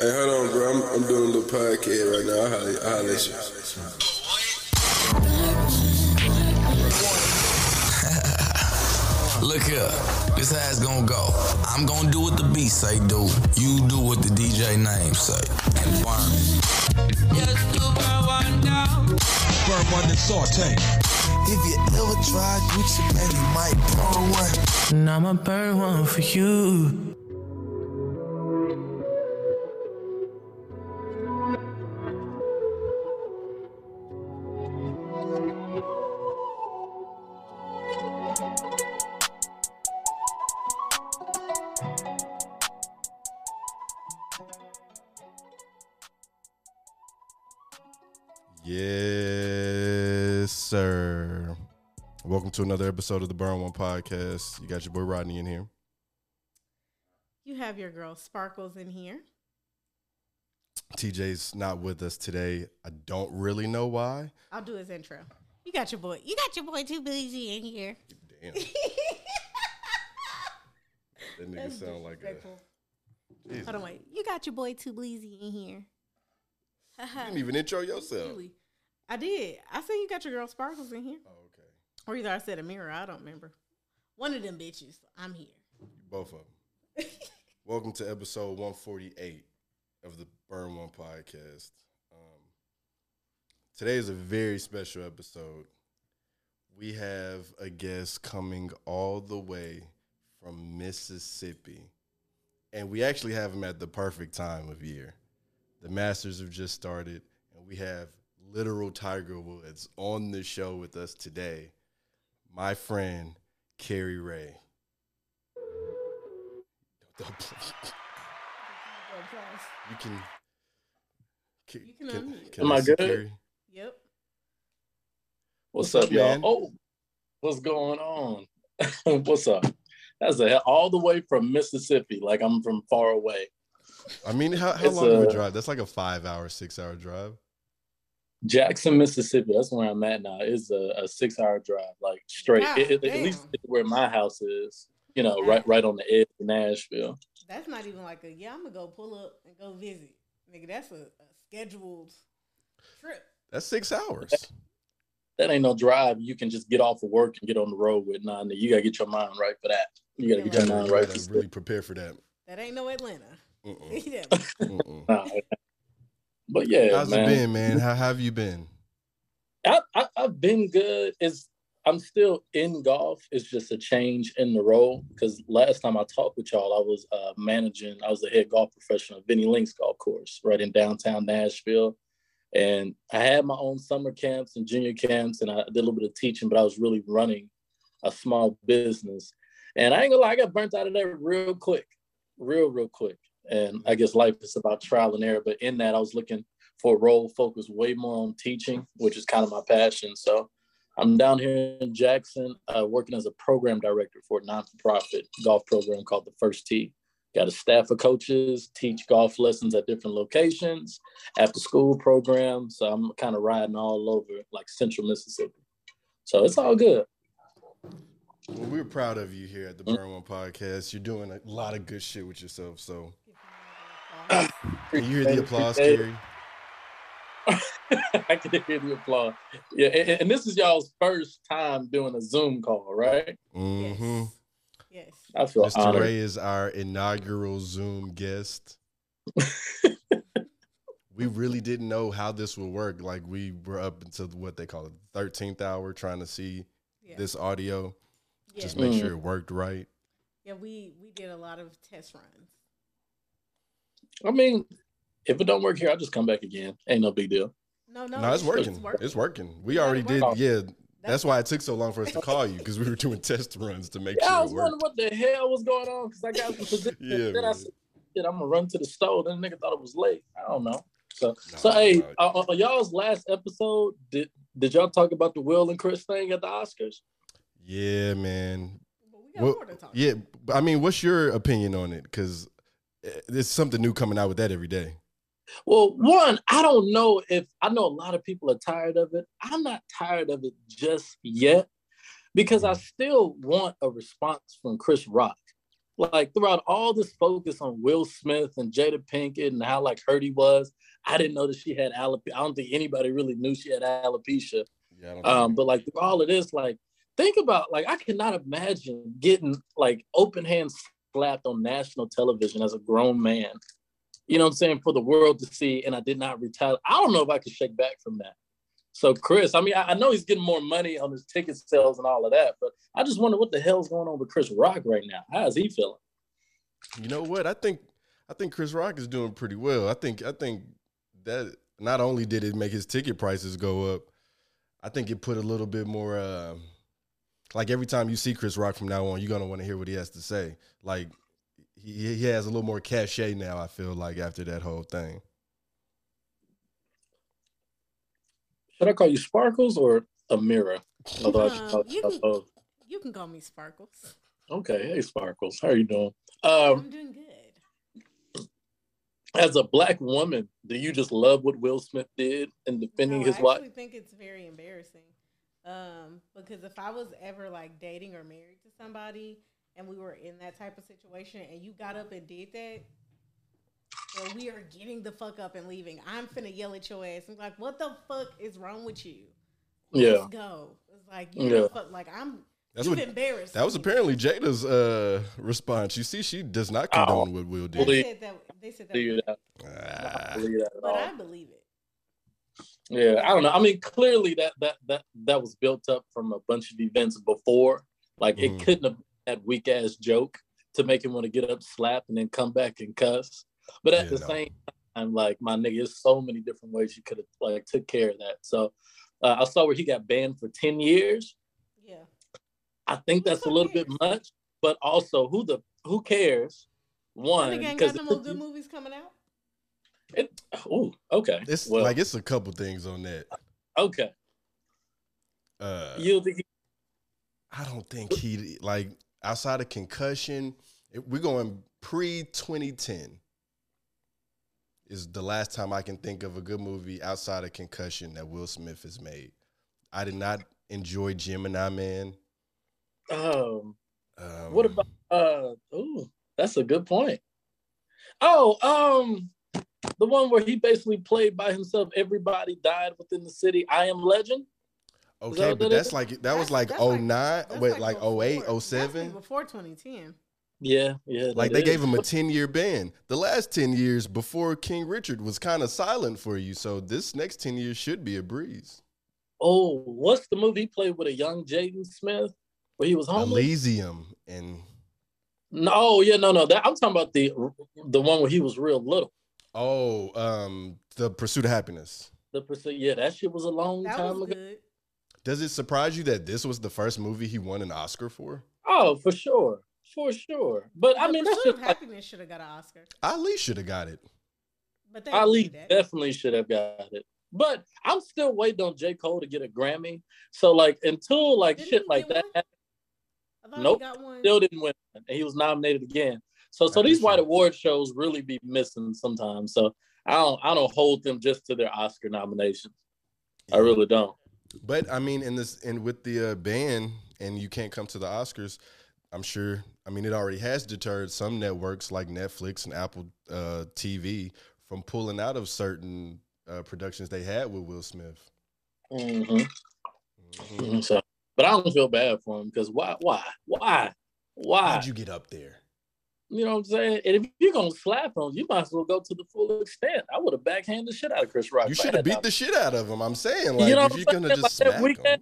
Hey, hold on, bro. I'm, I'm doing a little podcast right now. I'll holler, I'll holler at you. Look here, this how it's gonna go. I'm gonna do what the beat say do. You do what the DJ name say. And burn. Just to burn one down. Burn one and saute. If you ever tried Gucci, man, you might burn one. And I'ma burn one for you. Welcome to another episode of the Burn One Podcast. You got your boy Rodney in here. You have your girl Sparkles in here. TJ's not with us today. I don't really know why. I'll do his intro. You got your boy. You got your boy too busy in here. Damn. that nigga sound like a. Jesus. Hold on, wait. You got your boy too bleezy in here. You didn't even intro yourself. Really? I did. I said you got your girl Sparkles in here. Oh. Or either I said Amira. I don't remember. One of them bitches. I'm here. Both of them. Welcome to episode 148 of the Burn One Podcast. Um, today is a very special episode. We have a guest coming all the way from Mississippi. And we actually have him at the perfect time of year. The Masters have just started, and we have literal Tiger Woods on the show with us today. My friend, Carrie Ray. You can. Can, You can unmute. Am I see good? Carrie? Yep. What's, What's up, up, y'all? Oh, what's going on? what's up? That's a all the way from Mississippi, like I'm from far away. I mean, how, how It's long of a a- drive? That's like a five hour, six hour drive. Jackson, Mississippi. That's where I'm at now. It's a, a six hour drive, like straight. God It- it- at damn. least where my house is. You know, right, right on the edge of Nashville. That's not even like a yeah. I'm gonna go pull up and go visit. Nigga, that's a, a scheduled trip. That's six hours. That ain't no drive. You can just get off of work and get on the road with. Nah, nigga, you gotta get your mind right for that. You gotta Yeah, get You your gotta, mind you right. gotta for really prepare for that. That ain't no Atlanta. Mm-mm, Yeah. Nah. But yeah, How's man. it been, man? How have you been? I, I I've been good. It's I'm still in golf. It's just a change in the role because last time I talked with y'all, I was uh, managing. I was the head golf professional at Vinny Links Golf Course right in downtown Nashville, and I had my own summer camps and junior camps, and I did a little bit of teaching. But I was really running a small business, and I ain't gonna lie, I got burnt out of that real quick, real real quick. And I guess life is about trial and error. But in that, I was looking for a role focused way more on teaching, which is kind of my passion. So I'm down here in Jackson, uh, working as a program director for a non-for-profit golf program called the First Tee. Got a staff of coaches, teach golf lessons at different locations, after school programs. So I'm kind of riding all over like central Mississippi. So it's all good. Well, we're proud of you here at the Burn One Podcast. You're doing a lot of good shit with yourself. So, you hear the applause, Appreciate Carrie? I can hear the applause. Yeah, and, and this is y'all's first time doing a Zoom call, right? Mm-hmm. Yes. I feel Mr. honored. Ray is our inaugural Zoom guest. we really didn't know how this would work. Like we were up until what they call it, thirteenth hour, trying to see Yeah. this audio, yeah. just make Mm. sure it worked right. yeah, we we did a lot of test runs. I mean, if it don't work here, I'll just come back again. Ain't no big deal. No, no, No, it's working. It's working. We already did. Yeah, that's why it took so long for us to call you because we were doing test runs to make Yeah, I was it wondering what the hell was going on because I got the position. Yeah, then I said, "Shit, I'm gonna run to the store." Then the nigga thought it was late. I don't know. So, Nah, so hey, nah. uh, on y'all's last episode, did did y'all talk about the Will and Chris thing at the Oscars? Yeah, man. But we got Well, more to talk. yeah, but I mean, what's your opinion on it? Because there's something new coming out with that every day. Well, one, I don't know if I know a lot of people are tired of it. I'm not tired of it just yet because I still want a response from Chris Rock. like throughout all this focus on Will Smith and Jada Pinkett and how like hurt he was, I didn't know that she had alopecia. I don't think anybody really knew she had alopecia. Yeah, Um, but like through all of this, like think about like I cannot imagine getting like open hands slapped on national television as a grown man. You know what I'm saying? For the world to see, and I did not retaliate. I don't know if I could shake back from that. So Chris, I mean, I, I know he's getting more money on his ticket sales and all of that, but I just wonder what the hell's going on with Chris Rock right now. How is he feeling? You know what? I think I think Chris Rock is doing pretty well. I think I think that not only did it make his ticket prices go up, I think it put a little bit more uh like every time you see Chris Rock from now on, you're gonna want to hear what he has to say. Like he he has a little more cachet now, I feel like after that whole thing. Should I call you Sparkles or Amira? Although I should Um, call you you can- both. You can call me Sparkles. Okay, hey Sparkles, how are you doing? Um, I'm doing good. as a black woman, do you just love what Will Smith did in defending No, his I wife? actually think it's very embarrassing. Um, because if I was ever like dating or married to somebody and we were in that type of situation and you got up and did that, well, we are getting the fuck up and leaving. I'm finna yell at your ass. I'm like, what the fuck is wrong with you? Yeah, Let's go. It's like you Yeah. yeah. fuck like I'm That's what embarrassed. that was apparently Jada's uh response. You see, she does not Ow. condone what Will They did. Believe- said that they said that, believe that. Ah. believe that at but all. I believe it. Yeah, I don't know. I mean, clearly that that that that was built up from a bunch of events before. Like Mhm. it couldn't have been that weak ass joke to make him want to get up, slap, and then come back and cuss. But at Yeah, the no. same time, like my nigga, there's so many different ways you could have like took care of that. So uh, I saw where he got banned for ten years. Yeah. I think Who that's a little fuck bit much, but also who the who cares? One, That nigga ain't because got no more good movies coming out. It, oh, okay, It's well, like it's a couple things on that. okay. Uh You think he I don't think he like outside of concussion. We're going pre 2010 is the last time I can think of a good movie outside of concussion that Will Smith has made. I did not enjoy Gemini Man. um Um, What about uh ooh, that's a good point. Oh, um the one where he basically played by himself, everybody died within the city. I am legend. okay? that But that's is? like that was like that's 09, That's wait, like before- 08, 07. before 2010. Yeah, yeah. Like they is. gave him a 10 year ban. The last 10 years before King Richard was kind of silent for you. So this next 10 years should be a breeze. Oh, what's the movie he played with a young Jaden Smith where he was homeless? Elysium and No, yeah, no, no. That I'm talking about the the one where he was real little. Oh, um, the pursuit of happiness. The pursuit, yeah, that shit was a long That time ago. good. Does it surprise you that this was the first movie he won an Oscar for? Oh, for sure, for sure. But I mean, that's Pursuit just of like Happiness should have got an Oscar, Ali should have got it. but they Ali didn't do that. definitely should have got it. But I'm still waiting on J. Cole to get a Grammy. So like until like Didn't shit like that one? I Nope. he got one. still didn't win. And he was nominated again. So so these white award shows really be missing sometimes. So I don't I don't hold them just to their Oscar nominations. I really don't. But I mean, in this and with the uh, ban, and you can't come to the Oscars. I'm sure. I mean, it already has deterred some networks like Netflix and Apple uh, TV from pulling out of certain uh, productions they had with Will Smith. hmm Mhm. So, but I don't feel bad for him because why why why why How'd you get up there? You know what I'm saying? And if you're gonna slap him, you might as well go to the full extent. I would have backhanded the shit out of Chris Rock. You should have beat the shit out of him. I'm saying, like, you know if you're gonna just like smack weak him, ass,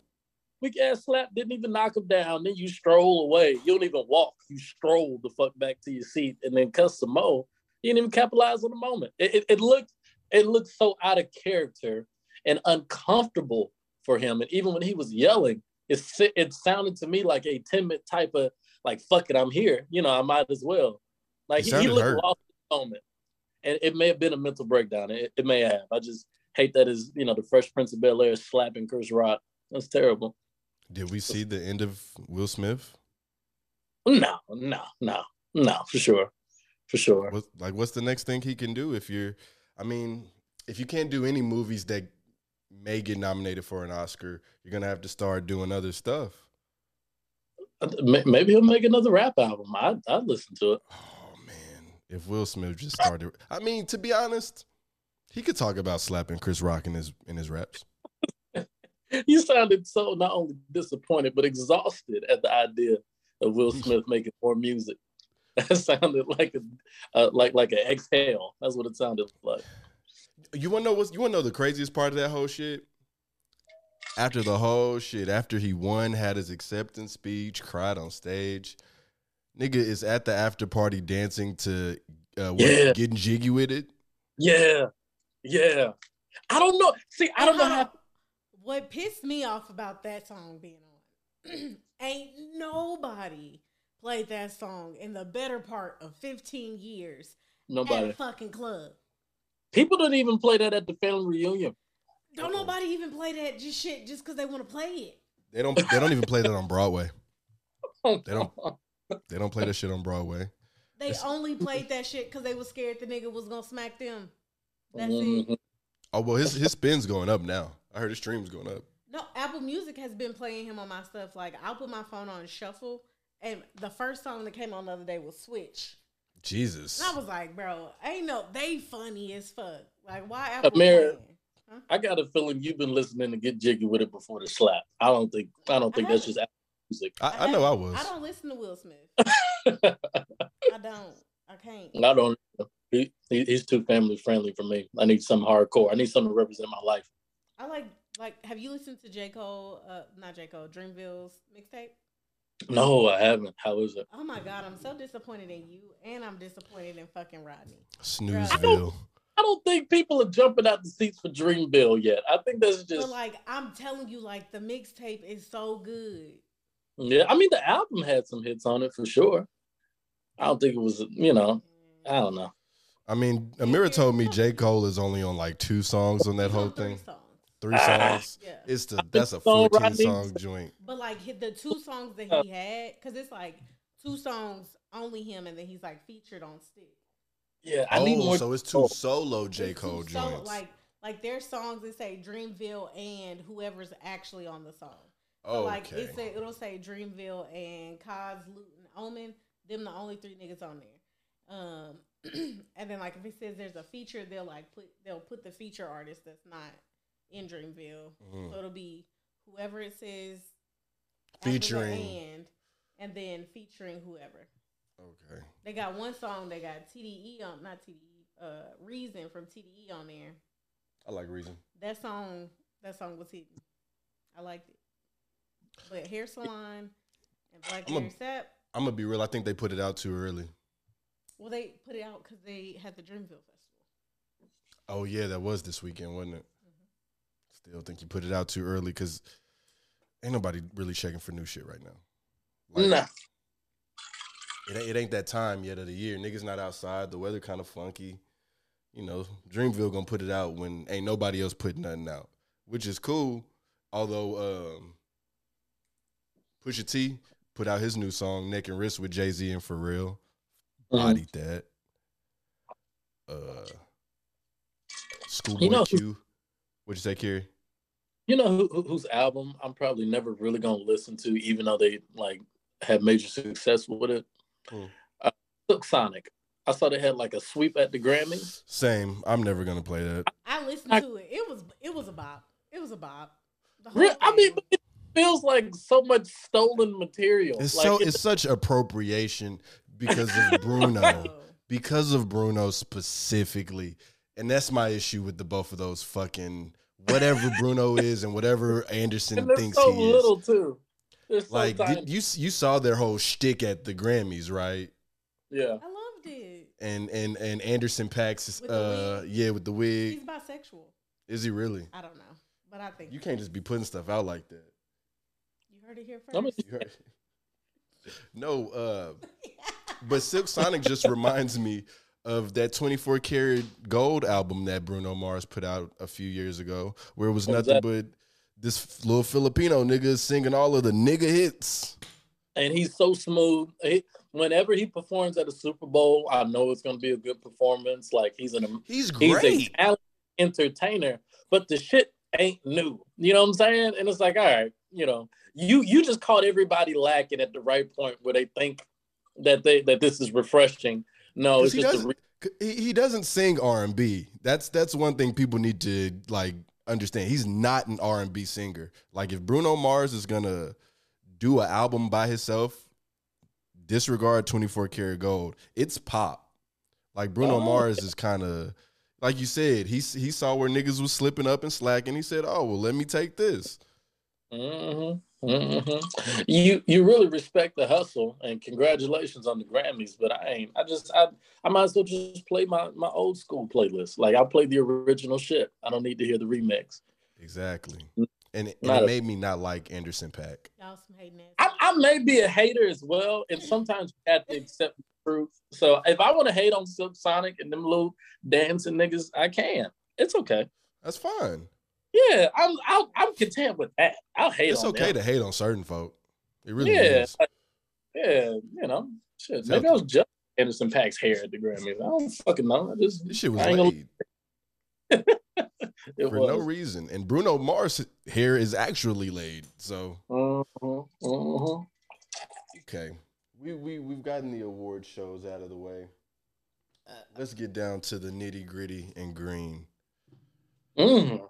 weak ass slap didn't even knock him down. Then you stroll away. You don't even walk. You stroll the fuck back to your seat and then cuss some more. You didn't even capitalize on the moment. It, it, it looked it looked so out of character and uncomfortable for him. And even when he was yelling, it it sounded to me like a timid type of like fuck it, I'm here. You know, I might as well. Like He he, looked hurt. lost in the moment. And it may have been a mental breakdown. It, it may have. I just hate that is you know the Fresh Prince of Bel Air slapping Chris Rock. That's terrible. did we see the end of Will Smith? No, no, no, no, for sure, for sure. What, like, what's the next thing he can do if you're? I mean, if you can't do any movies that may get nominated for an Oscar, you're gonna have to start doing other stuff. Ma- Maybe he'll make another rap album. I I'd listen to it. Oh man, if Will Smith just started, I mean, to be honest, he could talk about slapping Chris Rock in his in his raps. You sounded so not only disappointed but exhausted at the idea of Will Smith making more music. That sounded like a uh, like like an exhale. That's what it sounded like. You want to know what's you want to know the craziest part of that whole shit? After the whole shit, after he won, had his acceptance speech, cried on stage, nigga is at the after party dancing to uh, what, Yeah. getting jiggy with it. Yeah, yeah. I don't know. See, I don't know how. What pissed me off about that song being on, ain't nobody played that song in the better part of 15 years at Nobody. a fucking club. People don't even play that at the family reunion. Don't nobody even play that just shit just because they want to play it. They don't they don't even play that on Broadway. Oh, they don't- They don't play that shit on Broadway. They only played that shit because they was scared the nigga was gonna smack them. That's it. Mm-hmm. Oh well, his his spin's going up now. I heard his streams going up. No, Apple Music has been playing him on my stuff. Like I'll put my phone on shuffle, and the first song that came on the other day was Switch. Jesus. And I was like, bro, ain't no they funny as fuck. Like why Apple Amir, playing? I got a feeling you've been listening to get jiggy with it before the slap. I don't think. I don't think I that's just music. I, I know I was. I don't listen to Will Smith. I don't. I can't. I don't. He, he, he's too family friendly for me. I need some hardcore. I need something to represent my life. I like like. Have you listened to J Cole? Uh, not J Cole. Dreamville's mixtape. No, I haven't. How is it? Oh my god, I'm so disappointed in you, and I'm disappointed in fucking Rodney. Snoozeville. I don't think people are jumping out the seats for Dreamville yet. I think that's But just. like, I'm telling you, like the mixtape is so good. Yeah, I mean the album had some hits on it for sure. I don't think it was. You know, I don't know. I mean, Amira told me J. Cole is only on like two songs on that whole thing. Songs. Three songs. Yeah. It's the that's a So 14 song joint. But like the two songs that he had, because it's like two songs only him, and then he's like featured on stick. Yeah, I need Oh, more. so it's two solo J. It's two Cole solo- joints. like like their songs that say Dreamville and whoever's actually on the song. So Oh, like okay. it say it'll say Dreamville and Cozz, Luton, Omen. Them the only three niggas on there. Um, and then like if it says there's a feature, they'll like put they'll put the feature artist that's not in Dreamville. Mhm. So it'll be whoever it says Featuring. and and then featuring whoever. Okay. They got one song. They got TDE on not TDE. Uh, Reason from TDE on there. I like Reason. That song, that song was hitting. I liked it. But Hair Salon and Black I'm a- Sap, I'm gonna be real. I think they put it out too early. well, they put it out because they had the Dreamville Festival. Oh yeah, that was this weekend, wasn't it? Still think you put it out too early because ain't nobody really checking for new shit right now. Like, Nah. It, ain't- it ain't that time yet of the year. Niggas not outside. The weather kind of funky. You know, Dreamville gonna put it out when ain't nobody else putting nothing out, which is cool. Although um, Pusha T put out his new song "Neck and Wrist" with Jay Z and Pharrell. Mhm. Bodied that. Uh, Schoolboy You know Q. What'd you say, Kerry? You know who, who- whose album I'm probably never really gonna listen to, even though they like had major success with it. Who? Uh, Silk Sonic. I saw they had like a sweep at the Grammys. Same. I'm never gonna play that. I listened I- to it. It was it was a bop. It was a bop. The whole I mean, thing. but it feels like so much stolen material. It's like, so it's- it's such appropriation because of Bruno. Because of Bruno specifically. And that's my issue with the both of those fucking whatever Bruno is and whatever Anderson and thinks so he is. little too. There's like tiny. did, you you saw their whole shtick at the Grammys, right? yeah. I loved it. And and and Anderson Paak's, uh, wig? yeah, with the wig. He's bisexual. Is he really? I don't know, but I think You can't just be putting stuff out like that. You heard it here first. You heard- no, uh, but Silk Sonic just reminds me of that 24 karat gold album that Bruno Mars put out a few years ago, where it was What nothing that? but this little Filipino nigga is singing all of the nigga hits. and he's so smooth. He, whenever he performs at a Super Bowl, I know it's going to be a good performance. Like he's an He's great, he's a great. talented entertainer, but the shit ain't new. You know what I'm saying? And it's like, all right, you know, you you just caught everybody lacking at the right point where they think that they that this is refreshing. No, it's he just a doesn't, he, he doesn't sing R and B. That's that's one thing people need to like understand. He's not an R and B singer. Like if Bruno Mars is gonna do an album by himself, disregard twenty four karat gold. It's pop. Like Bruno Oh, Mars is kind of like you said. He he saw where niggas was slipping up and slacking. He said, "Oh well, let me take this." hmm hmm You you really respect the hustle and congratulations on the Grammys, but I ain't. I just I I might as well just play my my old school playlist. Like I play the original shit. I don't need to hear the remix. Exactly. And, and it a- made me not like Anderson Paak. Y'all some hating. I, I may be a hater as well, and sometimes you have to accept the truth. So if I want to hate on Silk Sonic and them little dancing niggas, I can. It's okay. That's fine. Yeah, I'm I'll, I'm content with that. I'll hate. It's okay them. to hate on certain folk. It really yeah, is. like, yeah, you know, shit. It's Maybe I was just Anderson Paak's hair at the Grammys. I don't fucking know. I just This shit was gonna- laid it for was. no reason. And Bruno Mars' hair is actually laid. So Mhm, mhm. okay, we we we've gotten the award shows out of the way. Let's get down to the nitty gritty and green. Mhm.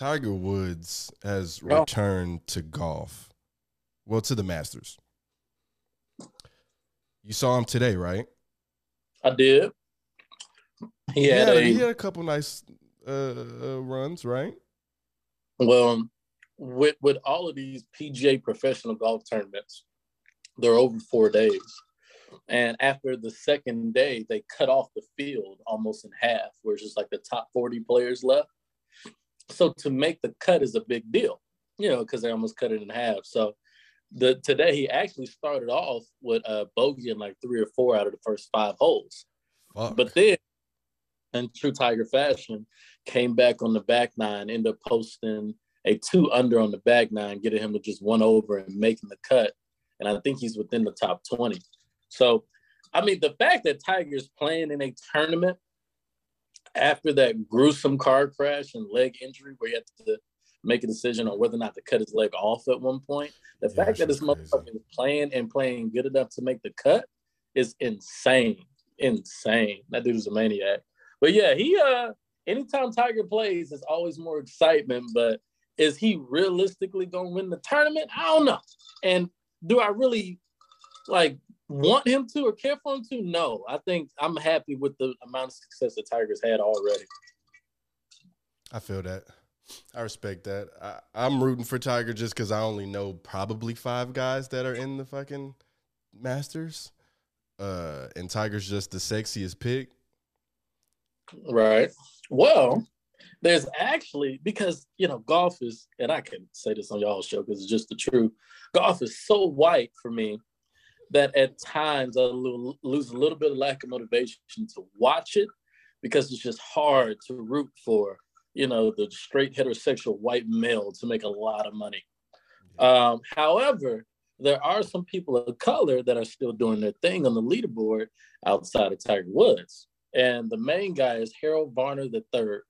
Tiger Woods has Oh. returned to golf. Well, to the Masters. You saw him today, right? I did. He He had had, a he had a couple nice uh, uh, runs, right? Well, with with all of these PGA professional golf tournaments, they're over four days. And after the second day, they cut off the field almost in half, where it's just like the top 40 players left. So to make the cut is a big deal, you know, because they almost cut it in half. So the today he actually started off with a bogey in like three or four out of the first five holes. Fuck. But then, in true Tiger fashion, came back on the back nine, ended up posting a two under on the back nine, getting him to just one over and making the cut. And I think he's within the top 20. So, I mean, the fact that Tiger's playing in a tournament after that gruesome car crash and leg injury where he had to make a decision on whether or not to cut his leg off at one point, the Yeah, fact that this motherfucker is playing and playing good enough to make the cut is insane. Insane. That dude is a maniac. But yeah, he uh anytime Tiger plays, there's always more excitement. But is he realistically gonna win the tournament? I don't know. And do I really like want him to or care for him to? No. I think I'm happy with the amount of success the Tiger's had already. I feel that. I respect that. I, I'm rooting for Tiger just because I only know probably five guys that are in the fucking Masters. Uh, and Tiger's just the sexiest pick. Right. Well, there's actually because you know golf is, and I can say this on y'all show because it's just the truth. Golf is so white for me that at times I lose a little bit of lack of motivation to watch it because it's just hard to root for you know the straight heterosexual white male to make a lot of money. Um, however, there are some people of color that are still doing their thing on the leaderboard outside of Tiger Woods. And the main guy is Harold Varner III.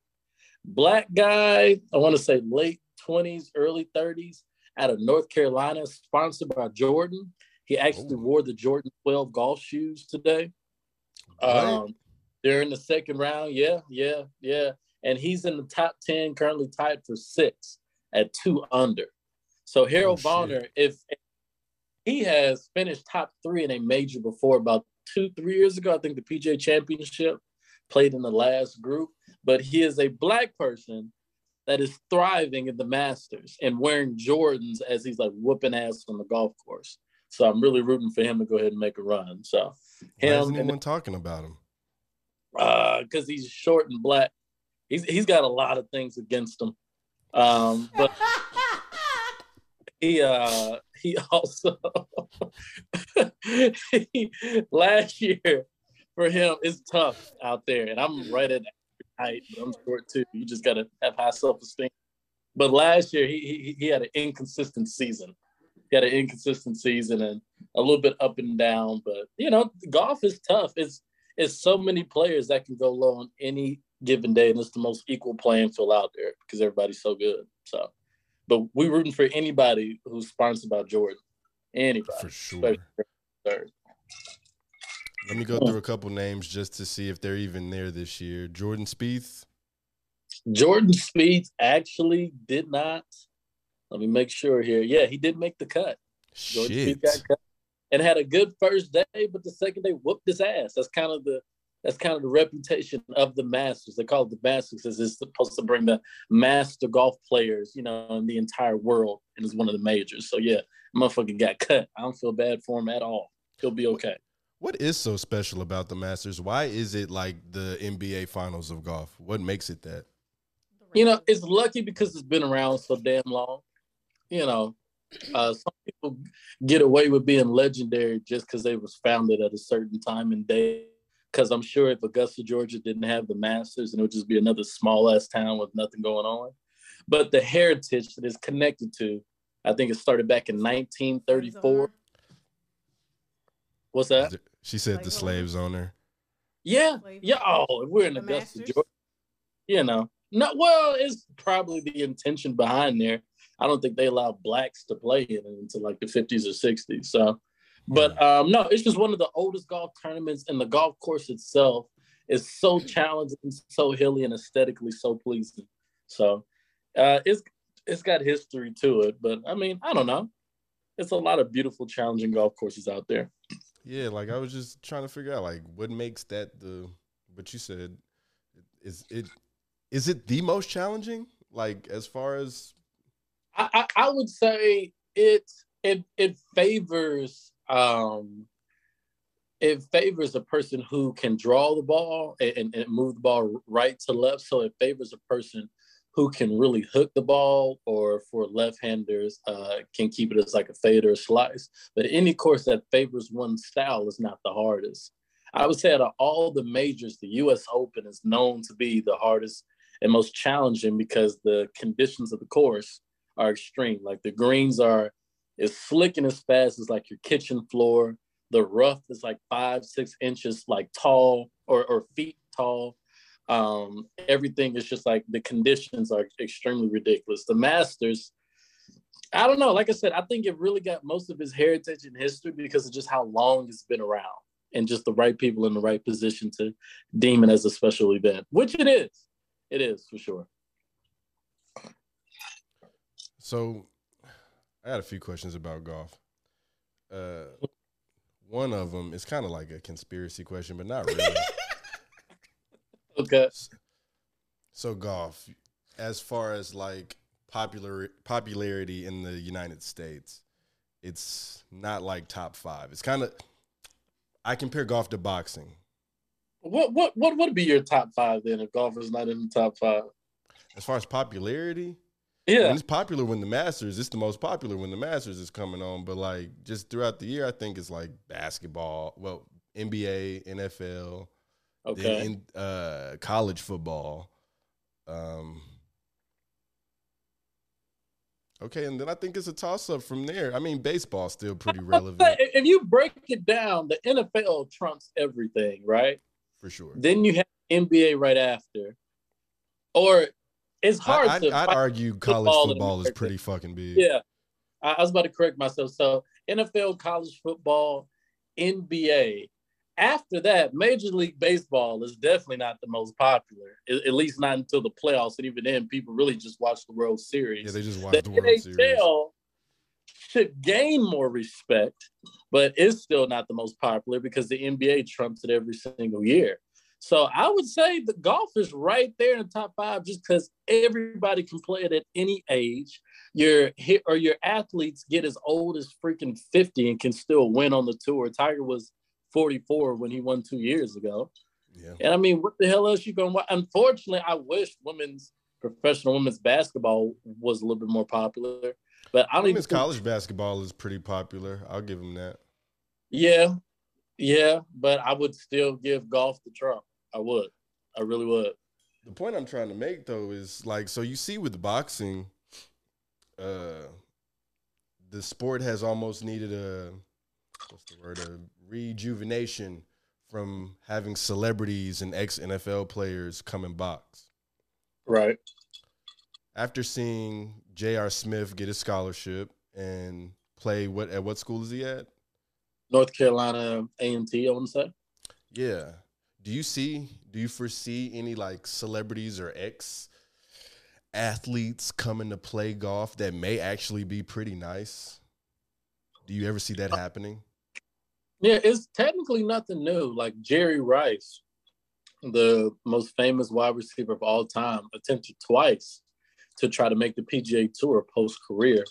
Black guy, I want to say late 20s, early 30s, out of North Carolina, sponsored by Jordan. He actually Ooh. wore the Jordan 12 golf shoes today. Um, they're in the second round. Yeah, yeah, yeah. And he's in the top 10, currently tied for six at two under. So Harold Oh. Varner, if he has finished top three in a major before about two, three years ago, I think the PGA Championship played in the last group, but he is a black person that is thriving in the Masters and wearing Jordans as he's like whooping ass on the golf course. So I'm really rooting for him to go ahead and make a run. So Why isn't and talking about him? because he's short and black. He's he's got a lot of things against him. Um, but he uh he also he, last year for him it's tough out there, and I'm right at height, but I'm short too. You just gotta have high self esteem. But last year he, he he had an inconsistent season. He had an inconsistent season and a little bit up and down. But you know, golf is tough. It's it's so many players that can go low on any given day, and it's the most equal playing field out there because everybody's so good. So, but we're rooting for anybody who's sponsored by Jordan. Anybody. For sure. third. Let me go through a couple names just to see if they're even there this year. Jordan Spieth. Jordan Spieth actually did not. Let me make sure here. Yeah, he did make the cut. Jordan Shit. Got cut and had a good first day, but the second day whooped his ass. That's kind of the that's kind of the reputation of the Masters. They call it the Masters because it's supposed to bring the master golf players, you know, in the entire world, and it's one of the majors. So yeah, motherfucker got cut. I don't feel bad for him at all. He'll be okay. What is so special about the Masters? Why is it like the NBA finals of golf? What makes it that? You know, it's lucky because it's been around so damn long. You know, uh, some people get away with being legendary just because they was founded at a certain time and day. Because I'm sure if Augusta, Georgia didn't have the Masters, and it would just be another small ass town with nothing going on. But the heritage that is connected to, I think it started back in 1934. What's that? She said Like the what? slaves owner. Yeah, yeah. Oh, we're in The Augusta, Masters? Georgia. You know, no. Well, it's probably the intention behind there. I don't think they allow blacks to play in it until like the fifties or sixties. So, but um, no, it's just one of the oldest golf tournaments, and the golf course itself is so challenging, so hilly, and aesthetically so pleasing. So, uh, it's it's got history to it. But I mean, I don't know. It's a lot of beautiful, challenging golf courses out there. Yeah, like I was just trying to figure out like what makes that the what you said is it is it the most challenging? Like as far as I, I, I would say it it it favors um it favors a person who can draw the ball and, and, move the ball right to left. So it favors a person who can really hook the ball, or for left-handers, uh, can keep it as like a fade or a slice. But any course that favors one style is not the hardest. I would say out of all the majors, the U.S. Open is known to be the hardest and most challenging because the conditions of the course are extreme. Like the greens are as slick and as fast as like your kitchen floor. The rough is like five, six inches like tall or, or feet tall. Um, everything is just like the conditions are extremely ridiculous. The Masters, I don't know. Like I said, I think it really got most of its heritage and history because of just how long it's been around and just the right people in the right position to deem it as a special event, which it is. It is for sure. So I had a few questions about golf. Uh one of them is kind of like a conspiracy question, but not really. Okay. so golf, as far as like popular popularity in the United States, it's not like top five. It's kind of I compare golf to boxing. What what what would be your top five then if golf is not in the top five? As far as popularity, Yeah. it's popular when the Masters. It's the most popular when the Masters is coming on. But like just throughout the year, I think it's like basketball, well, NBA, NFL, Okay. in, uh, college football. Um, okay, and then I think it's a toss up from there. I mean, baseball's still pretty relevant if you break it down, the NFL trumps everything, right? for sure. Then you have NBA right after, or it's hard I'd, to. I'd argue college football is pretty fucking big. Yeah, I, I was about to correct myself. So NFL, college football, NBA. After that, Major League Baseball is definitely not the most popular, at, at least not until the playoffs. And even then, people really just watch the World Series. Yeah, they just the the World Series. Should gain more respect, but it's still not the most popular because the NBA trumps it every single year. So I would say the golf is right there in the top five just because everybody can play it at any age. Your hit or your athletes get as old as freaking 50 and can still win on the tour. Tiger was 44 when he won two years ago. Yeah. And I mean, what the hell else you gonna watch? Unfortunately, I wish women's professional women's basketball was a little bit more popular. But I don't even Women's think- college basketball is pretty popular. I'll give them that. Yeah, yeah, but I would still give golf the trump. I would. I really would. The point I'm trying to make though is like so you see with boxing, uh the sport has almost needed a what's the word a rejuvenation from having celebrities and ex NFL players come and box. Right. after seeing J.R. Smith get a scholarship and play what at what school is he at? North Carolina A and T. I want to say. Yeah. Do you see? Do you foresee any like celebrities or ex athletes coming to play golf that may actually be pretty nice? Do you ever see that happening? Yeah, it's technically nothing new. Like Jerry Rice, the most famous wide receiver of all time, attempted twice to try to make the PGA Tour post career.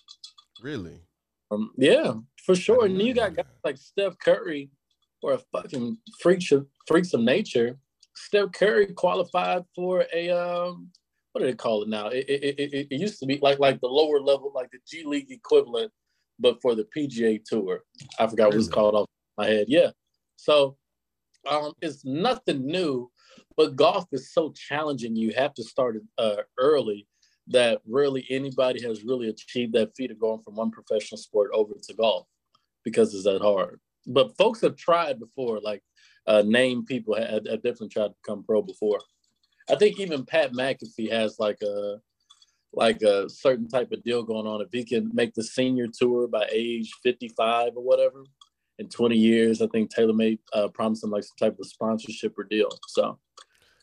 Really? Um, yeah, for sure. And you got guys like Steph Curry, or a fucking freaks of freaks of nature. Steph Curry qualified for a um, what do they call it now? It, it, it, it, used to be like like the lower level, like the G League equivalent, but for the PGA Tour. I forgot what it's called off my head. Yeah. So um, it's nothing new, but golf is so challenging. You have to start it uh, early that rarely anybody has really achieved that feat of going from one professional sport over to golf because it's that hard. But folks have tried before, like uh, name people have, have definitely tried to become pro before. I think even Pat McAfee has like a like a certain type of deal going on. If he can make the senior tour by age 55 or whatever, in 20 years, I think Taylor TaylorMade uh, promised him like some type of sponsorship or deal. So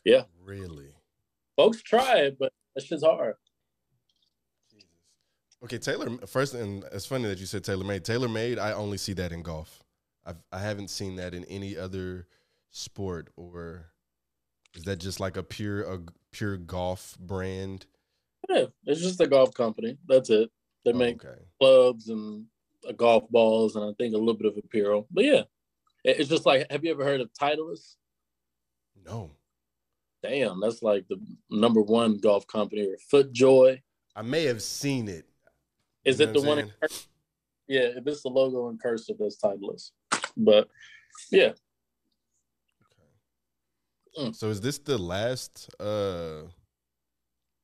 yeah, Really? folks try it, but that shit's hard. Okay, Taylor. First, and it's funny that you said TaylorMade. Tailor made. I only see that in golf. I've, I haven't seen that in any other sport. Or is that just like a pure a pure golf brand? Yeah, it's just a golf company. That's it. They Oh, make okay. clubs and uh, golf balls and I think a little bit of apparel. But yeah, it- it's just like, have you ever heard of Titleist? No, Damn, that's like the number one golf company or FootJoy. I may have seen it. Is You it the one? In yeah, if it's the logo in cursive, that's Titleist. But yeah, Mm. So is this the last uh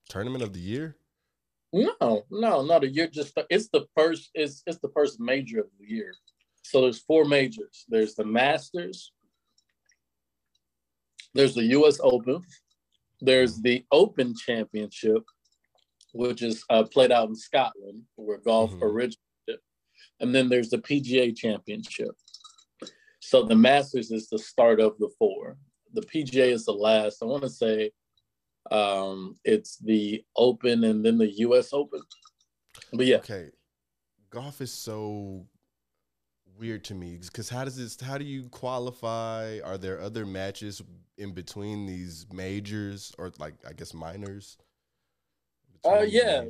tournament of the year? no, no, no. The year just it's the first. It's it's the first major of the year. So there's four majors. There's the Masters. There's the U.S. Open. There's the Open Championship, which is uh, played out in Scotland, where golf Mhm. originated. And then there's the PGA Championship. So the Masters is the start of the four. The PGA is the last. I want to say um, it's the Open and then the U.S. Open. But yeah, Okay, golf is so weird to me because how does this? How do you qualify? Are there other matches in between these majors or like I guess minors? Uh, yeah,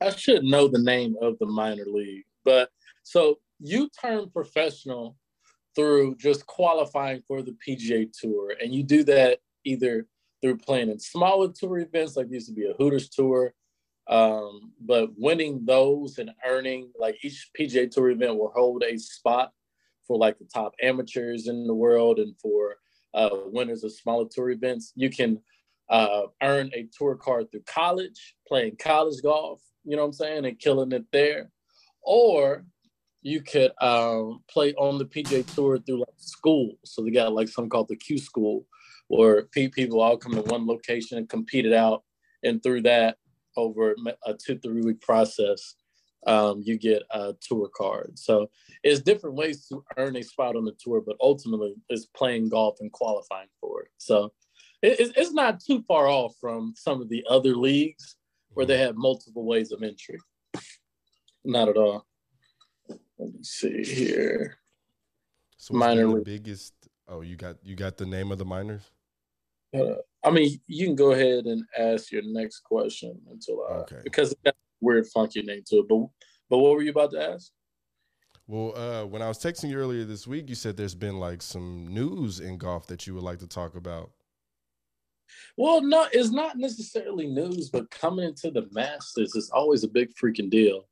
I should know the name of the minor league, but so you turn professional through just qualifying for the PGA Tour, and you do that either through playing in smaller tour events, like used to be a Hooters Tour, um, but winning those and earning like each PGA Tour event will hold a spot for like the top amateurs in the world and for uh, winners of smaller tour events. You can uh, earn a tour card through college, playing college golf, you know what I'm saying, and killing it there. Or you could um, play on the PGA Tour through like school. So they got like something called the Q School, where people all come to one location and compete it out. And through that, over a two, three week process, um, you get a tour card. So it's different ways to earn a spot on the tour, but ultimately it's playing golf and qualifying for it. So it, it's- it's not too far off from some of the other leagues where they have multiple ways of entry. Not at all. Let me see here. So minor the biggest. Oh, you got you got the name of the minors. Uh, I mean, you can go ahead and ask your next question until I, Okay. because it got a weird, funky name to it. But but what were you about to ask? Well, uh, when I was texting you earlier this week, you said there's been like some news in golf that you would like to talk about. Well, no, it's not necessarily news, but coming into the Masters is always a big freaking deal.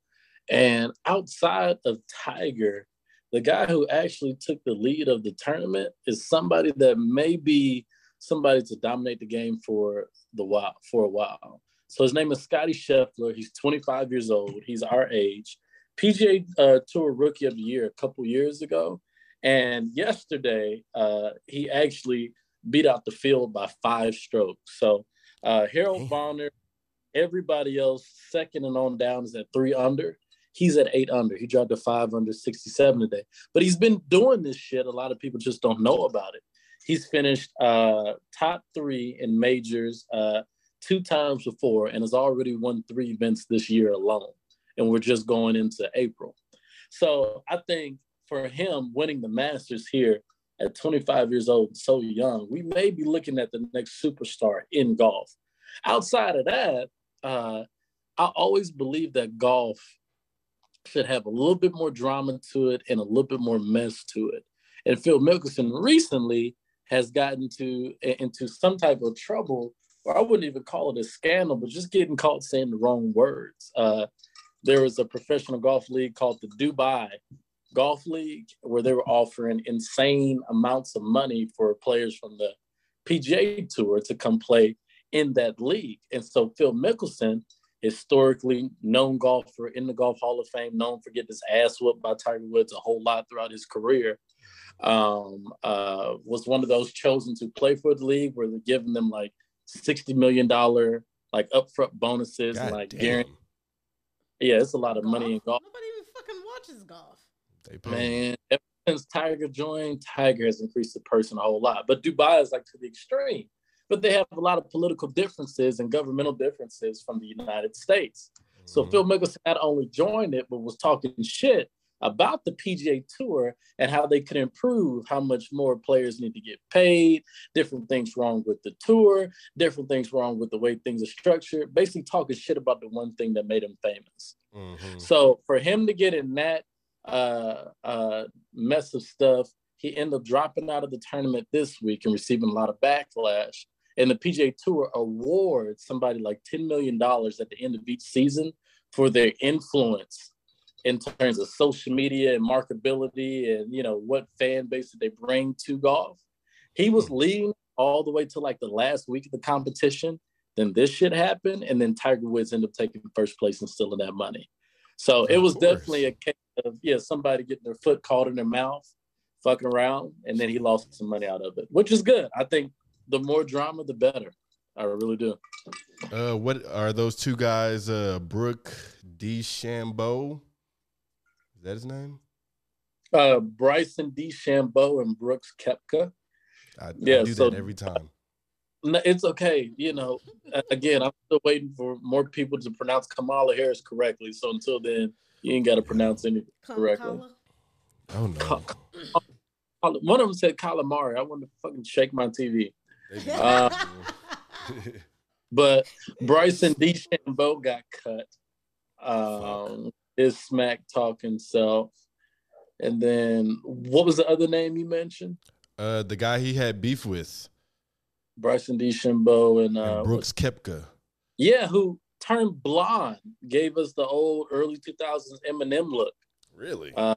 And outside of Tiger, the guy who actually took the lead of the tournament is somebody that may be somebody to dominate the game for the while for a while. So his name is Scotty Scheffler. He's 25 years old. He's our age. PGA uh, Tour Rookie of the Year a couple years ago, and yesterday uh, he actually beat out the field by five strokes. So Uh, Harold Varner, everybody else second and on down is at three under. He's at eight under. He dropped to five under 67 today. But he's been doing this shit. A lot of people just don't know about it. He's finished uh, top three in majors uh, two times before and has already won three events this year alone. And we're just going into April. So I think for him winning the Masters here at 25 years old, so young, we may be looking at the next superstar in golf. Outside of that, uh, I always believe that golf should have a little bit more drama to it and a little bit more mess to it. And Phil Mickelson recently has gotten to into some type of trouble, or I wouldn't even call it a scandal, but just getting caught saying the wrong words. Uh, there was a professional golf league called the Dubai Golf League where they were offering insane amounts of money for players from the PGA Tour to come play in that league. And so Phil Mickelson, historically known golfer in the Golf Hall of Fame, known for getting his ass whooped by Tiger Woods a whole lot throughout his career, um, uh, was one of those chosen to play for the league where they're giving them like $60 million like upfront bonuses God and like guarantee. Yeah, it's a lot of money in golf. Nobody even fucking watches golf. They pay. Man, ever since Tiger joined, Tiger has increased the person a whole lot. But Dubai is like to the extreme. But they have a lot of political differences and governmental differences from the United States. So Mhm. Phil Mickelson not only joined it, but was talking shit about the PGA Tour and how they could improve how much more players need to get paid, different things wrong with the tour, different things wrong with the way things are structured, basically talking shit about the one thing that made him famous. Mhm. So for him to get in that uh, uh, mess of stuff, he ended up dropping out of the tournament this week and receiving a lot of backlash. And the PGA Tour awards somebody like $10 million at the end of each season for their influence in terms of social media and marketability and you know what fan base that they bring to golf. He was hmm. leading all the way to like the last week of the competition. Then this shit happened, and then Tiger Woods ended up taking first place and stealing that money. So it was course. definitely a case of yeah, somebody getting their foot caught in their mouth, fucking around, and then he lost some money out of it, which is good. I think the more drama, the better. I really do. Uh, what are those two guys? Uh, Brooke DeChambeau. Is that his name? Uh, Bryson DeChambeau and Brooks Koepka. I, I do so- that every time. No, it's okay. You know, again, I'm still waiting for more people to pronounce Kamala Harris correctly. So until then, you ain't got to pronounce anything correctly. Kala. Oh no. Ka- One of them said calamari. I want to fucking shake my TV. They be- Uh, But Bryson DeChambeau got cut. Um, his smack talking self. And then what was the other name you mentioned? uh, the guy he had beef with, Bryson DeChambeau and, uh, and Brooks Koepka. yeah, who turned blonde, gave us the old early 2000s Eminem look. Really? Uh,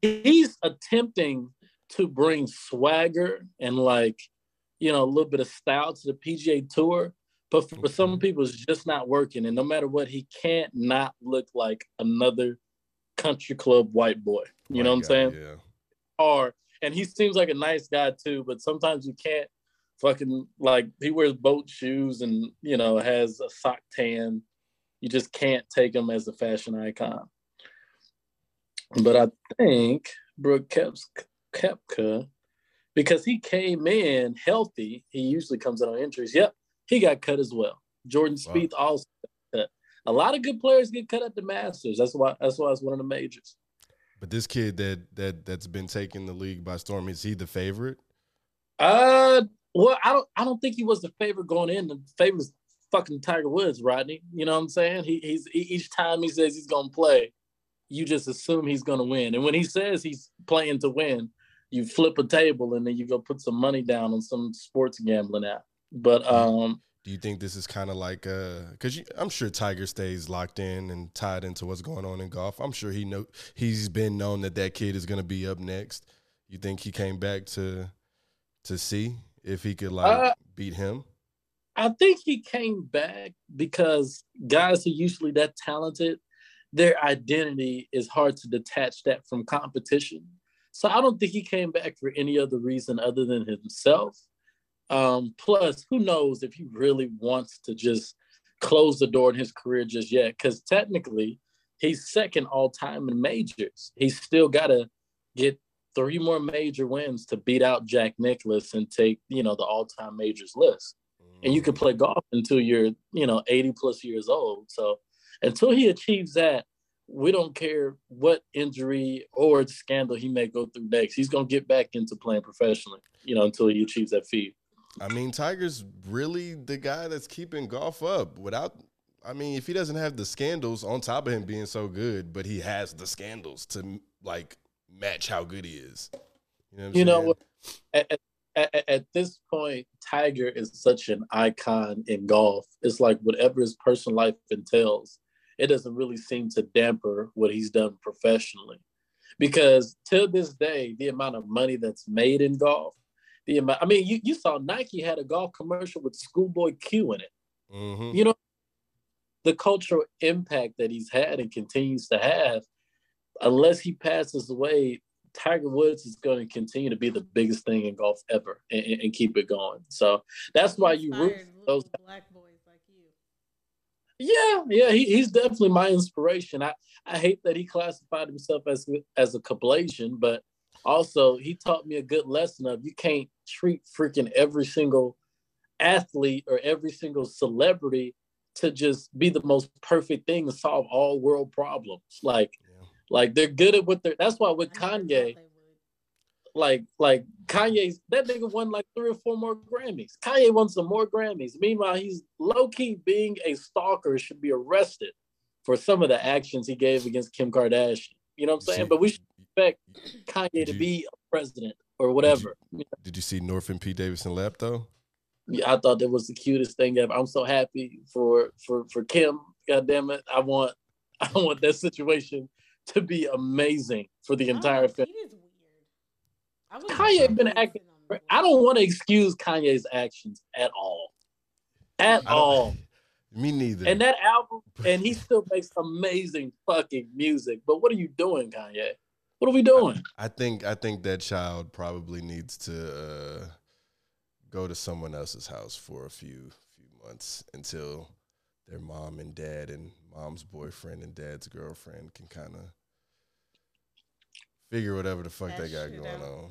He's attempting to bring swagger and like, you know, a little bit of style to the PGA Tour. But for mm-hmm. some people, it's just not working. And no matter what, he can't not look like another country club white boy. You know what I'm saying? Yeah. Or and he seems like a nice guy too, but sometimes you can't fucking like he wears boat shoes and you know has a sock tan. You just can't take him as a fashion icon. But I think Brooke Keps- Koepka, because he came in healthy, he usually comes out on injuries. Yep, he got cut as well. Jordan Wow. Spieth also got cut. A lot of good players get cut at the Masters. That's why. That's why it's one of the majors. But this kid that that that's been taking the league by storm, is he the favorite? Uh, well, I don't. I don't think he was the favorite going in. The favorite was fucking Tiger Woods, Rodney. You know what I'm saying? He, he's he, each time he says he's gonna play, you just assume he's gonna win. And when he says he's playing to win, you flip a table and then you go put some money down on some sports gambling app. But um, Do you think this is kind of like uh because I'm sure Tiger stays locked in and tied into what's going on in golf. I'm sure he know he's been known that that kid is going to be up next. You think he came back to to see if he could like Uh, beat him? I think he came back because guys who usually that talented, their identity is hard to detach that from competition. So I don't think he came back for any other reason other than himself. Um, plus, who knows if he really wants to just close the door in his career just yet? Because technically, he's second all time in majors. He's still got to get three more major wins to beat out Jack Nicklaus and take you know the all time majors list. And you can play golf until you're you know 80 plus years old. So until he achieves that, we don't care what injury or scandal he may go through next. He's gonna get back into playing professionally, you know, until he achieves that feat. I mean, Tiger's really the guy that's keeping golf up. Without, I mean, if he doesn't have the scandals on top of him being so good, but he has the scandals to like match how good he is. You know, what You know? At, at, at this point, Tiger is such an icon in golf. It's like whatever his personal life entails, it doesn't really seem to damper what he's done professionally. Because till this day, the amount of money that's made in golf, the amount, I mean, you, you saw Nike had a golf commercial with Schoolboy Q in it. Mhm. You know, the cultural impact that he's had and continues to have, unless he passes away, Tiger Woods is going to continue to be the biggest thing in golf ever and, and- and keep it going. So that's why you root for those. black boys like you. Yeah, yeah, he, he's definitely my inspiration. I, I hate that he classified himself as as a Kablasian, but also he taught me a good lesson of you can't treat freaking every single athlete or every single celebrity to just be the most perfect thing to solve all world problems. Like, Yeah. like they're good at what they're. That's why with I Kanye, they would. Like like Kanye's that nigga won like three or four more Grammys. Kanye won some more Grammys. Meanwhile, he's low key being a stalker should be arrested for some of the actions he gave against Kim Kardashian. You know what I'm saying? See- But we should expect Kanye Did to be a president or whatever. Did you see North and Pete Davidson lap though? Yeah, I thought that was the cutest thing ever. I'm so happy for for for Kim. God damn it. I want I want that situation to be amazing for the entire oh, family. Pete is weird. I was Kanye been acting- I don't want to excuse Kanye's actions at all. At all. Me neither. And that album, and he still makes amazing fucking music. But what are you doing, Kanye? What are we doing? I think I think that child probably needs to uh, go to someone else's house for a few few months until their mom and dad and mom's boyfriend and dad's girlfriend can kind of figure whatever the fuck they Hash got going out. on.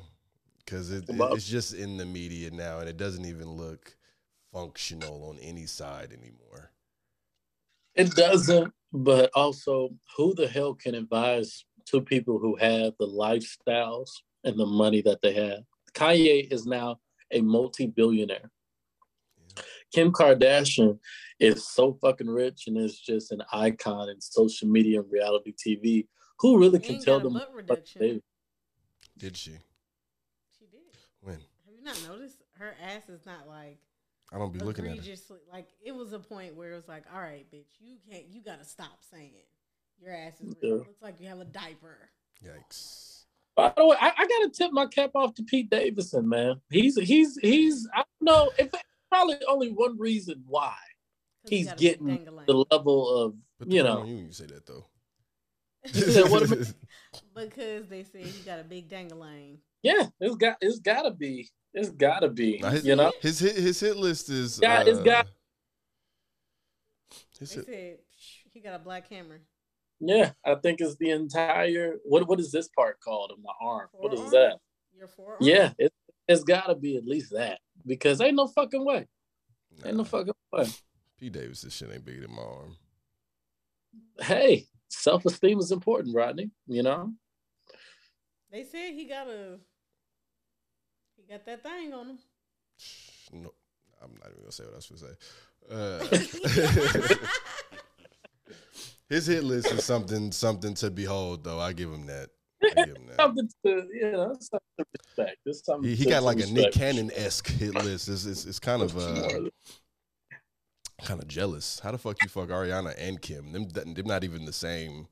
Because it, it- it's just in the media now, and it doesn't even look functional on any side anymore. It doesn't, but also, who the hell can advise two people who have the lifestyles and the money that they have? Kanye is now a multi billionaire. Kim Kardashian is so fucking rich and is just an icon in social media and reality TV. Who really can tell them? butt what reduction. they- Did she? She did. When? Have you not noticed her ass is not like I don't be looking at it. like it was a point where it was like, all right, bitch, you can't you gotta stop saying your ass is Yeah. red. looks like you have a diaper. Yikes. By the way, I, I gotta tip my cap off to Pete Davidson, man. He's he's he's I don't know if probably only one reason why 'Cause he he's got a big getting the level of Put you know you when you say that though. He said, "What am because they said he got a big dangling. yeah, it's got it's gotta be it's gotta be Now, his, you know his hit his hit list is Yeah, it's uh, got- his They hit, said he got a black hammer. yeah. I think it's the entire what what is this part called on my arm? What is that? Your forearm. Yeah, it, it's gotta be at least that because ain't no fucking way, ain't no fucking way. P Davis, this shit ain't bigger than my arm. Hey, self esteem is important, Rodney. You know. They said he got a he got that thing on him. No, I'm not even gonna say what I was gonna say. Uh, his hit list is something something to behold, though. I give him that. I give him that. something to you know something to respect. Something He, he to- got like a Nick. Cannon esque hit list. It's, it's, it's kind of uh, kind of jealous. How the fuck you fuck Ariana and Kim? Them them not even the same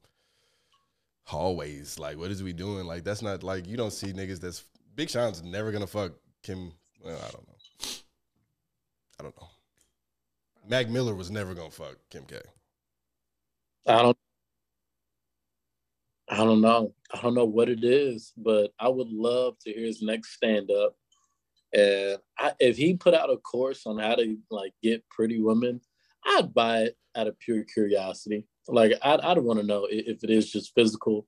hallways. Like, what is we doing? Like, that's not like you don't see niggas that's Big Sean's never gonna fuck Kim. Well, I don't know. I don't know. Mac Miller was never gonna fuck Kim K. I don't. I don't know. I don't know what it is, but I would love to hear his next stand up. And I, if he put out a course on how to like get pretty women, I'd buy it out of pure curiosity. Like I'd I'd want to know if it is just physical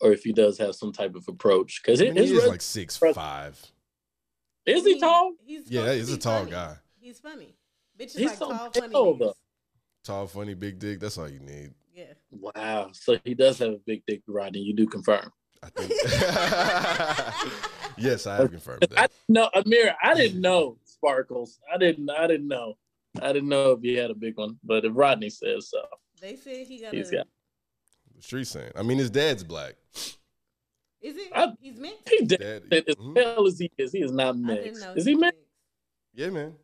or if he does have some type of approach. Because I mean, he is res- like six five. is he He's- tall? He's Yeah, he's a tall funny. guy. He's funny. Bitches He's like so tall, funny tall, though. Tall, funny, big dick. That's all you need. Yeah. Wow. So he does have a big dick, Rodney. You do confirm. I think. yes, I have confirmed I that. no, Amir, I didn't know Sparkles. I didn't. I didn't know. I didn't know if he had a big one, but if Rodney says so, They said he got he's a. got. The street saying. I mean, his dad's black. Is it? I- He's mixed. He did Dad, as mhm. hell as he is. He is not I didn't mixed. know. Is he mixed? Yeah, man.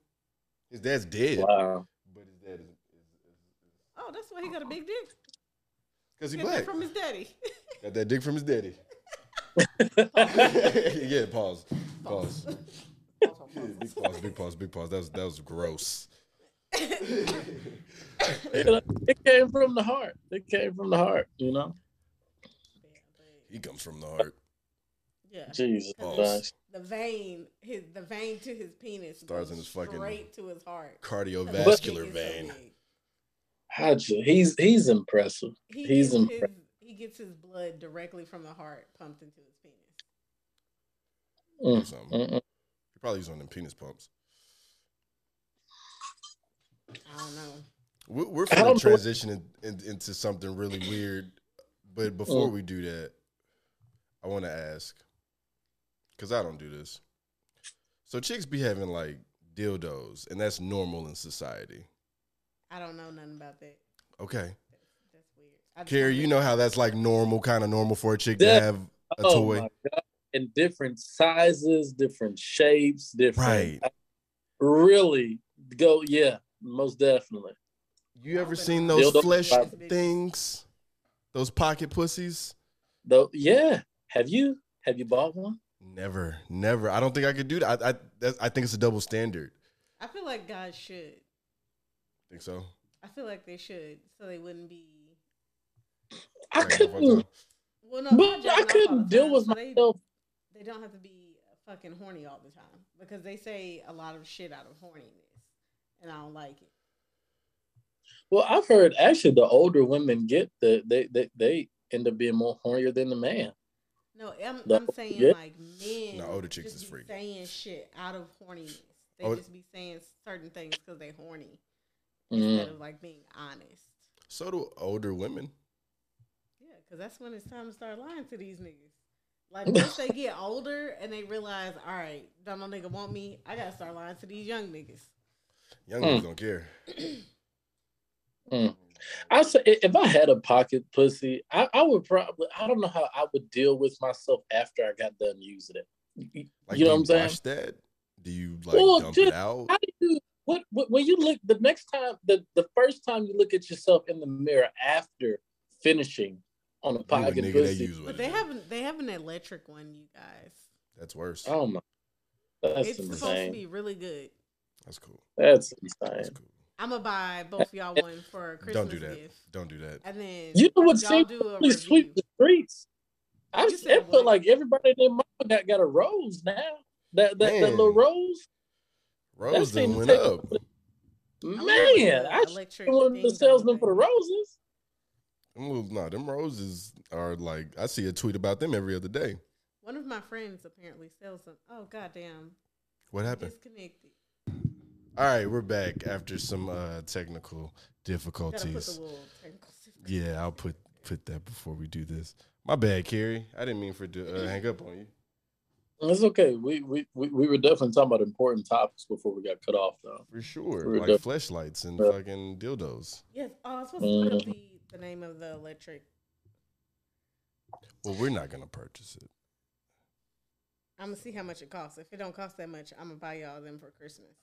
His dad's dead. Wow. But his dad is Oh, that's why he got a big dick. because he Get black. from his daddy. Got that dick from his daddy. yeah, pause. Pause. big pause, big pause, big pause. That was that was gross. it came from the heart. It came from the heart. You know. He comes from the heart. yeah. Jesus Christ. The vein, his the vein to his penis Starts in his fucking straight to his heart. Cardiovascular His so vein. How'd you? He's he's impressive. He He's gets impressive. His, he gets his blood directly from the heart pumped into his penis. Or Mm, something. mm, mm. He probably using them penis pumps. I don't know. We're, we're I going don't to know- transition in, in, into something really weird, but before Mm. we do that, I want to ask because I don't do this. So chicks be having like dildos, and that's normal in society. I don't know nothing about that. Okay, That's weird. I just Carrie, you know how that's like normal, kind of normal for a chick Yeah. to have a Oh toy. my god! In different sizes, different shapes, different. Right. Really go, yeah, most definitely. You ever seen those Dildo flesh size. things? Those pocket pussies? Though, yeah. Have you have you bought one? Never, never. I don't think I could do that. I, I, that's, I think it's a double standard. I feel like guys should. Think so? I feel like they should, so they wouldn't be. I couldn't, Well, no, but I couldn't deal time, with so they- myself. They don't have to be fucking horny all the time because they say a lot of shit out of horniness, and I don't like it. Well, I've heard actually the older women get the they they, they end up being more hornier than the man. No, I'm, The- I'm saying yeah. like men. No, older chicks just is be freaky. Saying shit out of horniness. They Oh, just be saying certain things because they horny Mm. instead of like being honest. So do older women. Yeah, because that's when it's time to start lying to these niggas. Like once they get older and they realize, all right, don't no nigga want me, I gotta start lying to these young niggas. Young Hmm. niggas don't care. I say if I had a pocket pussy, I, I would probably I don't know how I would deal with myself after I got done using it. You Like, you know what I'm saying? Wash that? Do you like Well, dump just- it out? How do you what, what when you look the next time the the first time you look at yourself in the mirror after finishing on a You pocket nigga that pussy? use what But they is. have they have an electric one, you guys. That's worse. Oh my, that's it's supposed to be really good. That's cool. That's That's cool. I'm gonna buy both y'all one for a Christmas Don't do that. gift, Don't do that. and then You know what y'all do really sweep the streets? I just said I feel like everybody in their mama got, got a rose now. That that, that little rose. Rose seemed done went take- up. Man, going I should electric one of the things on salesmen for the roses. Them little- nah, them roses are like I see a tweet about them every other day. One of my friends apparently sells them. Oh goddamn! What happened? Disconnected. All right, we're back after some uh technical Gotta put difficulties. the technical. Yeah, I'll put put that before we do this. My bad, Carrie. I didn't mean for to uh, hang up on you. It's okay. We, we we we were definitely talking about important topics before we got cut off, though. For sure, We're like def- fleshlights and Yeah. fucking dildos. Yes. Oh, I was supposed to look up Mhm. The, the name of the electric. Well, we're not gonna purchase it. I'm gonna see how much it costs. If it don't cost that much, I'm gonna buy y'all them for Christmas.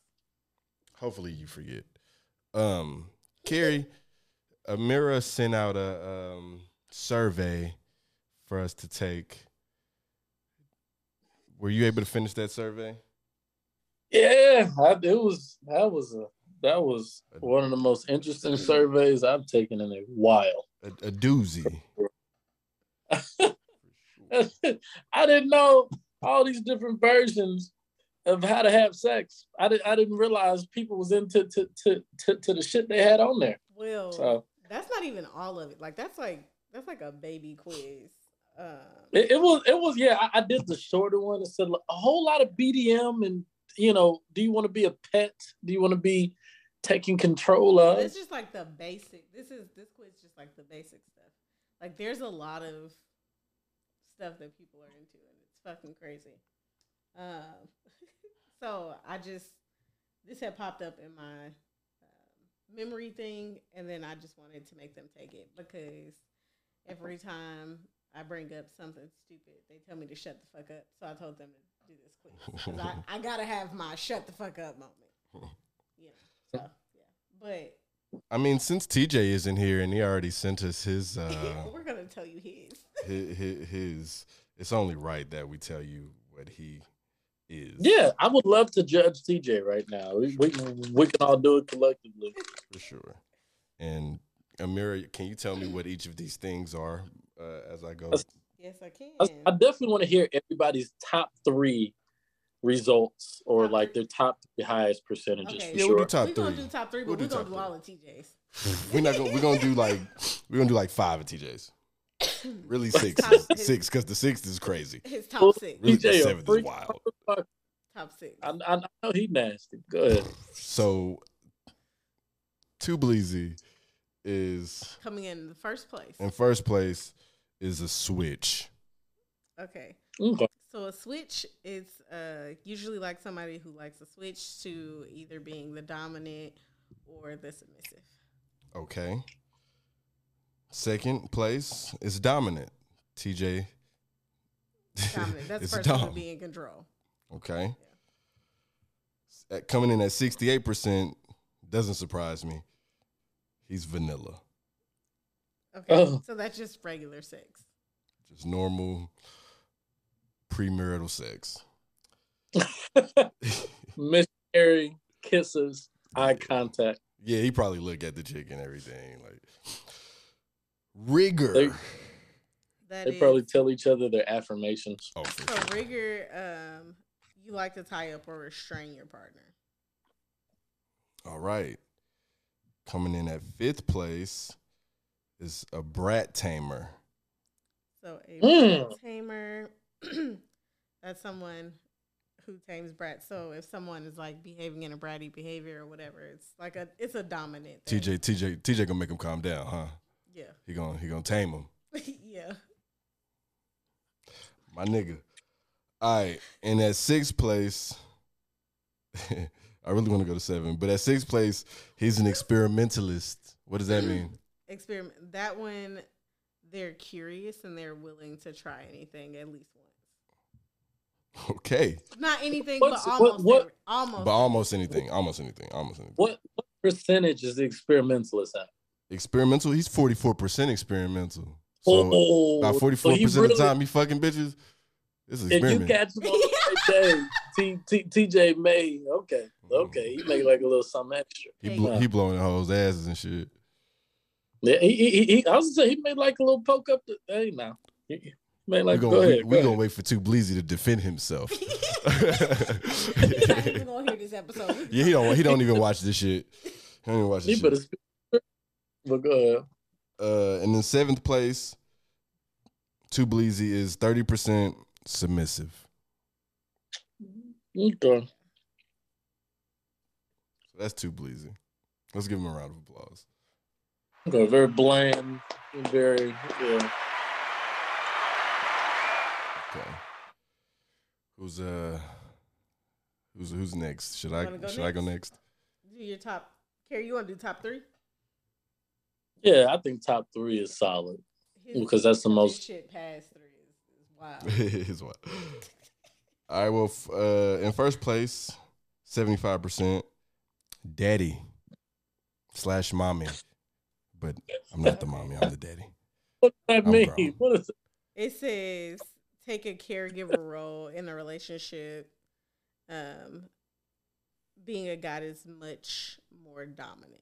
Hopefully, you forget. Um, Carrie, Amira sent out a um, survey for us to take. Were you able to finish that survey? Yeah, I, it was that was a that was one of the most interesting surveys I've taken in a while. A, a doozy. I didn't know all these different versions of how to have sex. I didn't I didn't realize people was into to to to, to the shit they had on there. Well, So that's not even all of it. Like that's like that's like a baby quiz. Um, it, it was it was yeah. I, I did the shorter one. It said a whole lot of BDSM and you know, do you want to be a pet? Do you want to be taking control of? it's just like the basic. This is this quiz just like the basic stuff. Like there's a lot of stuff that people are into, and it's fucking crazy. Um, so I just this had popped up in my um, memory thing, and then I just wanted to make them take it because every time I bring up something stupid, they tell me to shut the fuck up. So I told them to do this quiz I, I gotta have my shut the fuck up moment. You know, so yeah, but I mean, since TJ isn't here and he already sent us his uh we're gonna tell you his. his, his, his it's only right that we tell you what he is. Yeah, I would love to judge TJ right now. We, we, we can all do it collectively. for sure. And Amira, can you tell me what each of these things are uh, as I go? Yes, I can. I, I definitely want to hear everybody's top three results or Top like three? their top three highest percentages Okay. for Yeah, sure. we'll do top we're gonna three. do top 3 We'll but do we're gonna top do three. all of TJ's. we're not gonna we're gonna do like we're gonna do like five of TJ's. Really six, Top- six because the sixth is crazy. His Well, top six. Really, the TJ a seventh is wild. Top six. I, I know he nasty. Good. So, Too Bleezy is Coming in the first place. in first place is a switch. Okay. Okay. So a switch is uh, usually like somebody who likes a switch to either being the dominant or the submissive. Okay. Second place is dominant. TJ. Dominant. That's is the person dom. to be in control. Okay. At, coming in at 68% doesn't surprise me. He's vanilla. Okay. Oh. So that's just regular sex. Just normal premarital sex. Missionary kisses, eye contact. Yeah, he probably look at the chick and everything. Like rigor. They- That They is- probably tell each other their affirmations. oh, for so sure. rigor. Um, you like to tie up or restrain your partner. All right. Coming in at fifth place is a brat tamer. So a Mm. brat tamer. that's someone who tames brats. So if someone is like behaving in a bratty behavior or whatever, it's like a it's a dominant. thing. TJ, TJ, TJ gonna make him calm down, huh? Yeah. He gonna he gonna tame him. yeah. My nigga. All right. And at sixth place, I really want to go to seven, but at sixth place, he's an experimentalist. What does that mean? Experiment. That one, they're curious and they're willing to try anything at least once. Okay. Not anything, What's- but almost. what- every- almost. But almost anything. Almost anything. Almost anything. What, what percentage is the experimentalist at? Experimental? He's 44% experimental. So oh, about 44% of the time he fucking bitches. This is If you catch him on the right day, T, T, TJ May, okay, mm-hmm. okay, he make like a little something extra. he, blo- Yeah. he blowing the hoes asses and shit. Yeah, he, he, he, he I was gonna say he made like a little poke up. The, hey, now he he made like we go gonna, ahead. we, go we gonna wait for Too Bleezy to defend himself. He's not even gonna hear this episode. Yeah, he don't he don't even watch this shit. He don't even watch this better shit. speak. But go ahead. Uh, and in seventh place, Too Bleezy is 30% submissive. Okay. So that's Too Bleezy. Let's give him a round of applause. Okay, very bland, and very yeah. Who's uh who's who's next? Should I wanna go should I go next? next? Do your top. Carrie, you want to do top three? Yeah, I think top three is solid. His- Because that's the his most- shit past three is, is wild. Is what. All right, well, f- uh, in first place, 75%, daddy slash mommy. But I'm not the mommy, I'm the daddy. What does that I'm mean? grown. What is it? It says take a caregiver role in a relationship. Um, being a god is much more dominant.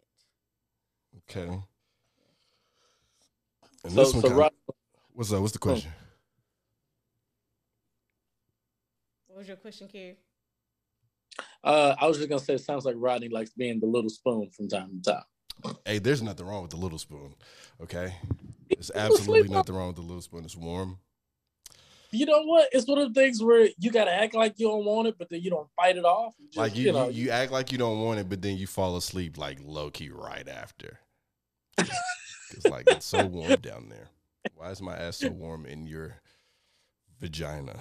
Okay. And So, this one so kinda- right, what's up? What's the question? What was your question, Carrie? Uh, I was just gonna say, it sounds like Rodney likes being the little spoon from time to time. Hey, there's nothing wrong with the little spoon. Okay, there's absolutely nothing wrong with the little spoon. It's warm. You know what? It's one of the things where you gotta act like you don't want it, but then you don't fight it off. You just, like you, you, know, you, act like you don't want it, but then you fall asleep like low key right after. it's like it's so warm down there. Why is my ass so warm in your vagina?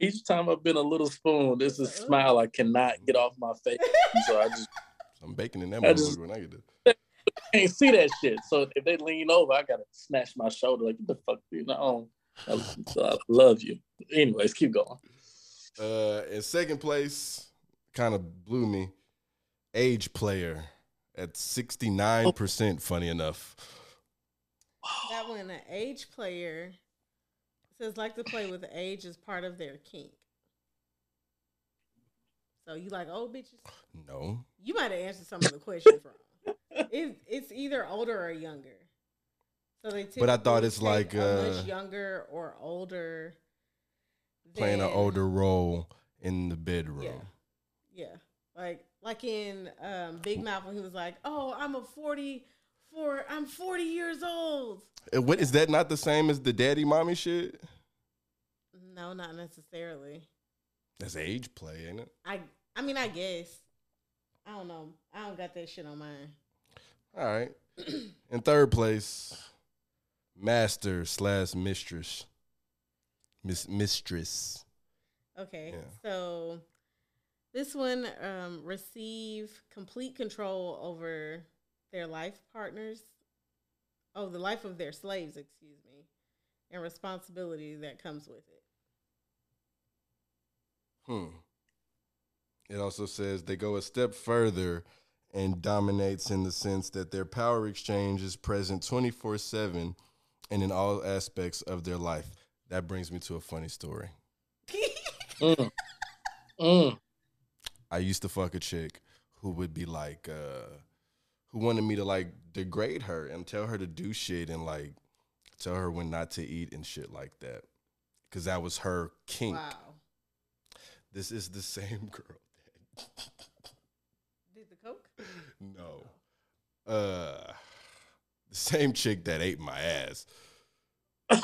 each time I've been a little spoon, there's a smile I cannot get off my face. so I just I'm baking in that I just- motherfucker when I get can't see that shit. So if they lean over, I gotta smash my shoulder like, "What the fuck, you know?" I, I love you. Anyways, keep going. Uh, in second place, kind of blew me. Age player at 69%, funny enough. That one, an age player says like to play with age is part of their kink. So you like old bitches? No. You might have answered some of the questions wrong. It, it's either older or younger. So they But I thought it's like, uh, much younger or older. Playing an older role in the bedroom. Yeah. Yeah. Like like in um, Big Mouth when he was like, "Oh, I'm a 44 I'm 40 years old." What is that not the same as the daddy mommy shit? No, not necessarily. That's age play, ain't it? I I mean, I guess. I don't know. I don't got that shit on mine. All right. In third place, master slash mistress. Miss mistress. Okay. Yeah. So this one um receive complete control over their life partners. Oh, the life of their slaves, excuse me, and responsibility that comes with it. Hmm. It also says they go a step further and dominates in the sense that their power exchange is present 24 7 and in all aspects of their life. That brings me to a funny story. Mm. Mm. I used to fuck a chick who would be like, uh, who wanted me to like degrade her and tell her to do shit and like tell her when not to eat and shit like that. Cause that was her kink. Wow. This is the same girl. Did the coke? No. Uh the same chick that ate my ass.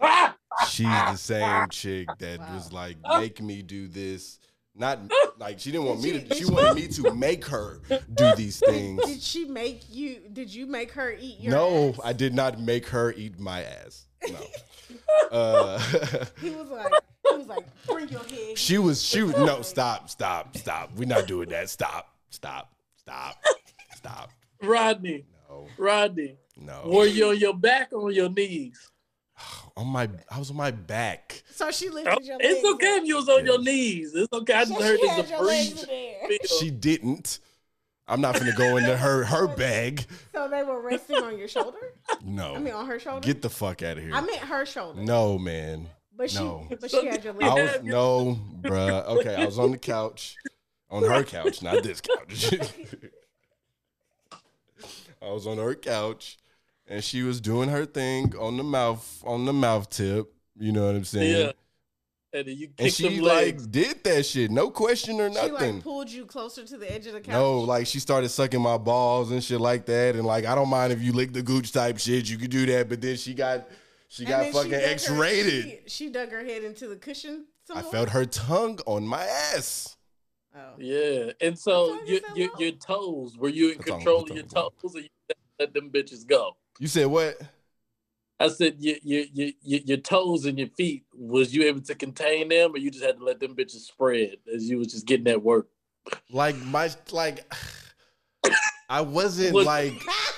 Yeah. She's the same chick that was like make me do this. Not like she didn't want me to she wanted me to make her do these things. Did she make you? Did you make her eat your? No, ass? I did not make her eat my ass. No. Uh He was like, he was like, bring your head. she was she was no stop, stop, stop. We're not doing that. Stop, stop, stop, stop. Rodney, No, Rodney, no. were you on your back or on your knees? on my I was on my back. So she lifted oh, your legs. It's okay if you was on your knees. It's okay. I just So heard she there's had a your legs breeze. there. She didn't. I'm not gonna go into her her bag. So they were resting on your shoulder. No. I mean, on her shoulder. Get the fuck out of here. I meant her shoulder. no, man. but she, no. but she had your legs. I was no, bruh. Okay, I was on the couch, on her couch, not this couch. I was on her couch, and she was doing her thing on the mouth, on the mouth tip. You know what I'm saying? Yeah. And then you And she them legs. like did that shit, no question or nothing. She like pulled you closer to the edge of the couch. No, like she started sucking my balls and shit like that, and like I don't mind if you lick the gooch type shit, you could do that. But then she got, she And got then she fucking dug her- X-rated. She, she dug her head into the cushion. Some I felt her tongue on my ass. Oh. Yeah. And so That's your, you your, your toes, were you in control of your toes or you let them bitches go? You said what? I said your, your, your, your your toes and your feet, was you able to contain them or you just had to let them bitches spread as you was just getting that work? Like my like, I wasn't Was- like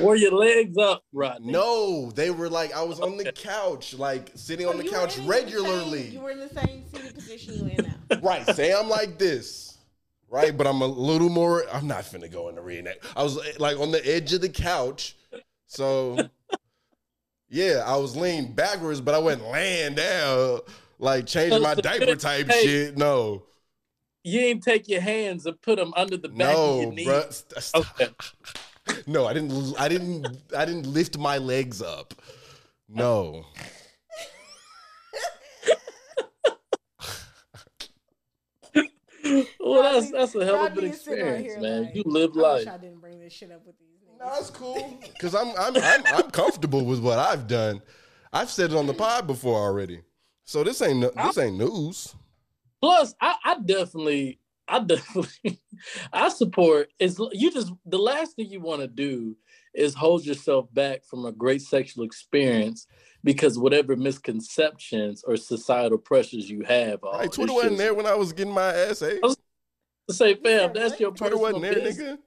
Were your legs up, Rodney? no. They were like I was on the couch, like sitting on the couch in the same- regularly. you were in the same seated position you in now. right. Say I'm like this. Right, but I'm a little more. I'm not finna go in the reenact. I was like on the edge of the couch, so yeah, I was leaning backwards, but I wasn't laying down, like changing my diaper type Hey. shit. No, You ain't take your hands and put them under the back of your knees. bruh. St- st- Okay. No, I didn't. I didn't. I didn't lift my legs up. No. well, that's that's a hell of an is sitting right experience, here man. like, you live I wish life. I didn't bring this shit up with these niggas. No, that's cool. Because I'm, I'm I'm I'm comfortable with what I've done. I've said it on the pod before already. So this ain't this ain't news. Plus, I, I definitely, I definitely, I support. Is you just the last thing you want to do is hold yourself back from a great sexual experience because whatever misconceptions or societal pressures you have. Are, Hey, Twitter wasn't just- there when I was getting my ass ate. I was- To say, fam, that's your Twitter personal wasn't there, business. nigga.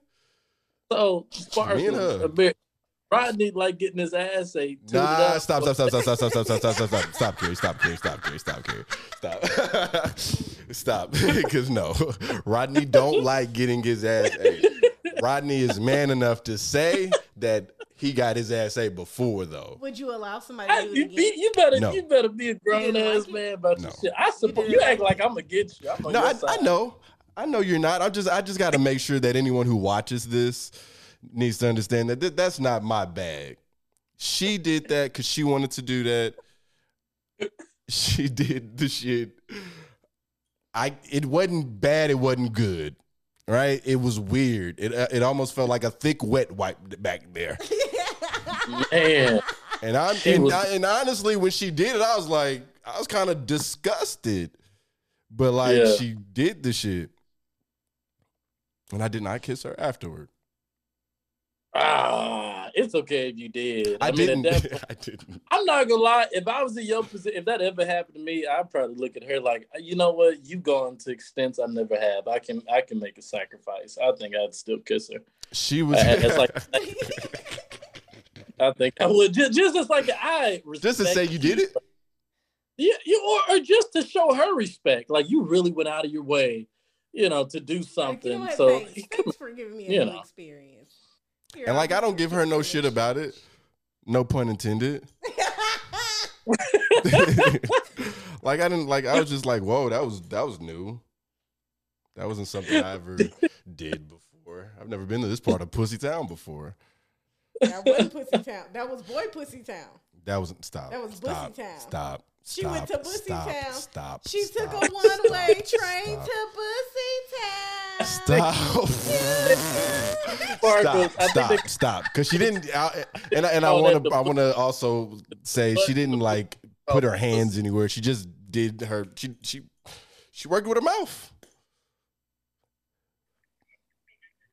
So, Me and Sparkles, her. a bit- Rodney like getting his ass ate. Nah, up. stop, stop, stop, stop, stop, stop, stop, stop, stop, stop, stop, stop, Kerry, stop, Kerry, stop, Kerry, stop, Kerry, stop, stop, because no, Rodney don't like getting his ass ate. Rodney is man enough to say that he got his ass ate before, though. Would you allow somebody I- to do you, it again? you, you better No. you better be a grown ass like man about No. your shit. I suppose didn't you, act like like I'm against you. I'm on No, your I, side. I know, I know you're not. I'm just, I just got to make sure that anyone who watches this needs to understand that th- that's not my bag. She did that because she wanted to do that. She did the shit. I it wasn't bad. It wasn't good. Right? It was weird. It uh, it almost felt like a thick wet wipe back there. Man, And I'm and, was- I, and honestly, when she did it, I was like, I was kind of disgusted. But like, Yeah. she did the shit, and I did not kiss her afterward. Ah, it's okay if you did. I, I, mean, didn't. at that point, I didn't. I'm not gonna lie. If I was in your position, if that ever happened to me, I'd probably look at her like, you know what, you've gone to extents I never have. I can, I can make a sacrifice. I think I'd still kiss her. She was. Uh, it's like, I think I would just, just as like I just to say you did it. Yeah, you or, or just to show her respect. Like you really went out of your way, you know, to do Like, something. you know what? so thanks, thanks for giving me a new know. experience. Here, And like, I don't give her no shit about it. No pun intended. like I didn't like. I was just like, whoa, that was that was new. That wasn't something I ever did before. I've never been to this part of Pussy Town before. That wasn't Pussy Town. That was Boy Pussy Town. That wasn't stop. That was stop, Pussy Town. Stop. She went to Pussy stop, Town. Stop. She stop, took a one way train stop, to Pussy Town. Stop. Stop. Stop. Stop. Because she didn't. I, and I, and I Oh, want that to. I want to also say she didn't like put her hands anywhere. She just did her. She she she worked with her mouth.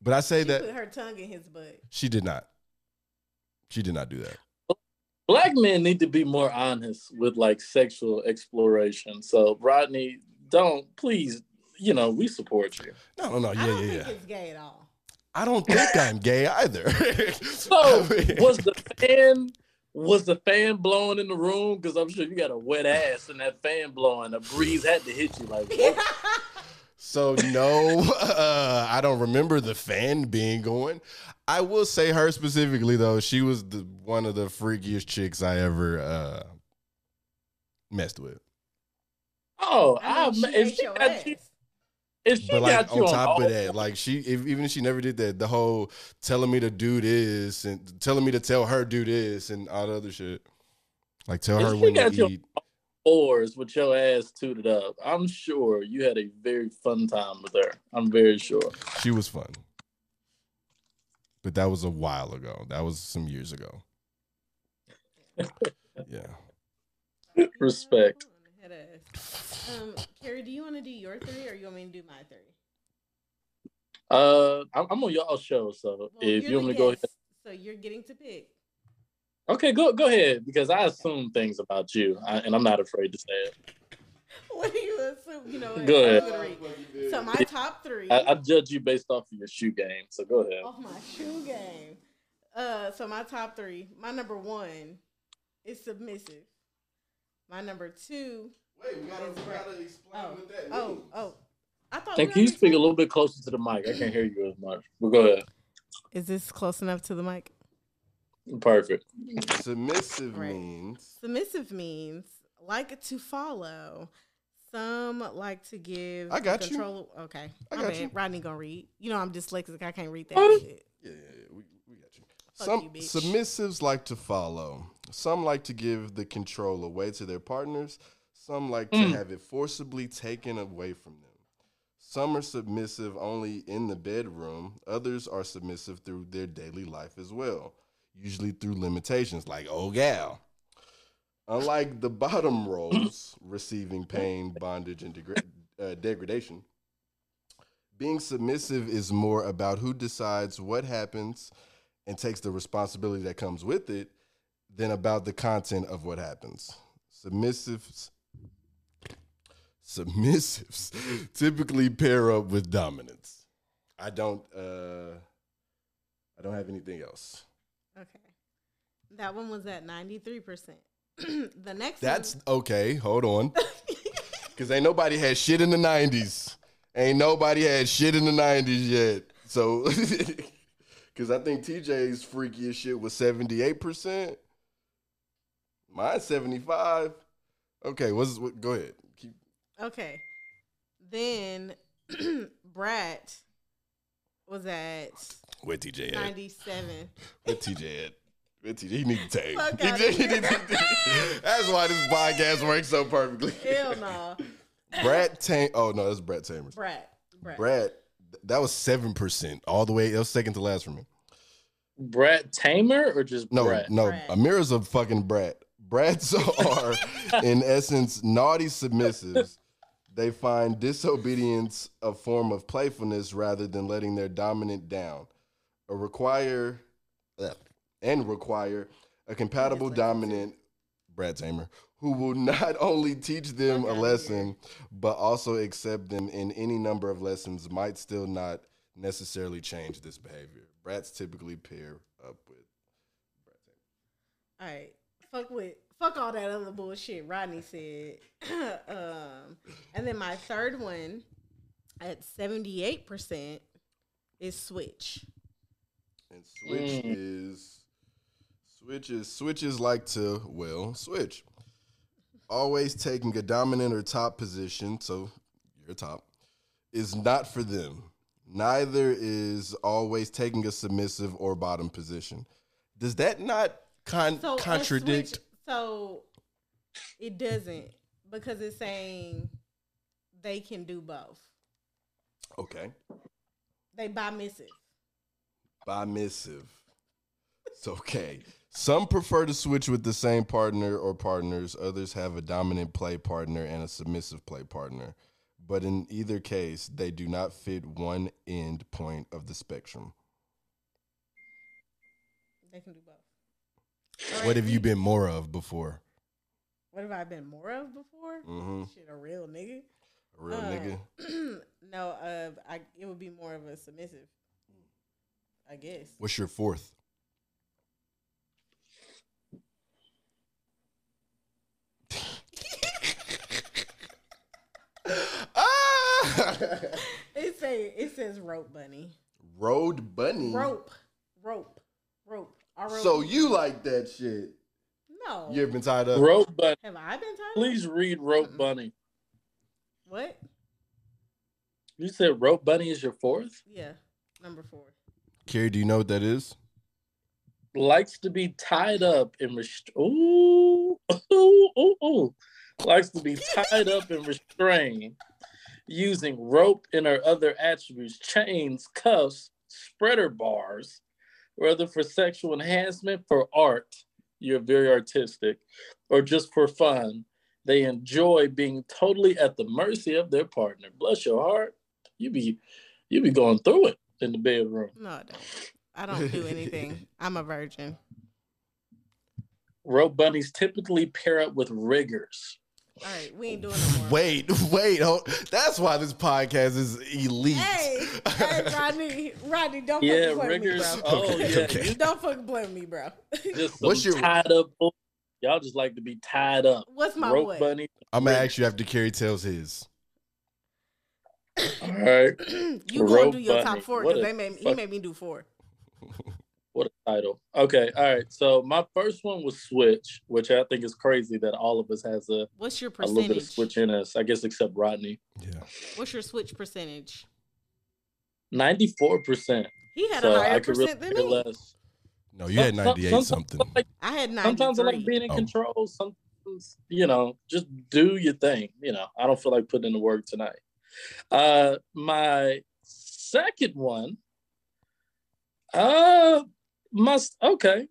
But I say She that put her tongue in his butt. she did not. She did not do that. Black men need to be more honest with like sexual exploration. So Rodney, don't please, you know, we support you. No, no, no. I Yeah, don't yeah, think yeah. it's gay at all. I don't think I'm gay either. So I mean- was the fan was the fan blowing in the room? Because I'm sure you got a wet ass and that fan blowing. A breeze had to hit you like what? So no, uh, I don't remember the fan being going. I will say her specifically though. She was the one of the freakiest chicks I ever uh, messed with. Oh, I I, mean, she if ate she your got ass. you, if she But like got you on on, top all- of that, like she, if, even if she never did that, the whole telling me to do this and telling me to tell her do this and all the other shit. Like tell If her she when got to you- eat. fours with your ass tooted up, I'm sure you had a very fun time with her. I'm very sure. She was fun. But that was a while ago. That was some years ago. Yeah. Respect. Um, Carrie, do you want to do your three or you want me to do my three? Uh, I'm I'm on y'all show, so Well, if you're you the want me to go ahead, So you're getting to pick. okay, go go ahead because I assume things about you, I, and I'm not afraid to say it. What do you assume? You know. Go I'm ahead. gonna read. So my top three. I, I judge you based off of your shoe game, so go ahead. off my shoe game. Uh, so my top three. My number one is submissive. My number two. Wait, we gotta- we gotta explain Oh, oh, oh. I thought. And we can you already speak a little bit closer to the mic? I can't hear you as much. But go ahead. Is this close enough to the mic? Perfect. Submissive Right. means Submissive means like to follow. Some like to give. I got you. control. Okay, I My got bad. you. Rodney gonna read. You know I'm dyslexic. I can't read that What? shit. Yeah, yeah, yeah. We, we got you. Fuck Some you, bitch. submissives like to follow. Some like to give the control away to their partners. Some like to Mm. have it forcibly taken away from them. Some are submissive only in the bedroom, others are submissive through their daily life as well, usually through limitations like, oh, gal. Unlike the bottom roles, receiving pain, bondage, and degra- uh, degradation, being submissive is more about who decides what happens and takes the responsibility that comes with it than about the content of what happens. Submissives submissives typically pair up with dominants. I don't uh I don't have anything else. Okay. That one was at 93%. the next That's one, okay, hold on. Cause ain't nobody had shit in the nineties. Ain't nobody had shit in the nineties yet. So cause I think TJ's freakiest shit was 78%. Mine's 75. Okay, what's what go ahead. Keep Okay. Then Brat was at where TJ at? 97. Where TJ at? Where He need to take. Fuck He outta he need to- That's why this podcast works so perfectly. Hell no. Brad Tam. Oh no, that's Brat Tamers. Brat. Brat. Brad, that was seven percent all the way. That was second to last for me. Brett Tamer or just No, Brett? no, Brad. Amira's a fucking brat. Brats are, in essence, naughty submissives. They find disobedience a form of playfulness rather than letting their dominant down. A require ugh, and require a compatible dominant Brat Tamer who will not only teach them a lesson but also accept them in any number of lessons might still not necessarily change this behavior. Brats typically pair up with Brat Tamer. All right. Fuck with fuck all that other bullshit Rodney said. um, and then my third one at seventy eight percent is Switch. And switch is switch is switches switches like to well switch. Always taking a dominant or top position, so you're top, is not for them. Neither is always taking a submissive or bottom position. Does that not con- So contradict? switch- so it doesn't because it's saying they can do both. Okay, They submissive. Bimissive. It's okay. Some prefer to switch with the same partner or partners. Others have a dominant play partner and a submissive play partner. But in either case, they do not fit one end point of the spectrum. They can do both. What have you been more of before? What have I been more of before? Mm-hmm. Shit, a real nigga. A real Uh, nigga. no, uh, I it would be more of a submissive. I guess. What's your fourth? It say it says rope bunny. Road bunny. Rope, rope, rope. R-O-P. So you like that shit? no? You ever been tied up? Rope Bunny. have I been tired? Please read Rope Bunny. What? You said Rope Bunny is your fourth? Yeah, number four. Carrie, do you know what that is? Likes to be tied up and rest- ooh, ooh, ooh, ooh. Likes to be tied up and restrained using rope and her other attributes, chains, cuffs, spreader bars, whether for sexual enhancement, for art, you're very artistic, or just for fun. They enjoy being totally at the mercy of their partner. Bless your heart. You be you be going through it in the bedroom. No, I don't. I don't do anything. I'm a virgin. Rope bunnies typically pair up with riggers. All right, we ain't doing no more. Wait, wait. Hold. That's why this podcast is elite. Hey, hey, Rodney, Rodney, don't Yeah, fucking play with me, bro. Oh Okay, yeah, okay. you Don't fucking play with me, bro. just What's some your- tied up? bull- Y'all just like to be tied up. What's my Rope what? bunny. I'm gonna ask you after Carrie tells his. All right. you gonna do your top four because they made he made me do four. What a title. Okay. All right. So my first one was Switch, which I think is crazy that all of us has a, What's your percentage? a little bit of? Switch in us. I guess except Rodney. Yeah. What's your switch percentage? Ninety-four percent. He had So a higher I could really percent than me. less. No, you had Some- some- 98 sometimes something. I like- I had ninety Sometimes I like being in Oh. control. Sometimes, you know, just do your thing. You know, I don't feel like putting in the work tonight. Uh, my second one. Uh, my okay.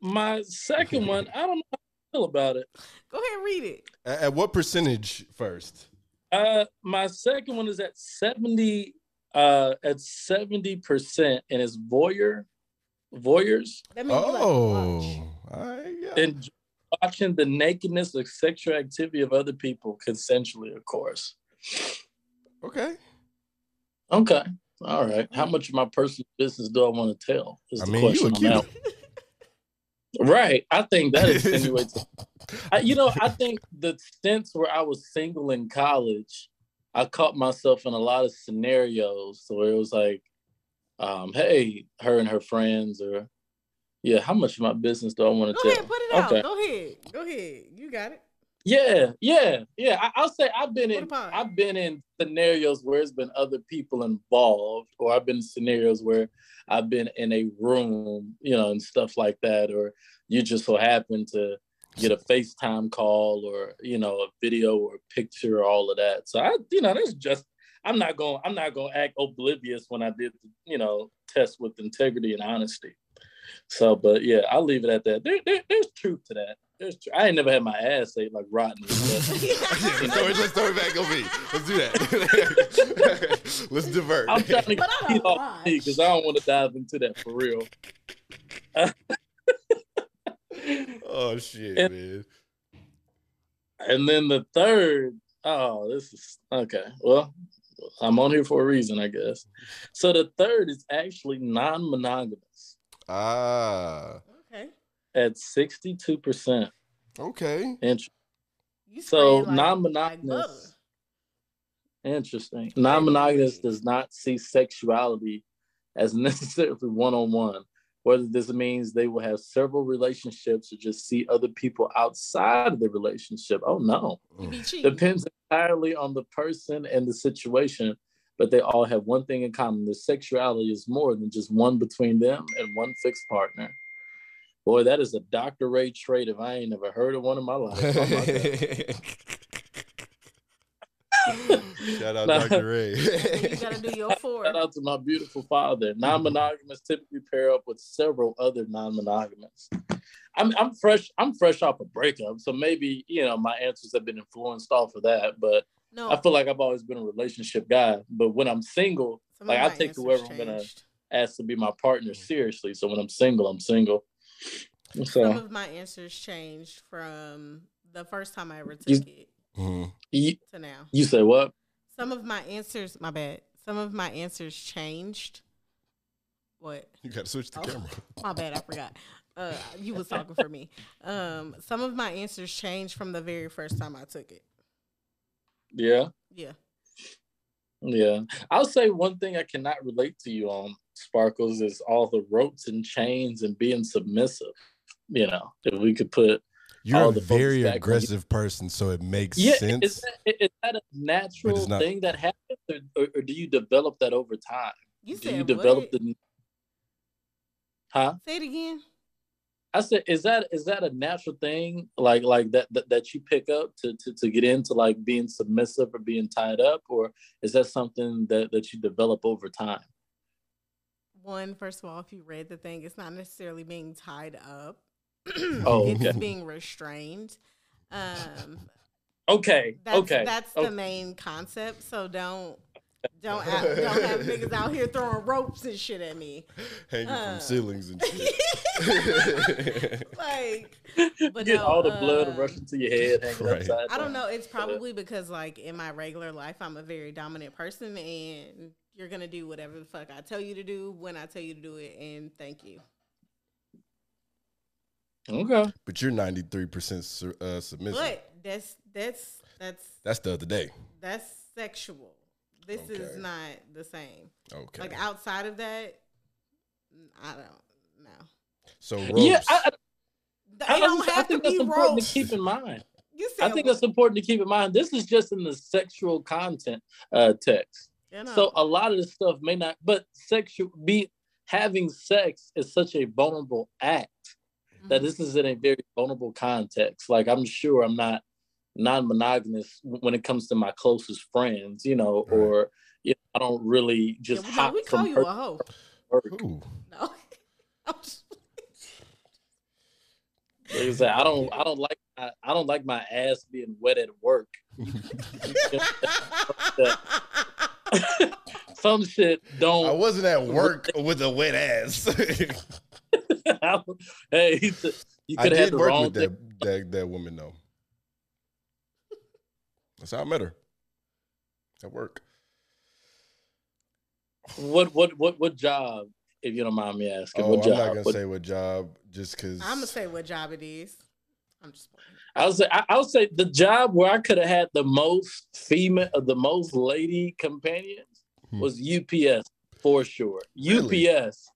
My second one. I don't know how I feel about it. Go ahead and read it. At, at what percentage first? Uh, my second one is at seventy. Uh, at seventy percent, and it's voyeur, voyeurs, That means you like to Oh, watch. all right, yeah. and watching the nakedness of sexual activity of other people consensually, of course. okay. Okay. All right. How much of my personal business do I want to tell? Is I the mean, you question a on Cuban. that one. Right. I think that insinuates. I, you know, I think the stints where I was single in college, I caught myself in a lot of scenarios where it was like, um, hey, her and her friends, or yeah, how much of my business do I want to tell?" Go tell? ahead, put it out. Okay. Go ahead. Go ahead. You got it. Yeah, yeah, yeah. I, I'll say I've been in I've been in scenarios where it's been other people involved, or I've been in scenarios where I've been in a room, you know, and stuff like that, or you just so happen to get a FaceTime call or you know a video or a picture or all of that. So I, you know, that's just I'm not going I'm not going to act oblivious when I did the, you know test with integrity and honesty. So, but yeah, I'll leave it at that. There, there, there's truth to that. There's tr- I ain't never had my ass ate like Rodney. but- let's throw it, let's throw it back on me. Let's do that. let's divert. I'm trying to But I keep don't because I don't want to dive into that for real. oh shit, And- man. And then the third, oh, this is okay. Well, I'm on here for a reason, I guess. So the third is actually non-monogamous Ah, Okay. At 62%. okay. Int- You So like- non-monogamous. like. Interesting. Non-monogamous does not see sexuality as necessarily one-on-one. Whether this means they will have several relationships or just see other people outside of the relationship. Oh no. You be cheating. Depends entirely on the person and the situation, but they all have one thing in common. Their sexuality is more than just one between them and one fixed partner. Boy, that is a Dr. Ray trait if I ain't never heard of one in my life. Oh my Shout out Nah. Dr. Ray. you gotta do your four. Shout out to my beautiful father. Non-monogamous typically pair up with several other non-monogamous. I'm I'm fresh. I'm fresh off a breakup, so maybe you know my answers have been influenced off of that. But No, I feel like I've always been a relationship guy. But when I'm single, some like, I take answers whoever I'm gonna- ask to be my partner mm. seriously. So when I'm single, I'm single. Some of my answers changed from the first time I ever took You- it Mhm. you, to now. you say what? Some of my answers, my bad. Some of my answers changed. What? You gotta switch the Oh. camera. My bad, I forgot. Uh, you was talking for me. Um, some of my answers changed from the very first time I took it. Yeah, Yeah. yeah. I'll say one thing I cannot relate to you on Sparkles is all the ropes and chains and being submissive. You know, if we could put You're all a the focus very back on aggressive person, so it makes yeah, sense. is that, is that a natural not. thing that happens, or, or, or do you develop that over time? You do you develop what? the? Huh? Say it again. I said, is that is that a natural thing, like like that that, that you pick up to, to to get into like being submissive or being tied up, or is that something that that you develop over time? One, first of all, if you read the thing, it's not necessarily being tied up. Oh, it's okay. being restrained. Um, Okay, that's, okay, That's okay. the main concept. So don't don't out, don't have niggas out here throwing ropes and shit at me. Hanging Uh. from ceilings and shit. like, but Get no, all the blood uh, rushing to your head, hanging Right. upside I don't know. It's probably because like in my regular life, I'm a very dominant person, and you're gonna do whatever the fuck I tell you to do when I tell you to do it. And thank you. Okay, but you're 93% su- uh, submissive. But that's that's that's That's the other day. that's sexual. This is not the same. Okay. Like outside of that, I don't know. so ropes. yeah, I, I, I, don't I have to think that's be important ropes. to keep in mind. You said I think that's important to keep in mind. This is just in the sexual content uh, text. You know, So a lot of this stuff may not, but sexual be having sex is such a vulnerable act that Mhm. this is in a very vulnerable context. Like I'm sure I'm not non-monogamous when it comes to my closest friends, you know, Right. or you know, I don't really just well, hop no, we call from you a hoe. work. No. I'm just- Like I said, I don't I don't like my, I don't like my ass being wet at work. Some shit don't. I wasn't at work with a wet ass. hey, you could have had did the work with that, that that woman though. That's how I met her. At work. What what what what job? If you don't mind me asking, Oh, what I'm job? not gonna What- say what job just because I'm gonna say what job it is. I'm just playing. I would say I, I would say the job where I could have had the most female, uh, the most lady companions Hmm. was UPS for sure. Really? UPS,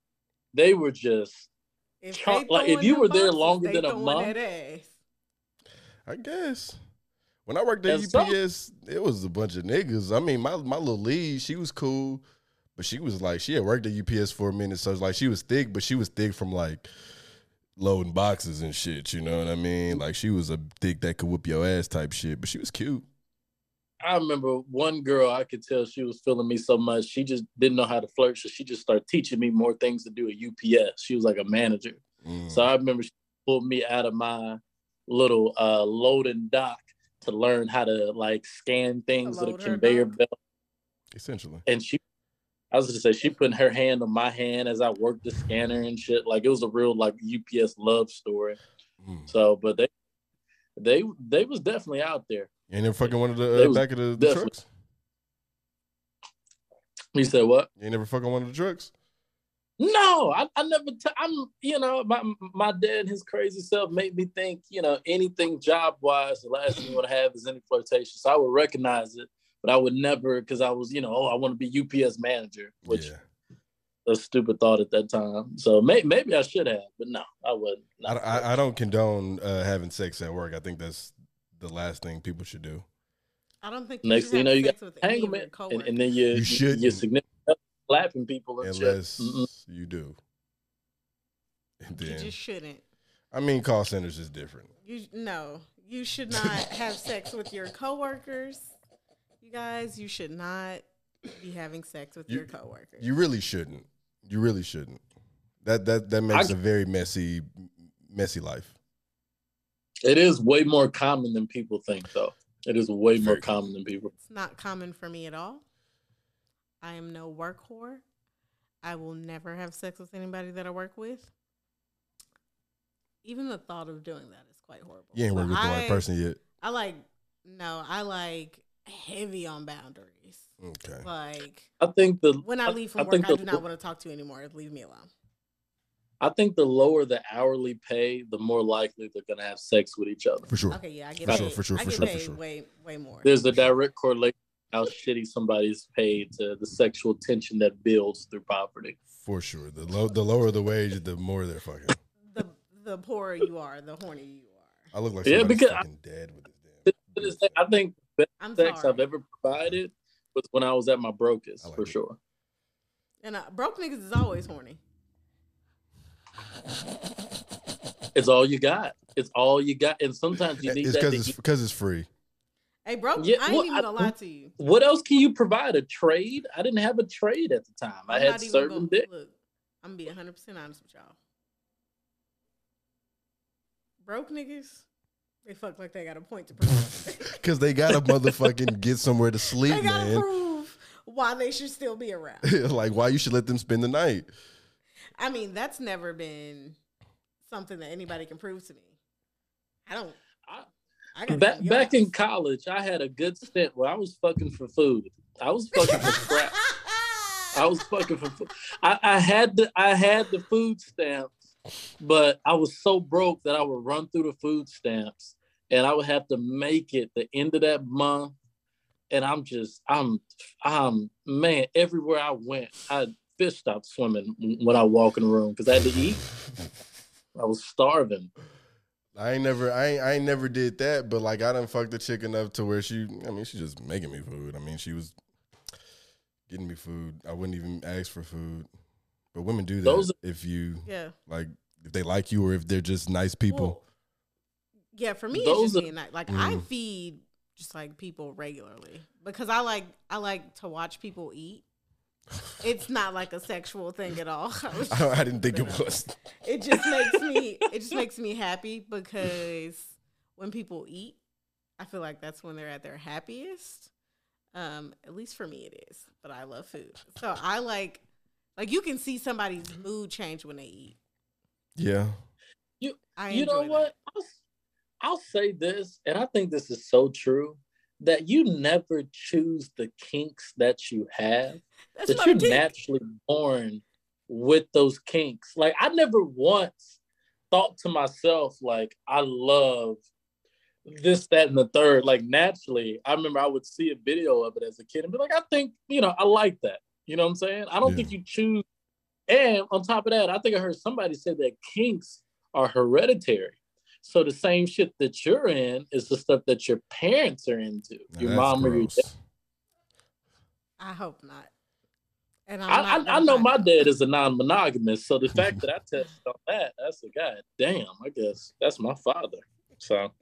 they were just If, Char- they like, if you them were there boxes, longer than a month- that. I guess. When I worked at And some- UPS, it was a bunch of niggas. I mean, my my little lead, she was cool, but she was like, she had worked at UPS for a minute, so it's like she was thick, but she was thick from like loading boxes and shit. You know what I mean? Like she was a thick that could whoop your ass type shit, but she was cute. I remember one girl, I could tell she was feeling me so much. She just didn't know how to flirt. So she just started teaching me more things to do at UPS. She was like a manager. Mm. So I remember she pulled me out of my little uh, loading dock to learn how to like scan things with a conveyor dock? belt. Essentially, And she, I was gonna say, she putting her hand on my hand as I worked the scanner and shit. Like it was a real like UPS love story. Mm. So, but they, they, they was definitely out there. Ain't never fucking one of the uh, back of the, the trucks. You said what? You ain't never fucking one of the trucks. No, I, I never. T- I'm, you know, my my dad, and his crazy self, made me think, you know, anything job wise, the last thing you want to have is any flirtation. So I would recognize it, but I would never, because I was, you know, oh, I want to be UPS manager, which yeah, a stupid thought at that time. So may, maybe I should have, but no, I wouldn't. I, I, I don't condone uh, having sex at work. I think that's the last thing people should do. I don't think Next thing you know, you got sex with any of your entanglement, and, and then you, You you shouldn't. you're significant other slapping people and Unless shit. You do. And you just shouldn't. I mean, call centers is different. You no, you should not have sex with your coworkers. You guys, you should not be having sex with You- your coworkers. You really shouldn't. You really shouldn't. That that that makes I- a very messy, messy life. It is way more common than people think, though. It is way more common than people. it's not common for me at all. I am no work whore. I will never have sex with anybody that I work with. Even the thought of doing that is quite horrible. You ain't So worked with the right person yet. I like no, I like heavy on boundaries. Okay. Like I think the when I leave from work, think I the- do not want to talk to you anymore. Leave me alone. I think the lower the hourly pay, the more likely they're gonna have sex with each other. For sure. Okay, yeah, I get For paid. sure, for sure, I for get sure, for sure. way way more. There's a direct correlation how shitty somebody's paid to the sexual tension that builds through poverty. For sure. The low, the lower the wage, the more they're fucking. the the poorer you are, the hornier you are. I look like Yeah, somebody's because I- dead with this damn. I think the best I'm sex sorry. I've ever provided was when I was at my brokest, like for it. sure. And uh, broke niggas is always horny. It's all you got. It's all you got, and sometimes you need It's that. because To it's because it's free. Hey, broke. Yeah, I ain't well, even I- gonna lie to you. What else can you provide? A trade? I didn't have a trade at the time. I I'm had not even serving dick. Look, I'm gonna be 100 percent honest with y'all. Broke niggas, they fuck like they got a point to prove. Because they gotta motherfucking get somewhere to sleep, they gotta man. prove why they should still be around. like why you should let them spend the night. I mean, that's never been something that anybody can prove to me. I don't. I- I Back back in college, I had a good stint where I was fucking for food. I was fucking for scrap. I was fucking for food. I, I had the I had the food stamps, but I was so broke that I would run through the food stamps and I would have to make it the end of that month. And I'm just I'm I'm man, everywhere I went, I fish stopped swimming when I walk in the room because I had to eat. I was starving. I ain't never I ain't, I ain't never did that, but like I done fucked the chick enough to where she I mean she just making me food. I mean she was getting me food. I wouldn't even ask for food. But women do that Those- if you yeah. like if they like you or if they're just nice people. Well, Yeah, for me, Those it's just are- being nice. Like I Mm. feed just like people regularly because I like I like to watch people eat. It's not like a sexual thing at all. I I, I didn't think it was. it just makes me it just makes me happy because when people eat, I feel like that's when they're at their happiest. Um, at least for me it is. But I love food. So I like like you can see somebody's mood change when they eat. Yeah. You I you know that. what? I'll, I'll say this, and I think this is so true that you never choose the kinks that you have. That's that you're a naturally born with those kinks. Like I never once thought to myself, like, I love this, that, and the third. Like naturally, I remember I would see a video of it as a kid and be like, I think, you know, I like that. You know what I'm saying? I don't Yeah. think you choose. And on top of that, I think I heard somebody say that kinks are hereditary. So the same shit that you're in is the stuff that your parents are into. Now your that's mom or your dad. I hope not. And I'm I, not I, I know my dad is a non-monogamous, so the fact that I tested on that, that's a god damn. I guess that's my father. So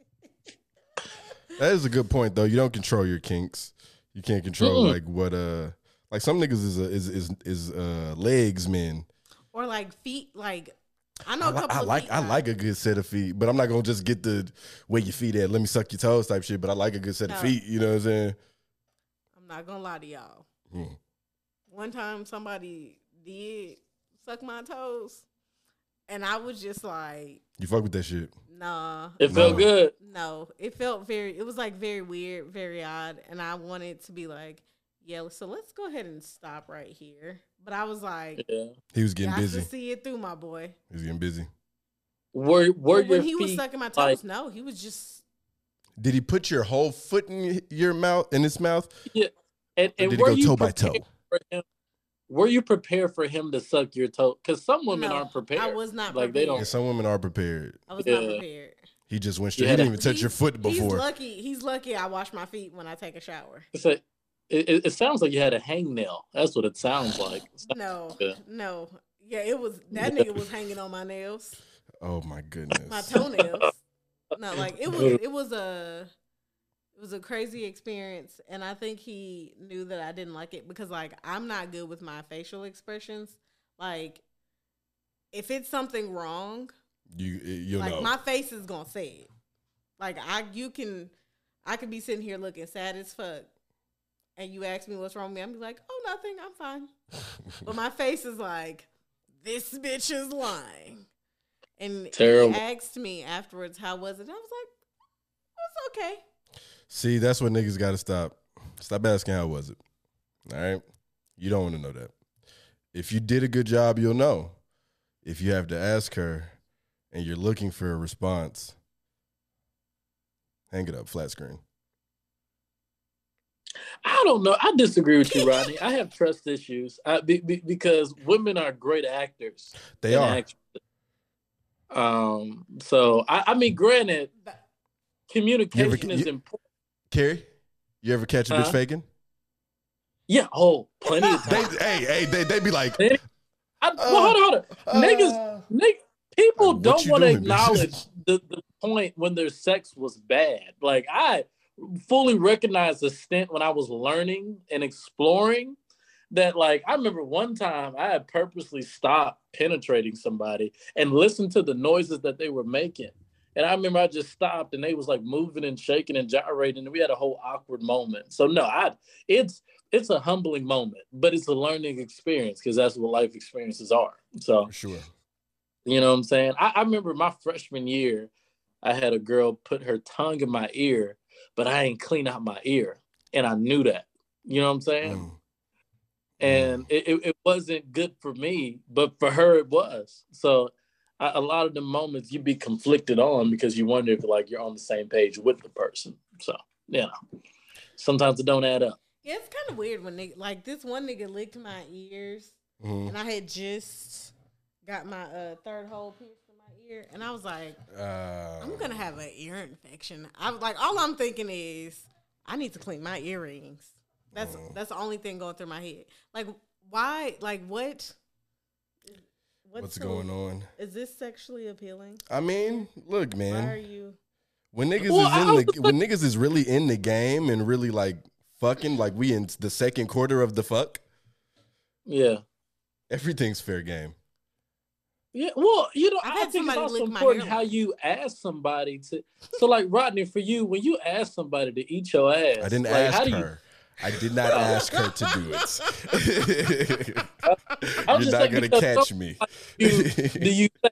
That is a good point though. You don't control your kinks. You can't control Mm-mm. like what uh like some niggas is a, is is is uh legs men. or like feet. Like I know I, a couple. I of like feet I guys. like a good set of feet, but I'm not gonna just get the where your feet at. Let me suck your toes type shit. But I like a good set of feet. You know what I'm saying? I'm not gonna lie to y'all. Hmm. One time somebody did suck my toes, and I was just like, You fuck with that shit. nah. it felt No. good. No, it felt very. It was like very weird, very odd, and I wanted to be like, yeah. So let's go ahead and stop right here. But I was like, Yeah. He was getting got busy. to see it through, my boy. He was getting busy. Were were But when he was sucking my toes, like- no, he was just Did he put your whole foot in your mouth in his mouth? and, and did he go toe by toe? prepared for him? Were you prepared for him to suck your toe? Because some women No, aren't prepared. I was not like they don't. some women are prepared. I was not prepared. He just went You straight. He didn't even touch your He's- foot He's before. lucky. He's lucky. I wash my feet when I take a shower. It's a, it, it- it sounds like you had a hangnail. That's what it sounds like. No, Yeah. no. Yeah, it was that nigga was hanging on my nails, Oh my goodness. my toenails. no, like it was. It was a. It was a crazy experience, and I think he knew that I didn't like it because, like, I'm not good with my facial expressions. Like, if it's something wrong, You eh, you'll like know. my face is gonna say it. Like I, you can, I could be sitting here looking sad as fuck, and you ask me what's wrong with me, I'm be like, oh nothing, I'm fine. but my face is like, this bitch is lying. And Terrible. he asked me afterwards, how was it? I was like, it's okay. See, that's what niggas got to stop. Stop asking how was it. All right, you don't want to know that. If you did a good job, you'll know. If you have to ask her, and you're looking for a response, hang it up, flat screen. I don't know. I disagree with you, Rodney. I have trust issues I, be, be, because women are great actors. They are. actresses. Um. So I, I mean, granted, But communication You is ever- you- important. Carrie, you ever catch a bitch Huh? faking? Yeah. Oh, plenty of They, times. hey, hey, they, they be like, I, well, hold on, hold on. Niggas, Nick, people Uh, don't want to acknowledge the, the point when their sex was bad. Like I fully recognize the stint when I was learning and exploring that like I remember one time I had purposely stopped penetrating somebody and listened to the noises that they were making. And I remember I just stopped and they was like moving and shaking and gyrating and we had a whole awkward moment. So no, I it's it's a humbling moment, but it's a learning experience because that's what life experiences are. So for sure. you know what I'm saying? I, I remember my freshman year, I had a girl put her tongue in my ear, but I ain't clean out my ear. And I knew that. You know what I'm saying? Mm. And it, it, it wasn't good for me, but for her it was. So I, a lot of the moments you be conflicted on because you wonder if like you're on the same page with the person. So, you know, sometimes it don't add up. yeah, it's kind of weird when they like this one nigga licked my ears, Mhm. and I had just got my uh, third hole pierced in my ear, and I was like, Uh, I'm gonna have an ear infection. I was like, all I'm thinking is, I need to clean my earrings. That's Mm. that's the only thing going through my head. Like, why? Like, what? what's so- going on? Is this sexually appealing? I mean, look, Why are man. you? When niggas Well, is in the when niggas is really in the game and really like fucking like we in the second quarter of the fuck, Yeah. everything's fair game. Yeah, well, you know, I've I think it's also important how you ask somebody to. So, like Rodney, for you, when you ask somebody to eat your ass, I didn't like, ask how do you- her. I did not ask her to do it. You're just not saying gonna catch some- me. you, do you say,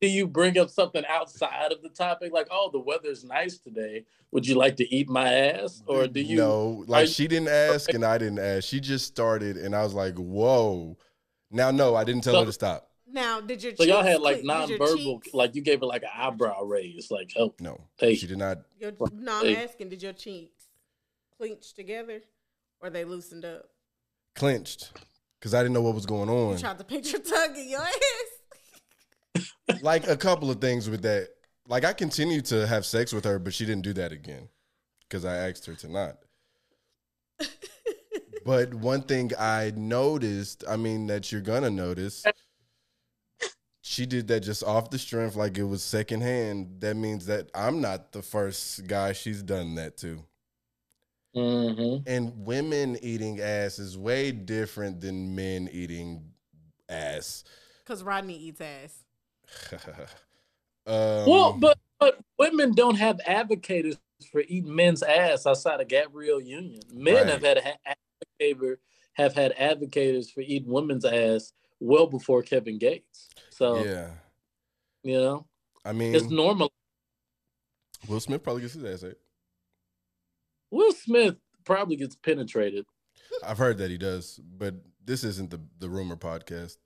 do you bring up something outside of the topic, like, oh, the weather's nice today? Would you like to eat my ass, or do you? No, are like you- she didn't ask and I didn't ask. She just started and I was like, "Whoa!" Now, no, I didn't tell So- her to stop. Now, did your So y'all had like clen- did your nonverbal, cheeks- like you gave it like an eyebrow raise, like, oh, No, Hey. she did not. Your, no, I'm Hey. asking, did your cheeks clench together or they loosened up? Clenched because I didn't know what was going on. You tried to put your tongue in your ass. like a couple of things with that. Like I continued to have sex with her, but she didn't do that again because I asked her to not. but one thing I noticed, I mean, that you're gonna notice, she did that just off the strength, like it was secondhand. That means that I'm not the first guy she's done that to. hmm And women eating ass is way different than men eating ass. Because Rodney eats ass. um, well, but but women don't have advocates for eating men's ass outside of Gabrielle Union. Men Right. have had a ha- advocator have had advocates for eating women's ass well before Kevin Gates. So yeah, you know, I mean, it's normal. Will Smith probably gets his ass ate. Will Smith probably gets penetrated. I've heard that he does, but this isn't the the rumor podcast.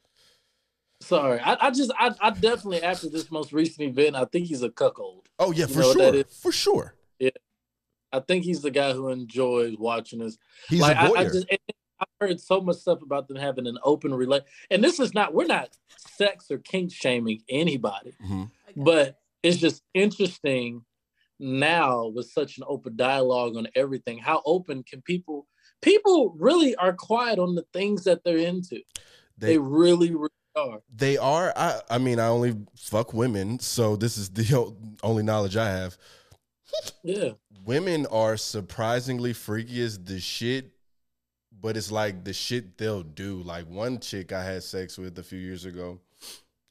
Sorry, I, I just I, I definitely after this most recent event, I think he's a cuckold. Oh yeah, You for sure, for sure. Yeah, I think he's the guy who enjoys watching this. He's like a I, voyeur. I just and I've heard so much stuff about them having an open relate. And this is not we're not sex or kink shaming anybody, Mhm. but it's just interesting now with such an open dialogue on everything. How open can people? People really are quiet on the things that they're into. They, They really, really are. they are. I I mean, I only fuck women, so this is the only knowledge I have. Yeah. Women are surprisingly freaky as the shit, but it's like the shit they'll do. Like one chick I had sex with a few years ago,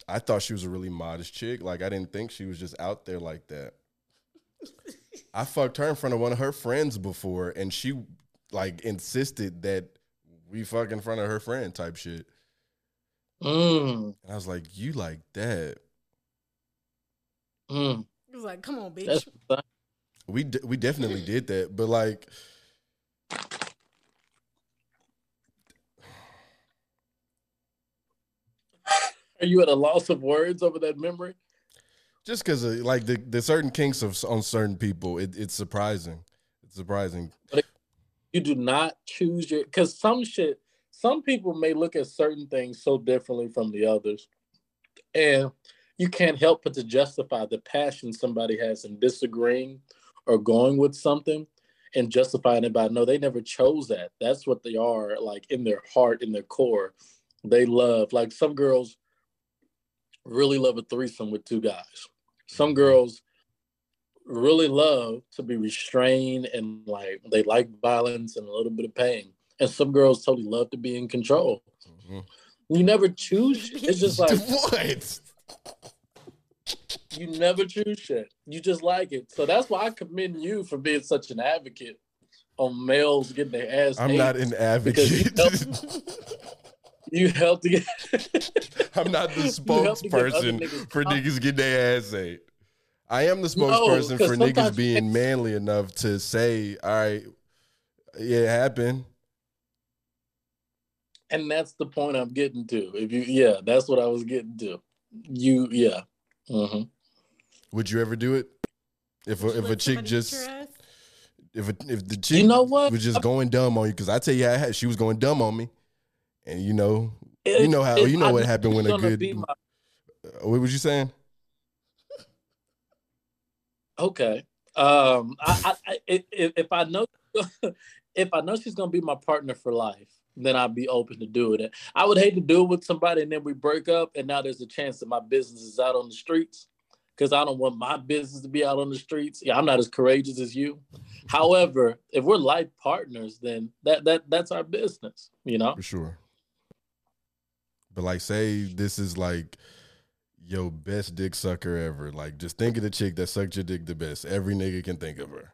I thought she was a really modest chick. Like I didn't think she was just out there like that. I fucked her in front of one of her friends before, and she like insisted that we fuck in front of her friend type shit. Mm, And I was like, "You like that?" mm. He was like, come on, bitch. We d- we definitely did that, but like, Are you at a loss of words over that memory? just because uh, like the the certain kinks of on certain people, it, it's surprising. It's surprising. you do not choose your because some shit some people may look at certain things so differently from the others and you can't help but to justify the passion somebody has in disagreeing or going with something and justifying it by no they never chose that that's what they are like in their heart in their core they love like some girls really love a threesome with two guys some girls really love to be restrained and like they like violence and a little bit of pain. And some girls totally love to be in control. Mhm. You never choose. It's just like what? you never choose shit. You just like it. So that's why I commend you for being such an advocate on males getting their ass. I'm not an because you advocate. You helped to get. I'm not the You help to get other spokesperson niggas for niggas getting their ass ate. I am the No, for niggas being manly enough to say, "All right, yeah, it happened." and that's the point I'm getting to. If you, yeah, that's what I was getting to. You, yeah. hmm Would you ever do it? If a, Would you if a chick just if a, if the chick You know what? was just going dumb on you because I tell you, I had, she was going dumb on me, and you know, If- you know how you know I what happened when a good. my- uh, what was you saying? okay. Um, I, I, I if, if I know if I know she's gonna be my partner for life, then I'd be open to doing it. I would hate to do it with somebody and then we break up, and now there's a chance that my business is out on the streets. because I don't want my business to be out on the streets. Yeah, I'm not as courageous as you. However, if we're life partners, then that that that's our business, you know. For sure. But like, say this is like your best dick sucker ever. Like, just think of the chick that sucked your dick the best. Every nigga can think of her.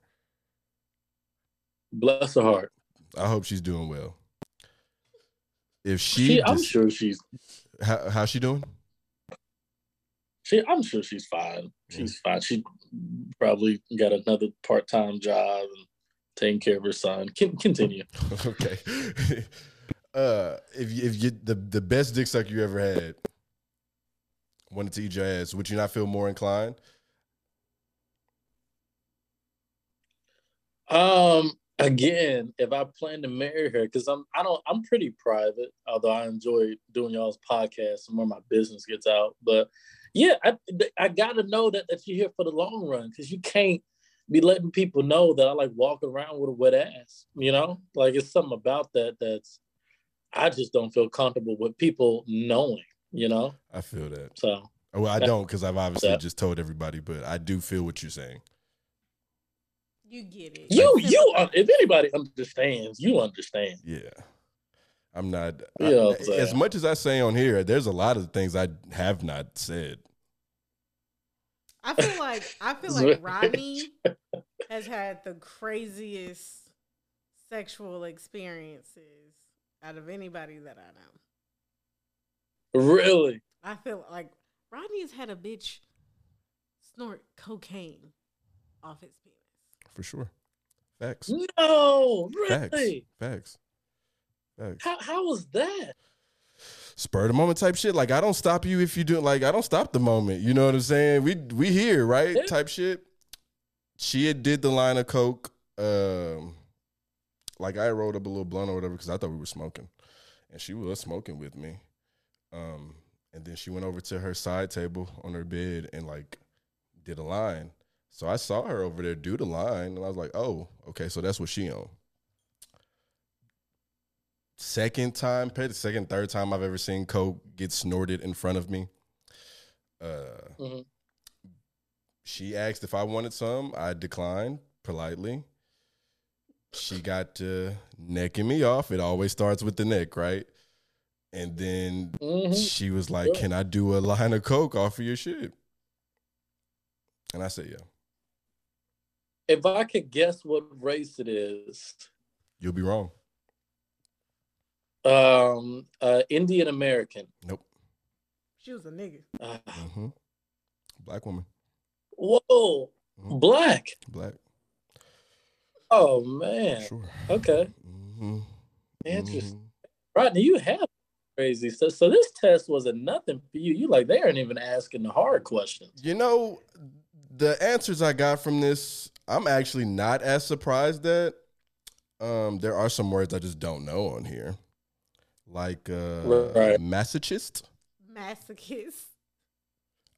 Bless her heart. I hope she's doing well. If she, She, I'm dis- sure she's how, how's she doing? she I'm sure she's fine. She's fine. She probably got another part time job and taking care of her son. Can, continue. okay. uh, if you, if you the the best dick suck you ever had wanted to eat your ass, would you not feel more inclined? Um, again, if I plan to marry her, because I'm I don't I'm pretty private, although I enjoy doing y'all's podcast and where my business gets out. But yeah, I I gotta know that that you're here for the long run because you can't be letting people know that I like walking around with a wet ass. You know, like it's something about that that's I just don't feel comfortable with people knowing. You know, I feel that. so Well, I don't because I've obviously that- just told everybody, but I do feel what you're saying. You get it. you you simple. uh, if anybody understands, you understand. Yeah. I'm not Yeah, I- I'm as much as I say on here, there's a lot of things I have not said. I feel like I feel like Rodney has had the craziest sexual experiences out of anybody that I know. Really. I feel like Rodney's had a bitch snort cocaine off his penis. For sure. Facts. No, Facts. really. Facts. Facts. How how was that? Spur the moment type shit. Like I don't stop you if you do like I don't stop the moment. You know what I'm saying? We we here, right? Yeah. Type shit. She had did the line of coke. Um like I rolled up a little blunt or whatever because I thought we were smoking. And she was smoking with me. Um, and then she went over to her side table on her bed and like did a line. So I saw her over there do the line, and I was like, "Oh, okay, so that's what she on." Second time, the second, third time I've ever seen coke get snorted in front of me. Uh, Mhm. she asked if I wanted some. I declined politely. She got to necking me off. It always starts with the neck, right? And then Mhm. she was like, Yeah. "Can I do a line of coke off of your shit?" And I said, "Yeah." If I could guess what race it is, You'll be wrong. um, uh, Indian American. Nope. She was a nigga. Uh, hmm Black woman. whoa, Mhm. black. Black. Oh man. Sure. Okay, hmm interesting. Rodney, you have crazy stuff. So this test wasn't nothing for you. You like they aren't even asking the hard questions. You know, the answers I got from this, I'm actually not as surprised at. Um, there are some words I just don't know on here, like uh, Right. masochist. Masochist.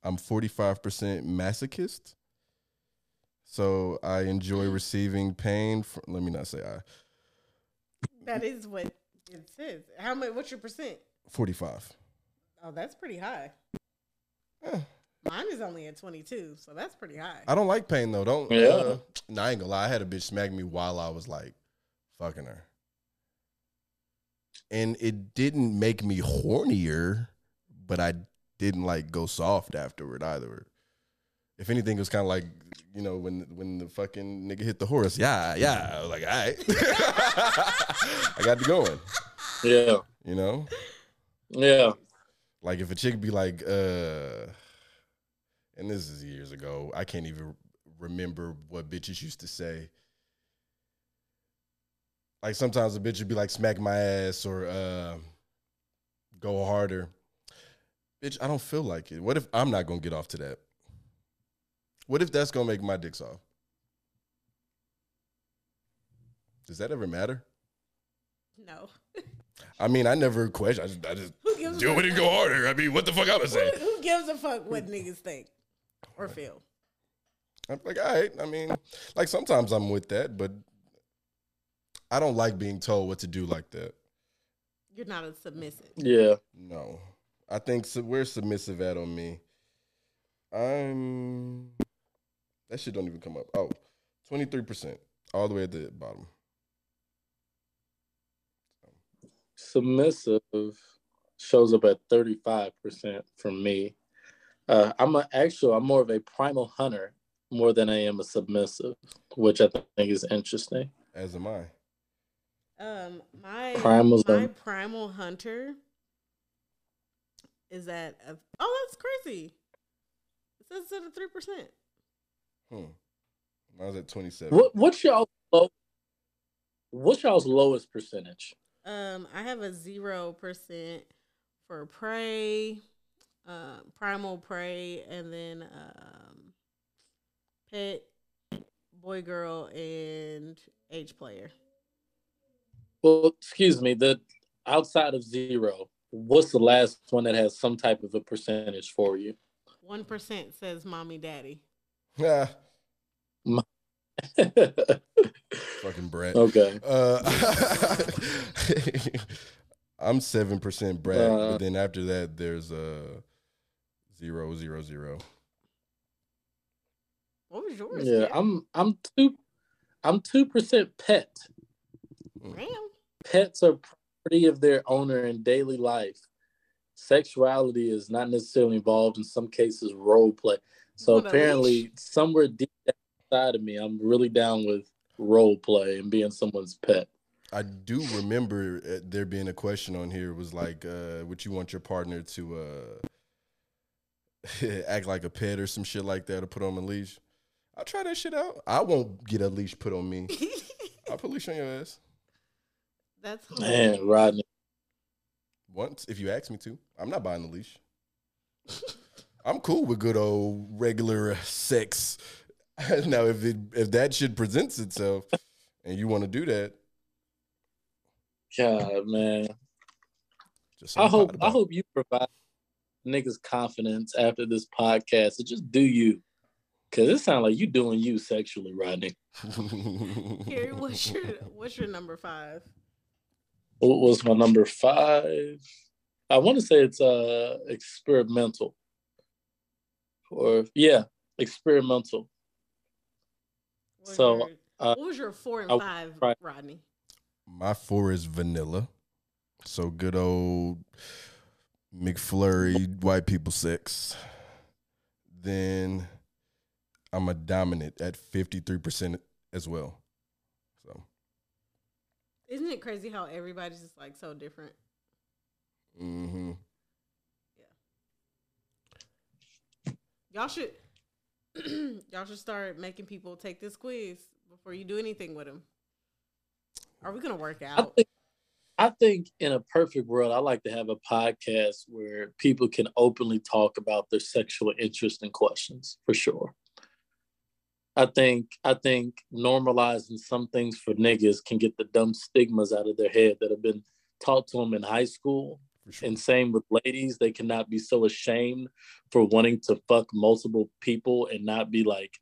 I'm 45% masochist. So I enjoy receiving pain. From, let me not say I. That is what it says. How much? What's your percent? 45. Oh, that's pretty high. Eh, Mine is only at 22, so that's pretty high. I don't like pain though. Don't. Yeah. Uh, no, I ain't gonna lie. I had a bitch smack me while I was like fucking her. And it didn't make me hornier, but I didn't like go soft afterward either. If anything, it was kind of like, you know, when when the fucking nigga hit the horse. Yeah, yeah. I was like, all right. I got to going, Yeah, you know? yeah. Like if a chick be like, uh, and this is years ago, I can't even remember what bitches used to say. Like sometimes a bitch would be like, smack my ass or uh, go harder. Bitch, I don't feel like it. What if I'm not gonna get off to that? What if that's gonna make my dick soft? Does that ever matter? No. I mean, I never question. I just, I just Who gives a do fuck? it and go harder. I mean, what the fuck I'm gonna say? Who, who gives a fuck what niggas think or feel? I'm like, all right. I mean, like sometimes I'm with that, but I don't like being told what to do like that. You're not a submissive. Yeah. No, I think su- we're submissive at on me. I'm. That shit don't even come up. Oh, 23%. All the way at the bottom. Submissive shows up at 35% for me. Uh, I'm a, actually I'm more of a primal hunter more than I am a submissive, which I think is interesting. As am I. Um, my Primal's my a- primal hunter is at a, oh that's crazy. It says it's at a three percent. Hmm. was at 27. What what's y'all low, what's y'all's lowest percentage? Um, I have a zero percent for prey, uh, primal prey, and then um, pet, boy, girl, and age player. Well, excuse me, the outside of zero, what's the last one that has some type of a percentage for you? One percent says mommy, daddy. Ah, okay. fucking brat. Okay. Uh, I'm seven percent brat, Uh, but then after that, there's uh zero zero zero. What was yours? Yeah, Kip? I'm I'm two I'm two percent pet. Damn. Pets are property of their owner in daily life. Sexuality is not necessarily involved in some cases role play. So apparently leash? somewhere deep inside of me, I'm really down with role play and being someone's pet. I do remember uh, there being a question on here was like, uh, would you want your partner to uh, act like a pet or some shit like that, or put on a leash? I'll try that shit out. I won't get a leash put on me. I'll put a leash on your ass That's Man, Rodney. once if you ask me to. I'm not buying the leash. I'm cool with good old regular sex. now, if it if that shit presents itself and you want to do that, God, man. just I hope I hope you provide niggas confidence after this podcast to just do you. Cause it sounds like you doing you sexually, Rodney. Carrie, what's your what's your number five? What was my number five? I want to say it's uh experimental. Or yeah, experimental. What So, your, uh, what was your four and I- five, right. Rodney? My four is vanilla. So good old McFlurry, white people sex. Then I'm a dominant at 53% as well. So, Isn't it crazy how everybody's just like so different? hmm Y'all should y'all should start making people take this quiz before you do anything with them. Are we gonna work I out? think, I think in a perfect world, I like to have a podcast where people can openly talk about their sexual interest and questions for sure. I think I think normalizing some things for niggas can get the dumb stigmas out of their head that have been taught to them in high school. Sure. And same with ladies, they cannot be so ashamed for wanting to fuck multiple people and not be like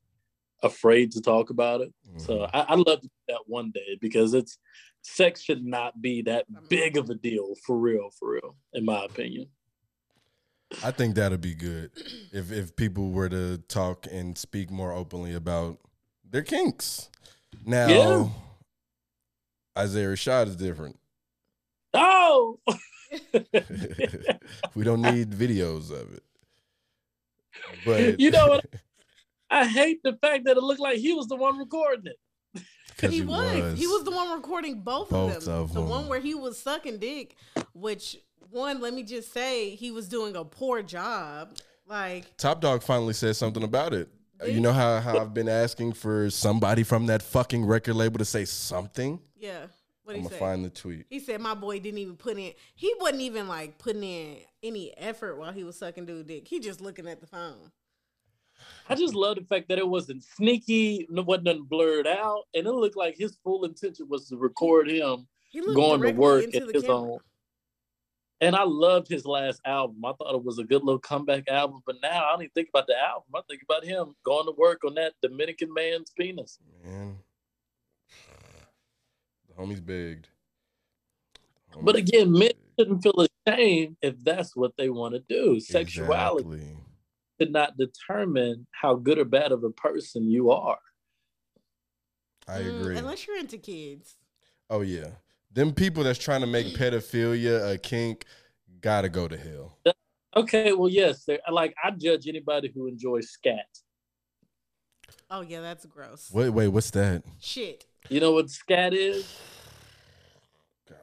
afraid to talk about it. So Mhm. I, I'd love to do that one day because it's sex should not be that big of a deal for real, for real, in my opinion. I think that'd be good if if people were to talk and speak more openly about their kinks. Now, Yeah. Isaiah Rashad is different. Oh, we don't need videos of it. But You know what? I hate the fact that it looked like he was the one recording it. 'cause he was. He was the one recording both, Both of them. of the them. one where he was sucking dick, which one, let me just say, he was doing a poor job. Like Top Dawg finally said something about it. Uh, Did You know how, how I've been asking for somebody from that fucking record label to say something? Yeah. What I'm gonna say? find the tweet. He said my boy didn't even put in. He wasn't even like putting in any effort while he was sucking dude dick. He just looking at the phone. I just love the fact that it wasn't sneaky, no wasn't nothing blurred out, and it looked like his full intention was to record him going to work at his camera. own. And I loved his last album. I thought it was a good little comeback album. But now I don't even think about the album. I think about him going to work on that Dominican man's penis. Man. The homies begged. The But homies again, men begged. shouldn't feel ashamed if that's what they want to do. Sexuality. Exactly. should not determine how good or bad of a person you are. I Mm, agree. unless you're into kids. oh yeah, them people that's trying to make pedophilia a kink gotta go to hell. Okay, well, yes, like I judge anybody who enjoys scat. Oh yeah, that's gross. Wait, wait, what's that? Shit. You know what scat is? God.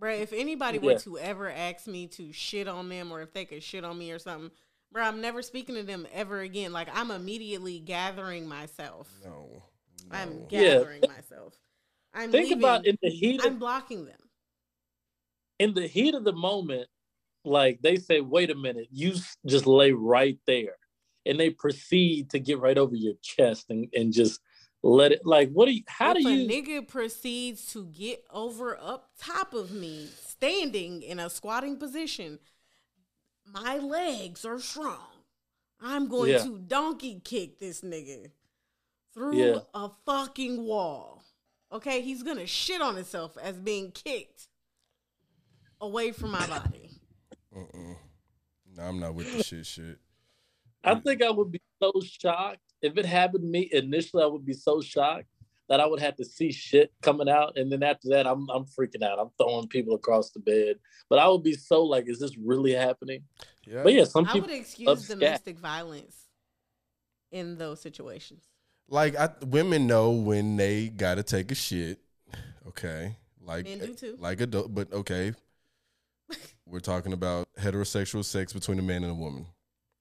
Bruh, if anybody Yeah. were to ever ask me to shit on them or if they could shit on me or something, bro, I'm never speaking to them ever again. Like I'm immediately gathering myself. No. I'm no. Yeah. gathering myself. I'm Think leaving. about in the heat of I'm blocking them. in the heat of the moment, like they say, wait a minute, you just lay right there. And they proceed to get right over your chest and, and just let it like what do you how if do a you nigga proceeds to get over up top of me, standing in a squatting position, my legs are strong. I'm going Yeah. to donkey kick this nigga through Yeah. a fucking wall. Okay, he's gonna shit on himself as being kicked away from my body. Mm-mm. No, I'm not with the shit. Shit. I think I would be so shocked if it happened to me initially. I would be so shocked that I would have to see shit coming out, and then after that, I'm I'm freaking out. I'm throwing people across the bed. But I would be so like, is this really happening? Yeah. But yeah, some I people. would excuse love scat. domestic violence in those situations. Like I, women know when they gotta take a shit. Okay. Like Men do too. like adult, but okay. We're talking about heterosexual sex between a man and a woman.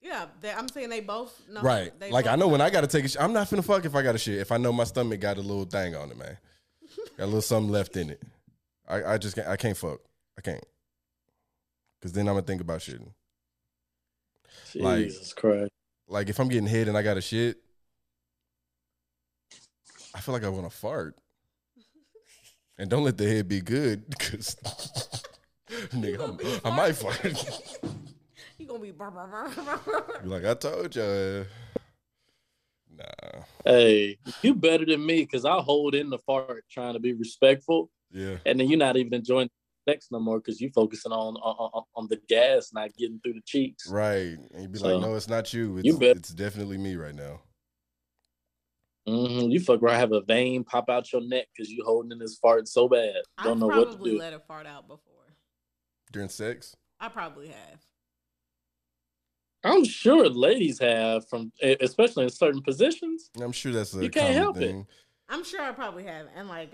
Yeah, they, I'm saying they both know. Right. they Like I know when I gotta take a shit. I'm not finna fuck if I got a shit. If I know my stomach got a little thing on it, man. Got a little something left in it. I, I just can't I can't fuck. I can't. Cause then I'm gonna think about shitting. like- Jesus Christ. Like if I'm getting hit and I got a shit, I feel like I wanna fart. And don't let the head be good, cause nigga, I'm- I might fart. You gonna be brr, brr, brr, like I told you. Nah. Hey, you better than me because I hold in the fart trying to be respectful, Yeah. and then you're not even enjoying sex no more because you're focusing on, on on- on the gas not getting through the cheeks. Right. And you'd be So, like, no, it's not you. It's, you bet- it's definitely me right now. hmm You fuck around, have a vein pop out your neck because you holding in this fart so bad. Don't I've know what to probably do. let a fart out before. During sex? I probably have. I'm sure ladies have from, especially in certain positions. I'm sure that's a You can't common help it. I'm sure I probably have. And like,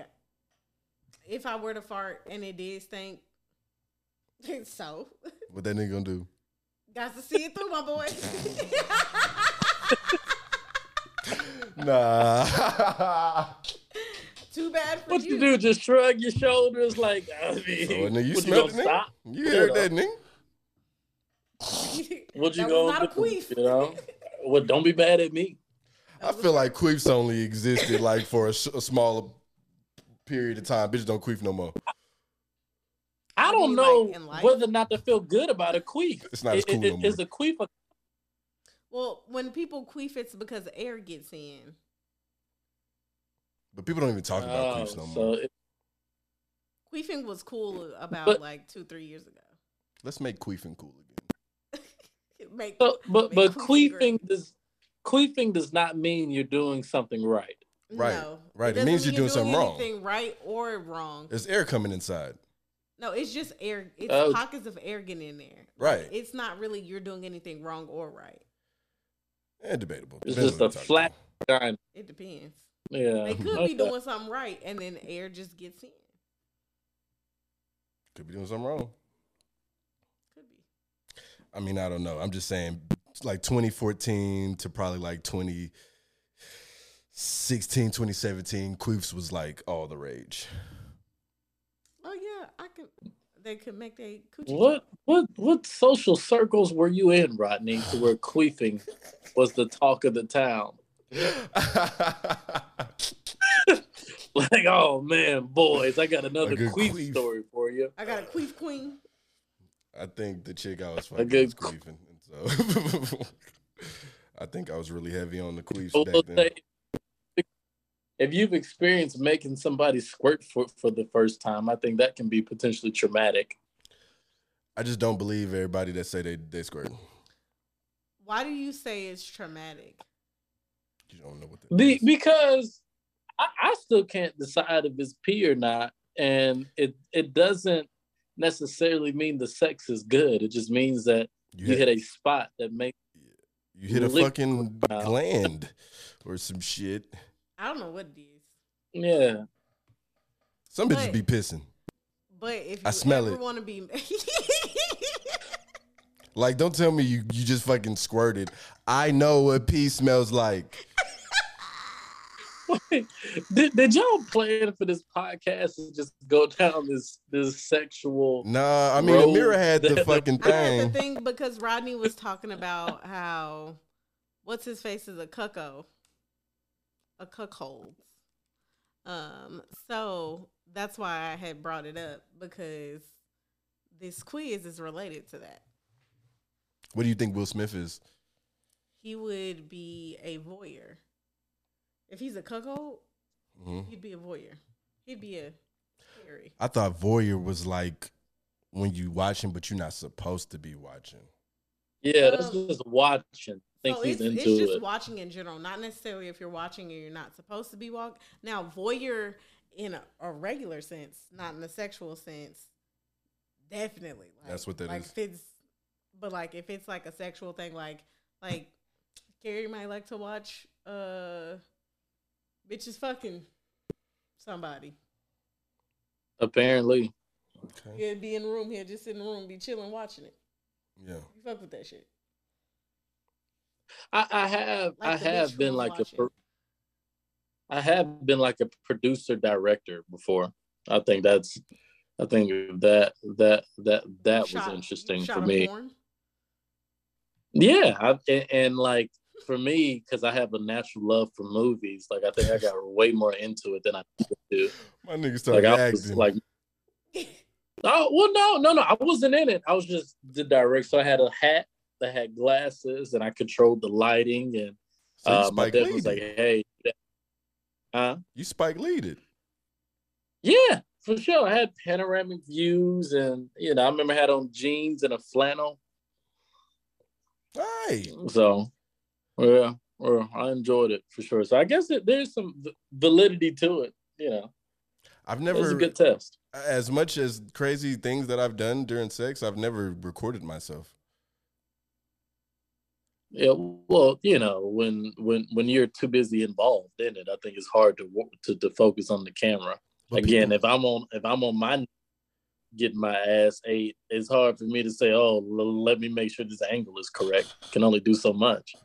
if I were to fart and it did stink, so What that nigga gonna do? got to see it through, my boy. Nah. Too bad for What you. you do? Just shrug your shoulders like, I mean, So, nigga, you what, smelled gonna nigga? You heard that, nigga? What you that gonna was not a do? queef. You know? Well, don't be mad at me. I feel like queefs only existed like for a, sh- a smaller period of time. Bitches don't queef no more. I do don't you know like whether or not to feel good about a queef. It's not as It- cool it- no more. Is a queef a Well, when people queef, it's because air gets in. But people don't even talk about Oh, queefs no so more. it- Queefing was cool about But- like two, three years ago. Let's make queefing cool again. It make, so- but make but queefing does queefing does not mean you're doing something right. Right, No, right. It doesn't means you're mean doing something wrong. Right or wrong? There's air coming inside. No, it's just air. It's Oh. pockets of air getting in there. Right. It's not really you're doing anything wrong or right. Eh, debatable. It's Depends just a flat talking. It depends. Yeah. They could be doing something right, and then air just gets in. Could be doing something wrong. Could be. I mean, I don't know. I'm just saying, like 2014 to probably like 2016, 2017, queefs was like all the rage. Oh yeah, I could. They could make their coochie. What what what social circles were you in, Rodney, to where queefing was the talk of the town? Like, oh man, boys, I got another A queef, queef. story for you. I got a queef queen. I think the chick I was fucking good was queefing. And so I think I was really heavy on the queefs So back then. if you've experienced making somebody squirt for, for the first time, I think that can be potentially traumatic. I just don't believe everybody that say they they squirt. Why do you say it's traumatic? You don't know what that Be, is. because I, I still can't decide if it's pee or not, and it it doesn't necessarily mean the sex is good. It just means that you, you hit, hit a spot that makes you hit a fucking Wow. gland or some shit. I don't know what it is. yeah. Some bitches be pissing. But if you I smell ever it. want to be Like, don't tell me you you just fucking squirted. I know what pee smells like. did, did y'all plan for this podcast to just go down this this sexual? Nah, I mean, Roll Amira had the the- fucking I had thing. the thing because Rodney was talking about how what's his face is a cucko, a cuckold. Um, so that's why I had brought it up because this quiz is related to that. What do you think Will Smith is? He would be a voyeur. If he's a cuckold, Mhm. he'd be a voyeur. He'd be a fairy. I thought voyeur was like when you watching, but you're not supposed to be watching. Yeah, that's Um, just watching. Think so he's it's, into it's just it. watching in general, not necessarily if you're watching and you're not supposed to be walk. Now, voyeur in a, a regular sense, not in a sexual sense, definitely. Like, That's what that like is. If it's, but like if it's like a sexual thing, like like Gary might like to watch uh bitches fucking somebody. Apparently, Okay. He'd be in the room, he'd just in the room, be chilling, watching it. Yeah. You fuck with that shit. I, I have Like I have been like a watching. pro- I have been like a producer director before. I think that's I think that that that that was Shot- interesting for me. porn? Yeah, I, and, and like for me, because I have a natural love for movies, like I think I got way more into it than I do. My nigga Like started I was acting. like, oh well, no, no, no, I wasn't in it. I was just the director. So I had a hat that had glasses, and I controlled the lighting. And So uh, my Spike dad was like, "Hey, huh? You Spike Lee'd it. Yeah, for sure. I had panoramic views, and you know, I remember I had on jeans and a flannel. Hey. So, Oh, yeah, well, I enjoyed it for sure. So I guess that there's some validity to it. You know, I've never a good test. as much as crazy things that I've done during sex, I've never recorded myself. Yeah, well, you know, when when when you're too busy involved in it, I think it's hard to to, to focus on the camera. But Again, people- if I'm on if I'm on my getting my ass ate, it's hard for me to say, "Oh, l- let me make sure this angle is correct." Can only do so much.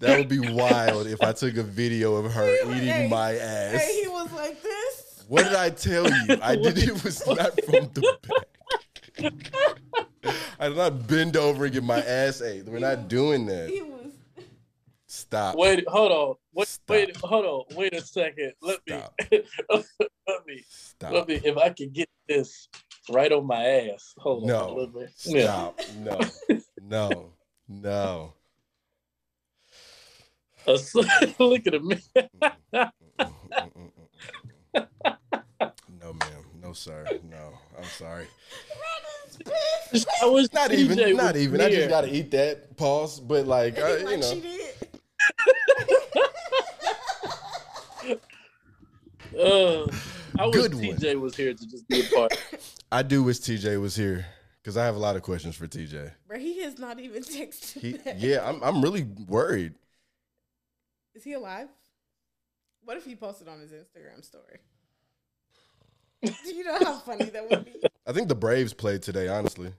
That would be wild if I took a video of her Hey, eating hey, my ass. Hey, he was like this. What did I tell you? I did it was not from the back. I did not bend over and get my ass ate. We're not doing that. He was. Stop. Wait, hold on. Wait, Stop. wait, hold on. Wait a second. Let Stop. me, let me, Stop. let me. If I can get this right on my ass. Hold. No. Let me, yeah. Stop. No. No. No. Look at me. No, ma'am. No, sir. No. I'm sorry. I was Not TJ even. Not was even. I just gotta eat that. Pause. But like, uh, you like know. she did. Uh, I wish Good one. TJ was here to just be a part. I do wish TJ was here because I have a lot of questions for TJ. But he has not even texted He, back. yeah, I'm. I'm really worried. Is he alive? What if he posted on his Instagram story? Do you know how funny that would be? I think the Braves played today, honestly.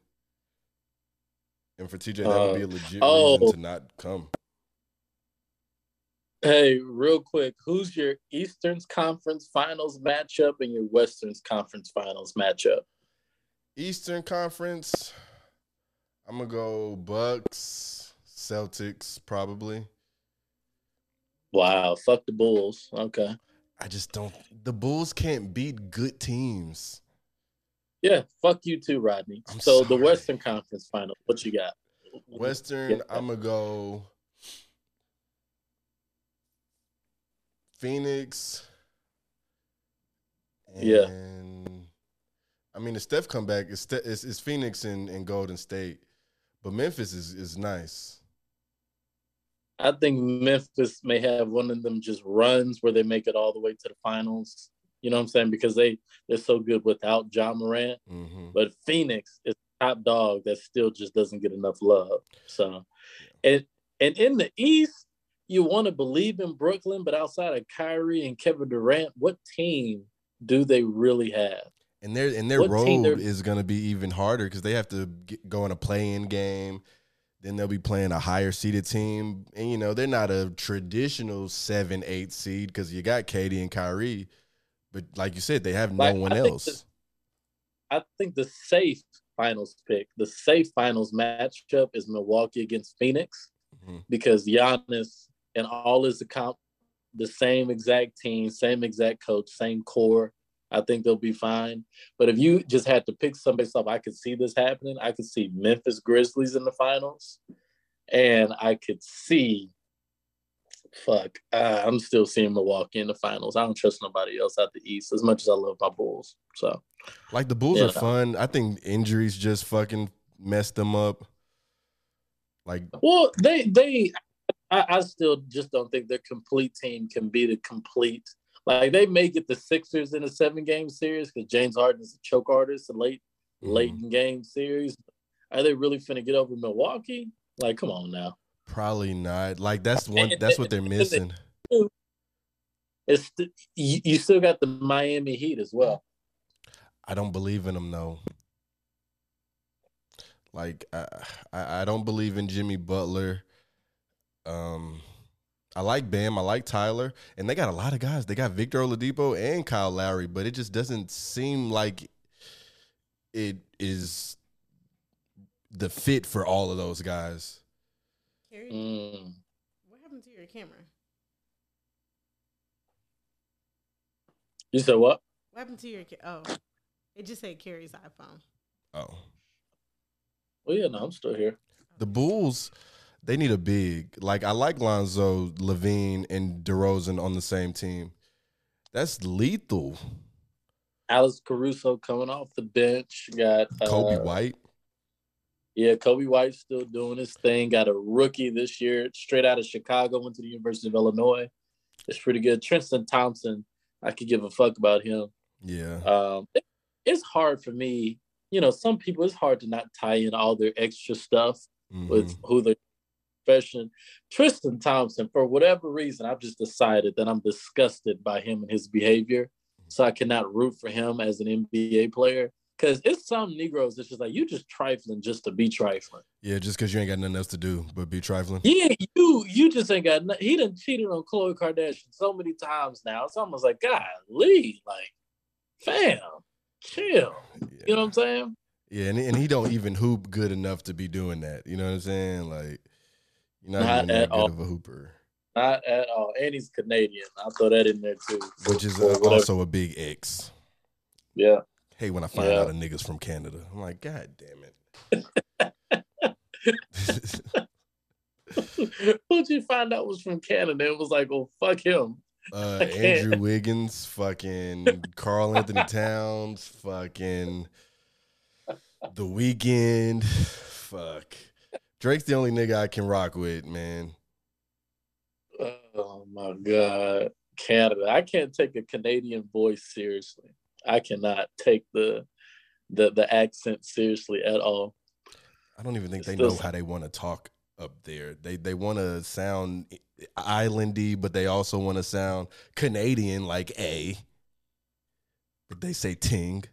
And for TJ, that would be a legit oh. reason to oh. not come. Hey, real quick, who's your Eastern's Conference Finals matchup and your Western's Conference Finals matchup? Eastern Conference, I'm gonna go Bucks, Celtics, probably. Wow, fuck the Bulls. Okay. I just don't. The Bulls can't beat good teams. Yeah, fuck you too, Rodney. I'm so the. Western Conference Final, what you got? Western, Yeah. I'm gonna go Phoenix. Yeah. And I'm mean, the Steph comeback is it's, it's Phoenix and, and Golden State, but Memphis is is nice. I think Memphis may have one of them just runs where they make it all the way to the finals. You know what I'm saying? Because they they're so good without Ja Morant. hmm But Phoenix is top dog that still just doesn't get enough love. So, and and in the East, you want to believe in Brooklyn, but outside of Kyrie and Kevin Durant, what team do they really have? And their and their What road is going to be even harder because they have to get, go in a play-in game. Then they'll be playing a higher seeded team, and you know they're not a traditional seven, eight seed because you got KD and Kyrie, but like you said, they have no Like, one I think else. the- I think the safe finals pick, the safe finals matchup is Milwaukee against Phoenix Mhm. because Giannis and all his account, the same exact team, same exact coach, same core. I think they'll be fine. But if you just had to pick somebody up, I could see this happening. I could see Memphis Grizzlies in the finals, and I could see. Fuck, uh, I'm still seeing Milwaukee in the finals. I don't trust nobody else out the East as much as I love my Bulls. So Like the Bulls Yeah. are fun. I think injuries just fucking messed them up. Like Well, they they I, I still just don't think their complete team can be the complete. Like they may get the Sixers in a seven game series because James Harden is a choke artist, a late late mm, in game series. Are they really finna get over Milwaukee? Like, come on now. probably not. Like that's one. That's what they're missing. It's you, you still got the Miami Heat as well. I don't believe in them though. Like I, I, I don't believe in Jimmy Butler. Um, I like Bam. I like Tyler, and they got a lot of guys. They got Victor Oladipo and Kyle Lowry, but it just doesn't seem like it is the fit for all of those guys. Carrie, Mm. what happened to your camera? You said what? What happened to your? Oh, it just said Carrie's iPhone. Oh, Well, yeah, no, I'm still here. the Bulls. They need a big. Like I like Lonzo, LaVine, and DeRozan on the same team. That's lethal. Alex Caruso coming off the bench. Got uh, Coby White. Yeah, Coby White's still doing his thing. Got a rookie this year, straight out of Chicago, went to the University of Illinois. It's pretty good. Tristan Thompson, I could give a fuck about him. Yeah. Um, it- it's hard for me. You know, some people it's hard to not tie in all their extra stuff Mhm. with who the profession. Tristan Thompson, for whatever reason, I've just decided that I'm disgusted by him and his behavior. So I cannot root for him as an NBA player. Cause it's some Negroes that's just like you just trifling just to be trifling. Yeah, just because you ain't got nothing else to do but be trifling. Yeah, you you just ain't got no, he done cheated on Khloe Kardashian so many times now. It's almost like golly, like fam, chill. You know what I'm saying? Yeah, and, and he don't even hoop good enough to be doing that. You know what I'm saying? Like, you're not, Not even that at all. of a hooper, Not at all. And he's Canadian. I'll throw that in there too. which is uh, also a big X. yeah. Hey, when I find Yeah. out a nigga's from Canada, I'm like, God damn it. Who'd you find out was from Canada? It was like, well, fuck him. uh, Andrew Wiggins, fucking Karl-Anthony Towns, fucking The Weeknd, fuck. Drake's the only nigga I can rock with, man. Oh my god, Canada! I can't take a Canadian voice seriously. I cannot take the the the accent seriously at all. I don't even think It's they know how they want to talk up there. They they want to sound islandy, but they also want to sound Canadian, like a. But they say ting.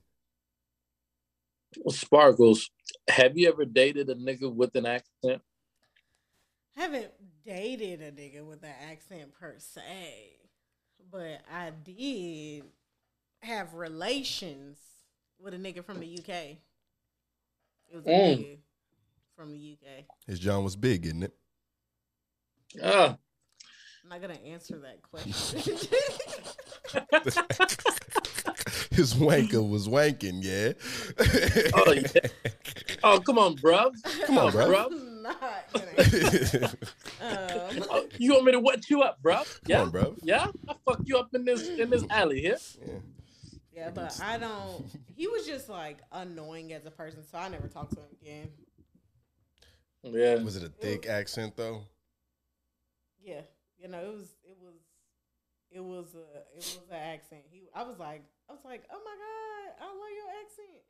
Sparkles, have you ever dated a nigga with an accent? I haven't dated a nigga with an accent per se, but I did have relations with a nigga from the UK. It was a Mm. nigga from the UK. His John was big, isn't it? Ah, I'm not gonna answer that question. His wanker was wanking, yeah. Oh, yeah. oh come on, bruv. Come on, bruv. I'm not gonna answer. Um, Oh, you want me to wet you up, bruv? Come Yeah, on, bro. yeah. I fuck you up in this in this alley here. Yeah. Yeah, but I don't. He was just like annoying as a person, so I never talked to him again. Yeah. Was it a thick accent though? Yeah, you know, it was, it was, it was a, it was an accent. He, I was like, I was like, oh my god, I love your accent.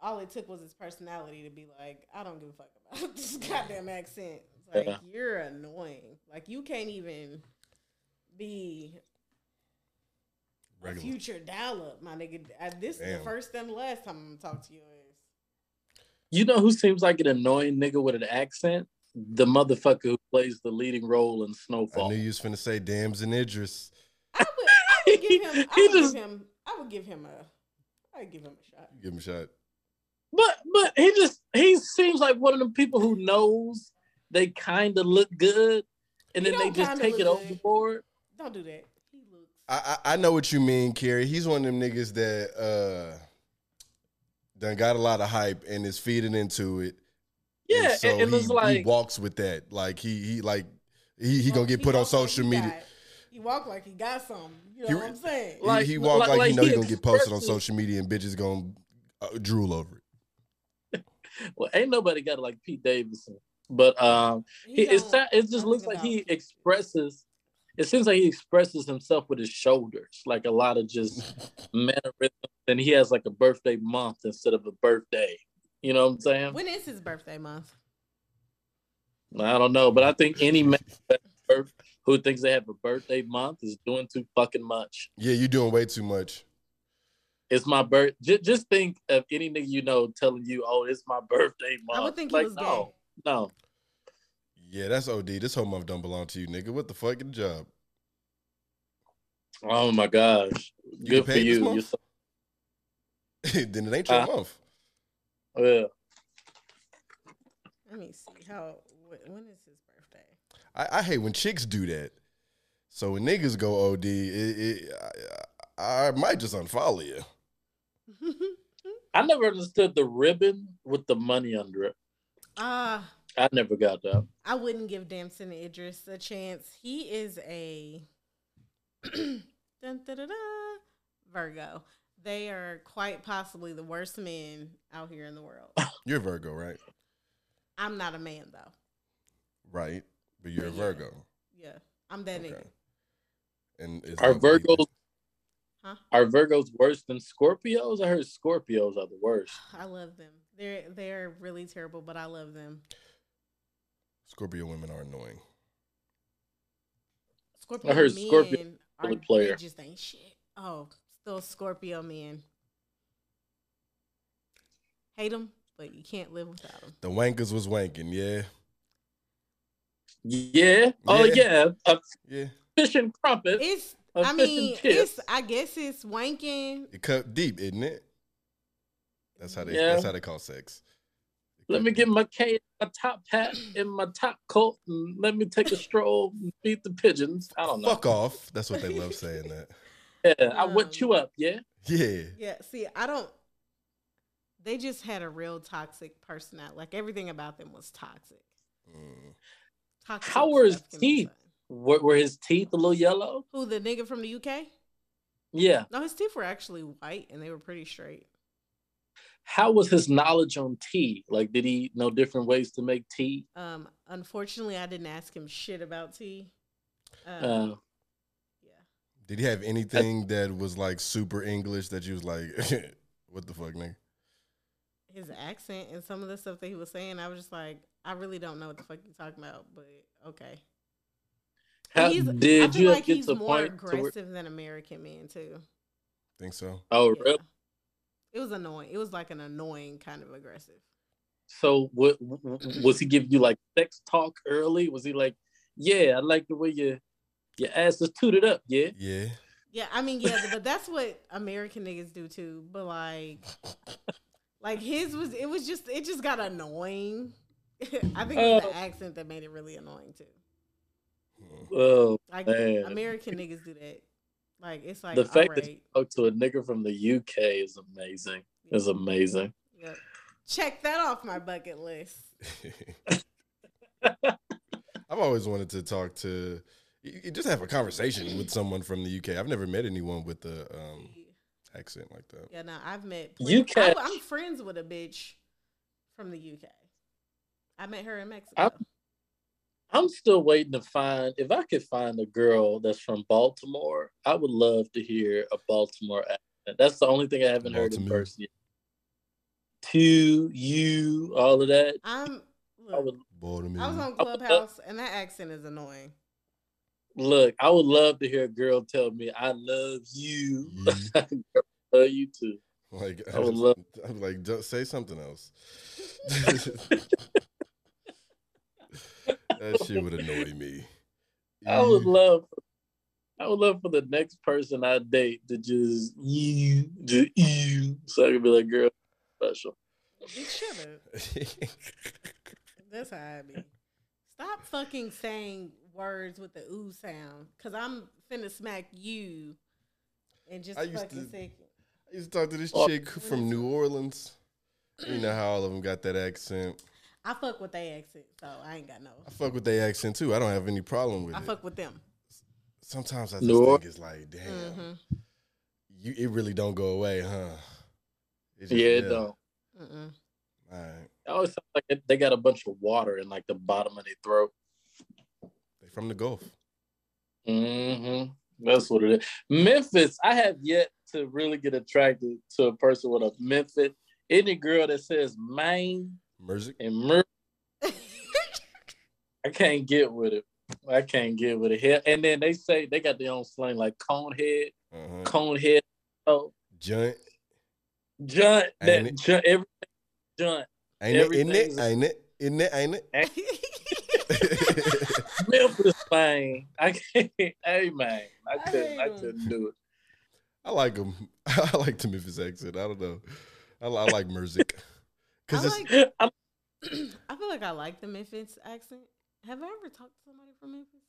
All it took was his personality to be like, I don't give a fuck about this goddamn accent. It's like Yeah. you're annoying. Like you can't even be a Regular. future dial up, my nigga. This is the first and last time I'm gonna talk to you. Is You know who seems like an annoying nigga with an accent? The motherfucker who plays the leading role in Snowfall. I knew you was finna say Damson Idris. I would, I would give him. I He would just- give him. I would give him a. I'd give him a shot. Give him a shot. But but he just he seems like one of them people who knows they kind of look good, and He then they just take it look good. overboard. Don't do that. He looks. I, I I know what you mean, Kerry. He's one of them niggas that uh done got a lot of hype and is feeding into it. Yeah, and so and, and he, it's like he walks with that. Like he he like he he gonna get put on walk like social media. got- he walk like he got something. You know He- what I'm saying? He- Like- he, walk like, like- he like know he he gonna get posted on social media and bitches gonna uh, drool over it. well, ain't nobody got it like Pete Davidson. But um, He he, it, don't- it just looks think like he expresses. It seems like he expresses himself with his shoulders, like a lot of just mannerisms, and he has like a birthday month instead of a birthday. You know what I'm saying? When is his birthday month? I don't know, but I think any man who thinks they have a birthday month is doing too fucking much. Yeah, you're doing way too much. It's my birth. Just, just think of any nigga you know telling you, "Oh, it's my birthday month." I would think like, he was gay. no, no. Yeah, that's OD. This whole month don't belong to you, nigga. What the fuck? Get a job. Oh my gosh, You good for paid this you. month? You're so, then it ain't your Uh, month. Yeah. Let me see how. When is his birthday? I, I hate when chicks do that. So when niggas go OD, it, it, I, I might just unfollow you. I never understood the ribbon with the money under it. Ah, I never got that. I wouldn't give Damson Idris a chance. He is a dun, dun, dun, dun, Virgo. They are quite possibly the worst men out here in the world. You're Virgo, right? I'm not a man though. Right. But you're a Virgo. Yeah, I'm that Okay. nigga. And is Are Virgos Huh? are Virgos worse than Scorpios? I heard Scorpios are the worst. I love them. They're they're really terrible, but I love them. Scorpio women are annoying. Scorpio heard men Scorpio are the player. They just ain't shit. Oh, still Scorpio men. Hate them, but you can't live without them. The wankers was wanking, yeah. Yeah. Oh Yeah. yeah. A Yeah. fish and crumpet. It's. A I fish and mean, it's. I guess it's wanking. It cut deep, isn't it? That's how they Yeah. that's how they call sex. It Let me deep. get my cane, my top hat, and my top coat, and let me take a stroll and feed the pigeons. I don't know. Fuck off. That's what they love saying that. Yeah, I wet Um, you up. Yeah. Yeah. Yeah. See, I don't. They just had a real toxic personality. Like everything about them was toxic. Mm. Toxic. How were his stuff can be teeth? Were, were his teeth a little yellow? Who the nigga from the UK? Yeah. No, his teeth were actually white and they were pretty straight. How was his knowledge on tea? Like, did he know different ways to make tea? Um, unfortunately, I didn't ask him shit about tea. Um, Uh, yeah, Did he have anything that was like super English that you was like, what the fuck, nigga? his accent and some of the stuff that he was saying, I was just like, I really don't know what the fuck you're talking about, but okay. how, He's, I did feel you like get he's the more point to where, aggressive than American men too. Think so? oh, Yeah. really? It was annoying. It was like an annoying kind of aggressive. So, what was he giving you like sex talk early? Was he like, "Yeah, I like the way your your ass is tooted up"? Yeah. Yeah. Yeah, I mean, yeah, but that's what American niggas do too. But like, like his was, it was just, it just got annoying. I think it was Oh. the accent that made it really annoying too. Oh, Like Man. American niggas do that. Like it's like the fact all that you right. spoke to a nigga from the UK is amazing. Is amazing. Yep. Check that off my bucket list. I've always wanted to talk to, you- you just have a conversation with someone from the UK. I've never met anyone with the um, accent like that. Yeah, no, I've met. You plenty- I, I'm friends with a bitch from the UK. I met her in Mexico. I- I'm still waiting to find if I could find a girl that's from Baltimore. I would love to hear a Baltimore accent. That's the only thing I haven't heard in person yet. To you, all of that. I'm. I would Baltimore. I was on I would love- Clubhouse, and that accent is annoying. Look. I would love to hear a girl tell me, "I love you." Mm-hmm. I love you too. Like I would love- I'm like, just say something else. that shit would annoy me. I would love. I would love for the next person I date to just you, just you, so I could be like, "Girl, special." Bitch, shut up. That's how I be. Stop fucking saying words with the ooh sound, cause I'm finna smack you and just I a used fucking to- second. I used to talk to this Oh. chick from New Orleans. You know how all of them got that accent. I fuck with they accent, so I ain't got no. I fuck with their accent too. I don't have any problem with I it. fuck with them. Sometimes I just New Or- think it's like, damn, Mhm. you it really don't go away, huh? It just- Yeah, it don't. Mm-mm. All right. It always sounds like they got a bunch of water in like the bottom of their throat. They from the Gulf. Mm-hmm. That's what it is. Memphis, I have yet to really get attracted to a person with a Memphis. Any girl that says Maine Merzik. and Mer, I can't get with it. I can't get with it. And then they say they got their own slang like conehead, Uh-huh. conehead. Oh, Joint. Junt, that junt, every junt. Ain't it? Isn't it? Ain't it? Isn't it? Ain't it? Memphis, man. I can't. Hey, man, I I couldn't. I hate 'em. couldn't do it. I like him. I like the Memphis accent. I don't know. I, I like Merzik. I Cause it's, like. I'm- feel like I like the Memphis accent. Have I ever talked to somebody from Memphis?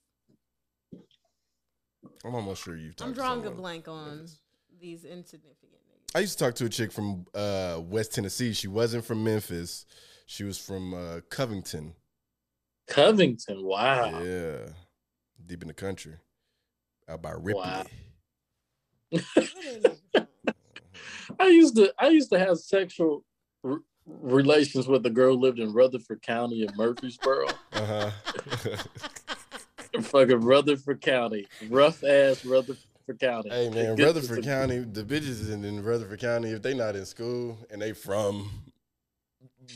I'm almost sure you've talked I'm to drawing a blank on Memphis. these insignificant niggas. I used to talk to a chick from uh, West Tennessee. She wasn't from Memphis. She was from uh, Covington. Covington. Wow. Yeah. Deep in the country. Out by Ripley. Wow. Where that nigga from? I used to. I used to have sexual r- relations with a girl who lived in Rutherford County in Murfreesboro. Uh-huh. Fucking Rutherford County, rough ass Rutherford County. hey man, Get Rutherford County, the bitches in, in Rutherford County, if they not in school and they from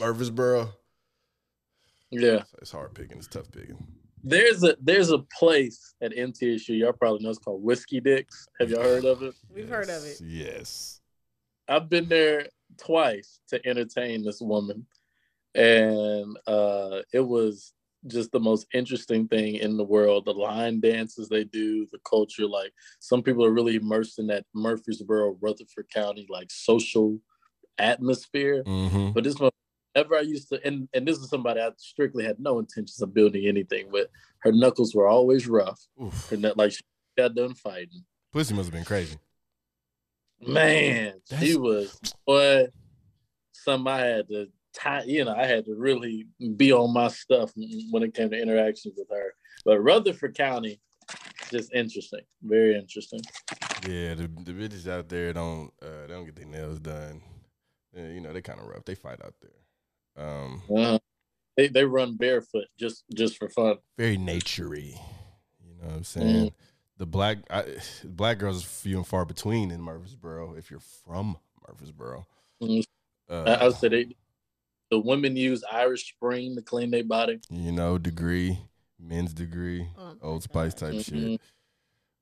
Murfreesboro, Yeah, it's hard picking. It's tough picking. there's a there's a place at MTSU. Y'all probably know it's called Whiskey Dicks. Have y'all heard of it? We've heard of it. Yes. I've been there twice to entertain this woman, and uh, it was just the most interesting thing in the world. The line dances they do, the culture. Like some people are really immersed in that Murfreesboro, Rutherford County like social atmosphere. Mm-hmm. But this one, ever I used to, and and this is somebody I strictly had no intentions of building anything with. Her knuckles were always rough, Oof. and that like she got done fighting. Pussy must have been crazy. Man, she was boy. Some I had to tie, you know, I had to really be on my stuff when it came to interactions with her. But Rutherford County, just interesting, very interesting. Yeah, the, the bitches out there don't uh, they don't get their nails done. Yeah, you know, they kind of rough. They fight out there. Um, Uh, they they run barefoot just just for fun. very naturey. You know what I'm saying? The black I, black girls are few and far between in Murfreesboro. If you're from Murfreesboro, Mhm. uh, I, I would say they, the women use Irish Spring to clean their body. you know, degree, men's degree, Oh Old Spice God. type shit. Mhm.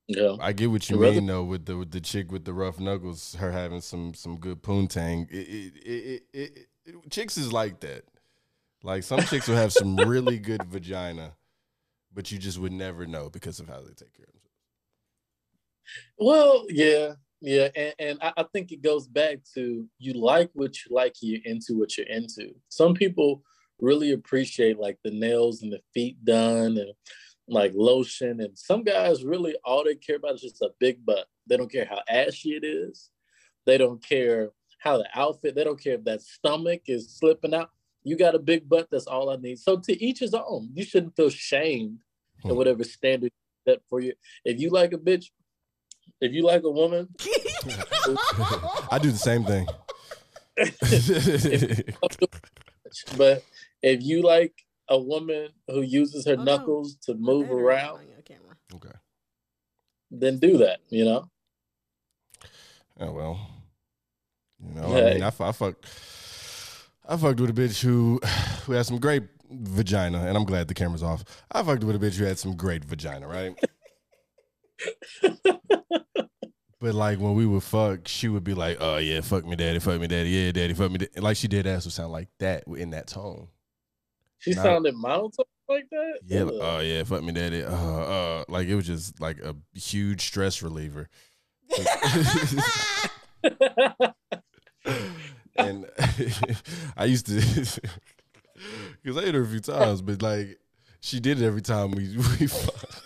Yeah, I get what you Rather- mean though with the with the chick with the rough knuckles, her having some some good poontang. It it, it, it, it, it chicks is like that. Like some chicks will have some really good vagina, but you just would never know because of how they take care of themselves. Well, yeah, yeah, and, and I, I think it goes back to you like what you like, you're into what you're into. Some people really appreciate like the nails and the feet done and like lotion, and some guys really all they care about is just a big butt. They don't care how ashy it is. They don't care how the outfit. They don't care if that stomach is slipping out. You got a big butt. That's all I need. So to each his own. You shouldn't feel shamed Hmm. whatever standard set for you. If you like a bitch if you like a woman I do the same thing. but if you like a woman who uses her Oh, no. knuckles to oh, move Better around, oh, your camera. okay. then do that. You know. Oh well. You know, I Hey. mean, I, fu- I fucked, I fucked with a bitch who, who had some great vagina, and I'm glad the camera's off. I fucked with a bitch who had some great vagina, right? but like when we would fuck, she would be like, "Oh yeah, fuck me, daddy, fuck me, daddy, yeah, daddy, fuck me." da-" Like she did ass would sound like that in that tone. She Nah. sounded monotone like that. Yeah, like, oh yeah, fuck me, daddy. Uh, uh, like it was just like a huge stress reliever. and I used to, because I hit her a few times, but like she did it every time we we fucked.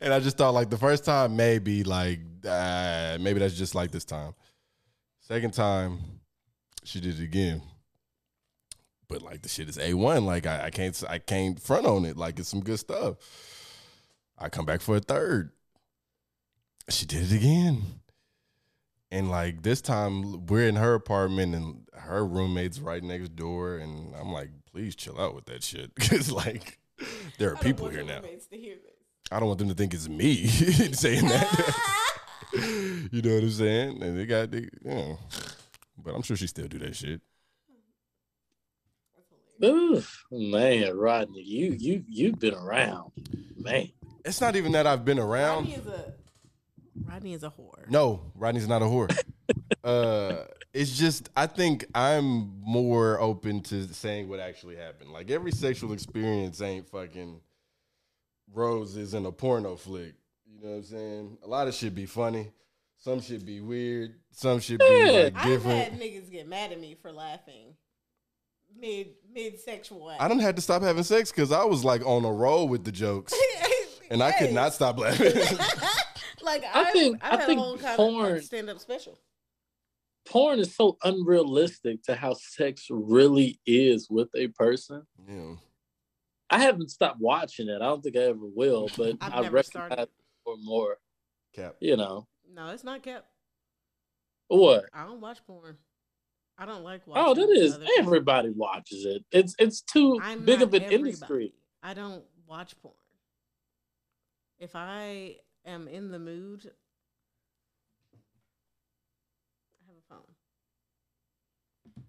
And I just thought like the first time maybe like uh, maybe that's just like this time. Second time, she did it again. But like the shit is a one. Like I, I can't I can't front on it. Like it's some good stuff. I come back for a third. She did it again. And like this time we're in her apartment and her roommate's right next door. And I'm like, please chill out with that shit. Cause like there are people here now. Roommates to hear this. I don't want them to think it's me saying that. you know what I'm saying? And they got, they, you know. But I'm sure she still do that shit. Oof, man, Rodney, you you you've been around, man. It's not even that I've been around. Rodney is a Rodney is a whore. No, Rodney's not a whore. uh, it's just I think I'm more open to saying what actually happened. Like every sexual experience ain't fucking roses in a porno flick. You know what I'm saying? A lot of shit be funny. Some shit be weird. Some shit be Yeah. like I've had different. niggas get mad at me for laughing mid mid sexual act. I done had to stop having sex because I was like on a roll with the jokes, and I could not stop laughing. like I I've, think- I've I had think a whole kind porn- of stand up special. Porn is so unrealistic to how sex really is with a person. yeah. I haven't stopped watching it. I don't think I ever will, but I've I never recognize started. more and more. Cap. You know No, it's not kept. what? I don't watch porn. I don't like watching. Oh, that is other people. everybody watches it. It's it's too I'm big of an everybody. industry. I don't watch porn. If I am in the mood, I have a phone.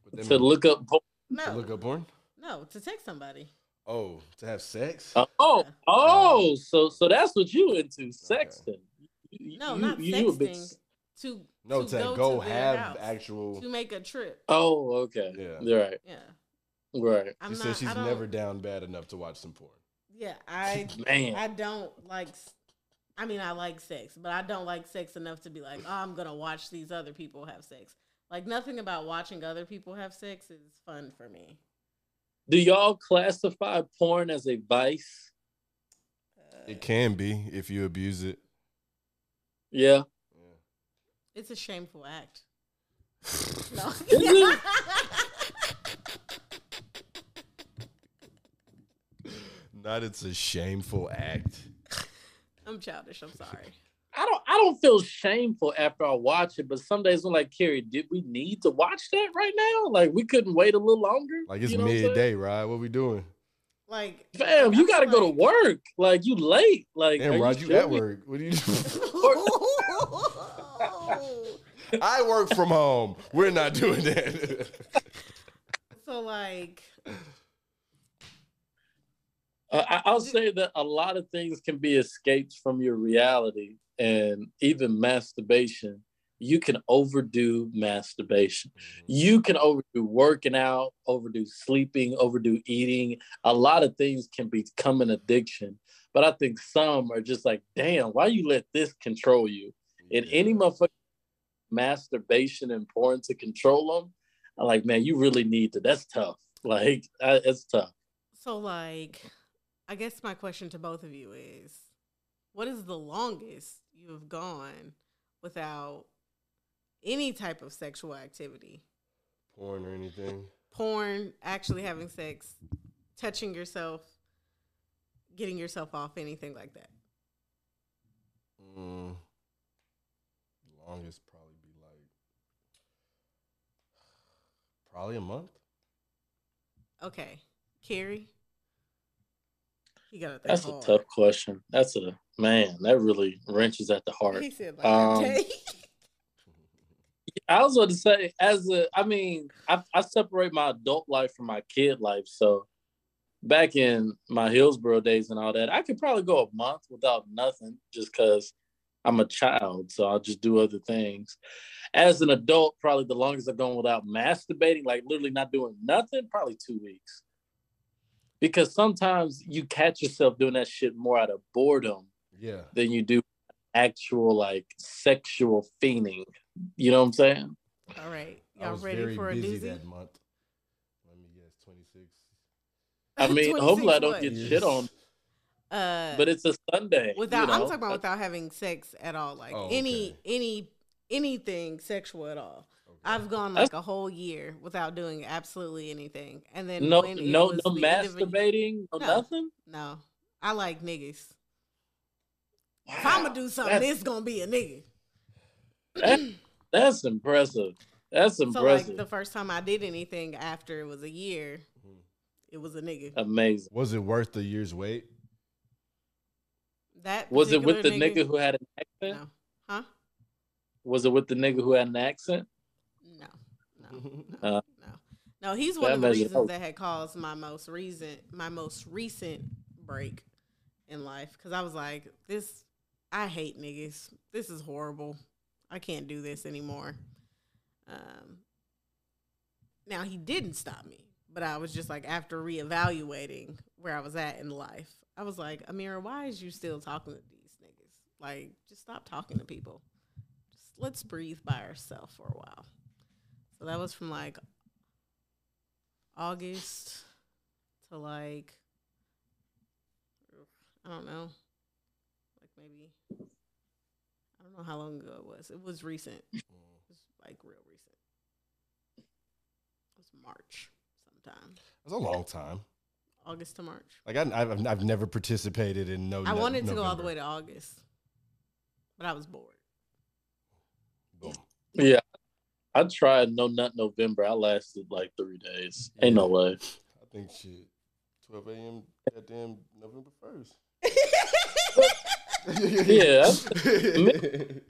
But then To look up porn. No, to look up porn. no, to text somebody. Oh, to have sex. Uh, oh, Yeah. oh, so so that's what you into sexting. You- No, you- not you a big sexting. s- To no, to to go, go, to have house, actual. to make a trip. Oh, okay. Yeah. You're right. Yeah, Right. I'm She not. said she's never down bad enough to watch some porn. Yeah, I Man. I don't like. I mean, I like sex, but I don't like sex enough to be like, oh, I'm gonna watch these other people have sex. Like nothing about watching other people have sex is fun for me. Do y'all classify porn as a vice? It can be if you abuse it. Yeah. It's a shameful act. no. Not it's a shameful act. I'm childish. I'm sorry. I don't I don't feel shameful after I watch it, but some days I'm like, Carey, did we need to watch that right now? Like we couldn't wait a little longer? Like it's You know what midday, right? What we doing? Like, Fam, you gotta feel go to work. Like you late. Like Damn, are Rod, you at work. What do you do? I work from home. We're not doing that. so like, Uh, I, I'll say that a lot of things can be escaped from your reality, and even masturbation. You can overdo masturbation. Mm-hmm. You can overdo working out, overdo sleeping, overdo eating. A lot of things can become an addiction. But I think some are just like, damn, why you let this control you? And any motherfucker masturbation and porn to control them, I'm like, man, you really need to. That's tough. Like, I, it's tough. so like, I guess my question to both of you is, what is the longest you have gone without any type of sexual activity? Porn or anything. porn, actually having sex, touching yourself, getting yourself off, anything like that. Mm. longest probably be like probably a month. Okay, Carey. He got to think That's a hard. tough question. That's a man. That really wrenches at the heart. He said like Um, a day. I was going to say, as a, I mean, I, I separate my adult life from my kid life. So back in my Hillsboro days and all that, I could probably go a month without nothing just because I'm a child. So I'll just do other things. As an adult, probably the longest I've gone without masturbating, like literally not doing nothing, probably two weeks. Because sometimes you catch yourself doing that shit more out of boredom Yeah. than you do actual like sexual fiending. You know what I'm saying? All right, I y'all was ready very for a busy doozy? that month. Let me guess, twenty six. I mean, 26 hopefully I don't what? get shit on, Uh, but it's a Sunday. without you know? I'm talking about without having sex at all, like Oh, any okay. any anything sexual at all. Okay. I've gone That's- like a whole year without doing absolutely anything, and then no, when no, no the end of a- masturbating, no, No. nothing. No, I like niggas. If I'm gonna do something, that's- it's gonna be a nigga. that- that's impressive. That's impressive. So impressive. like the first time I did anything after it was a year, it was a nigga. Amazing. Was it worth the year's wait? That Was it with the particular nigga who had an accent? No, huh? Was it with the nigga who had an accent? No, no, no, Uh, no. No, he's one of the reasons out. that had caused my most recent, my most recent break in life. Because I was like, this, I hate niggas. This is horrible. I can't do this anymore. Um. Now he didn't stop me, but I was just like after reevaluating where I was at in life, I was like, Amira, why is you still talking to these niggas? Like, just stop talking to people. Just let's breathe by ourselves for a while. So that was from like August to like I don't know, like maybe don't know how long ago it was. It was recent. Mm. It was like real recent. It was March sometime, That's a long time. August to March. Like I, I've, I've never participated in no. I no- wanted to go all the way to August, but I was bored. Boom. Yeah. I tried no nut November. I lasted like three days. Ain't no way. I think shit. 12 a.m. Goddamn November first. Yeah.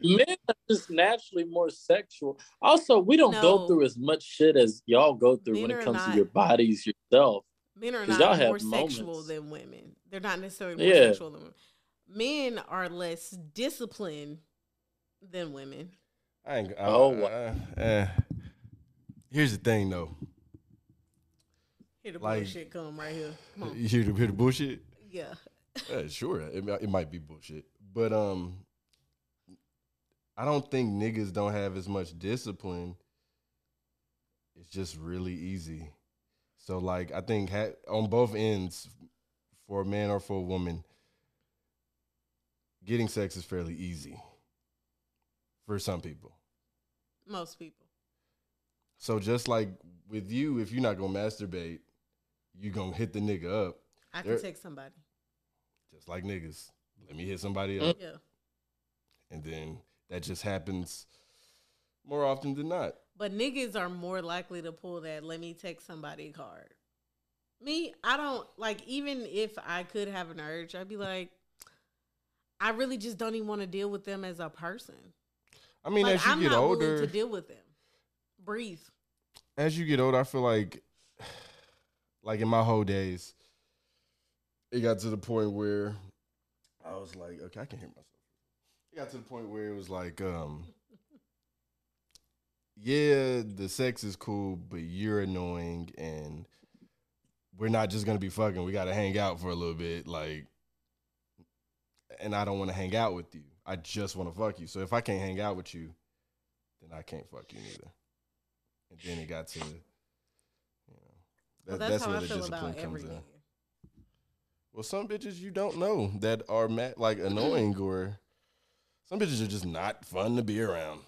Men are just naturally more sexual. Also, we don't No. go through as much shit as y'all go through Men when it comes not. to your bodies yourself. Men are 'Cause not y'all have more sexual moments. than women. They're not necessarily more Yeah. sexual than women. Men are less disciplined than women. I ain't. I, Oh, wow. uh, here's the thing, though. Here the Like- bullshit come right here. Come on. You hear the, hear the bullshit? Yeah. Yeah, sure. It, it might be bullshit, but um, I don't think niggas don't have as much discipline. It's just really easy. So like, I think ha- on both ends, for a man or for a woman, getting sex is fairly easy for some people. Most people. So just like with you, if you're not gonna masturbate, you're gonna hit the nigga up. I can There- take somebody. Just like niggas. Let me hit somebody up. Mm-hmm. Yeah. And then that just happens more often than not. But niggas are more likely to pull that let me text somebody card. Me, I don't like even if I could have an urge, I'd be like, I really just don't even want to deal with them as a person. I mean, like, as you I'm get not older, to deal with them. Breathe. as you get older, I feel like, like in my whole days, it got to the point where I was like, okay, I can hear myself. It got to the point where it was like, um, yeah, the sex is cool, but you're annoying, and we're not just gonna be fucking. We gotta hang out for a little bit, like, and I don't want to hang out with you. I just want to fuck you. So if I can't hang out with you, then I can't fuck you neither. And then it got to, you know, Well, that's, that's, how where the discipline comes in. Nigga. Well, some bitches you don't know that are ma- like annoying or some bitches are just not fun to be around.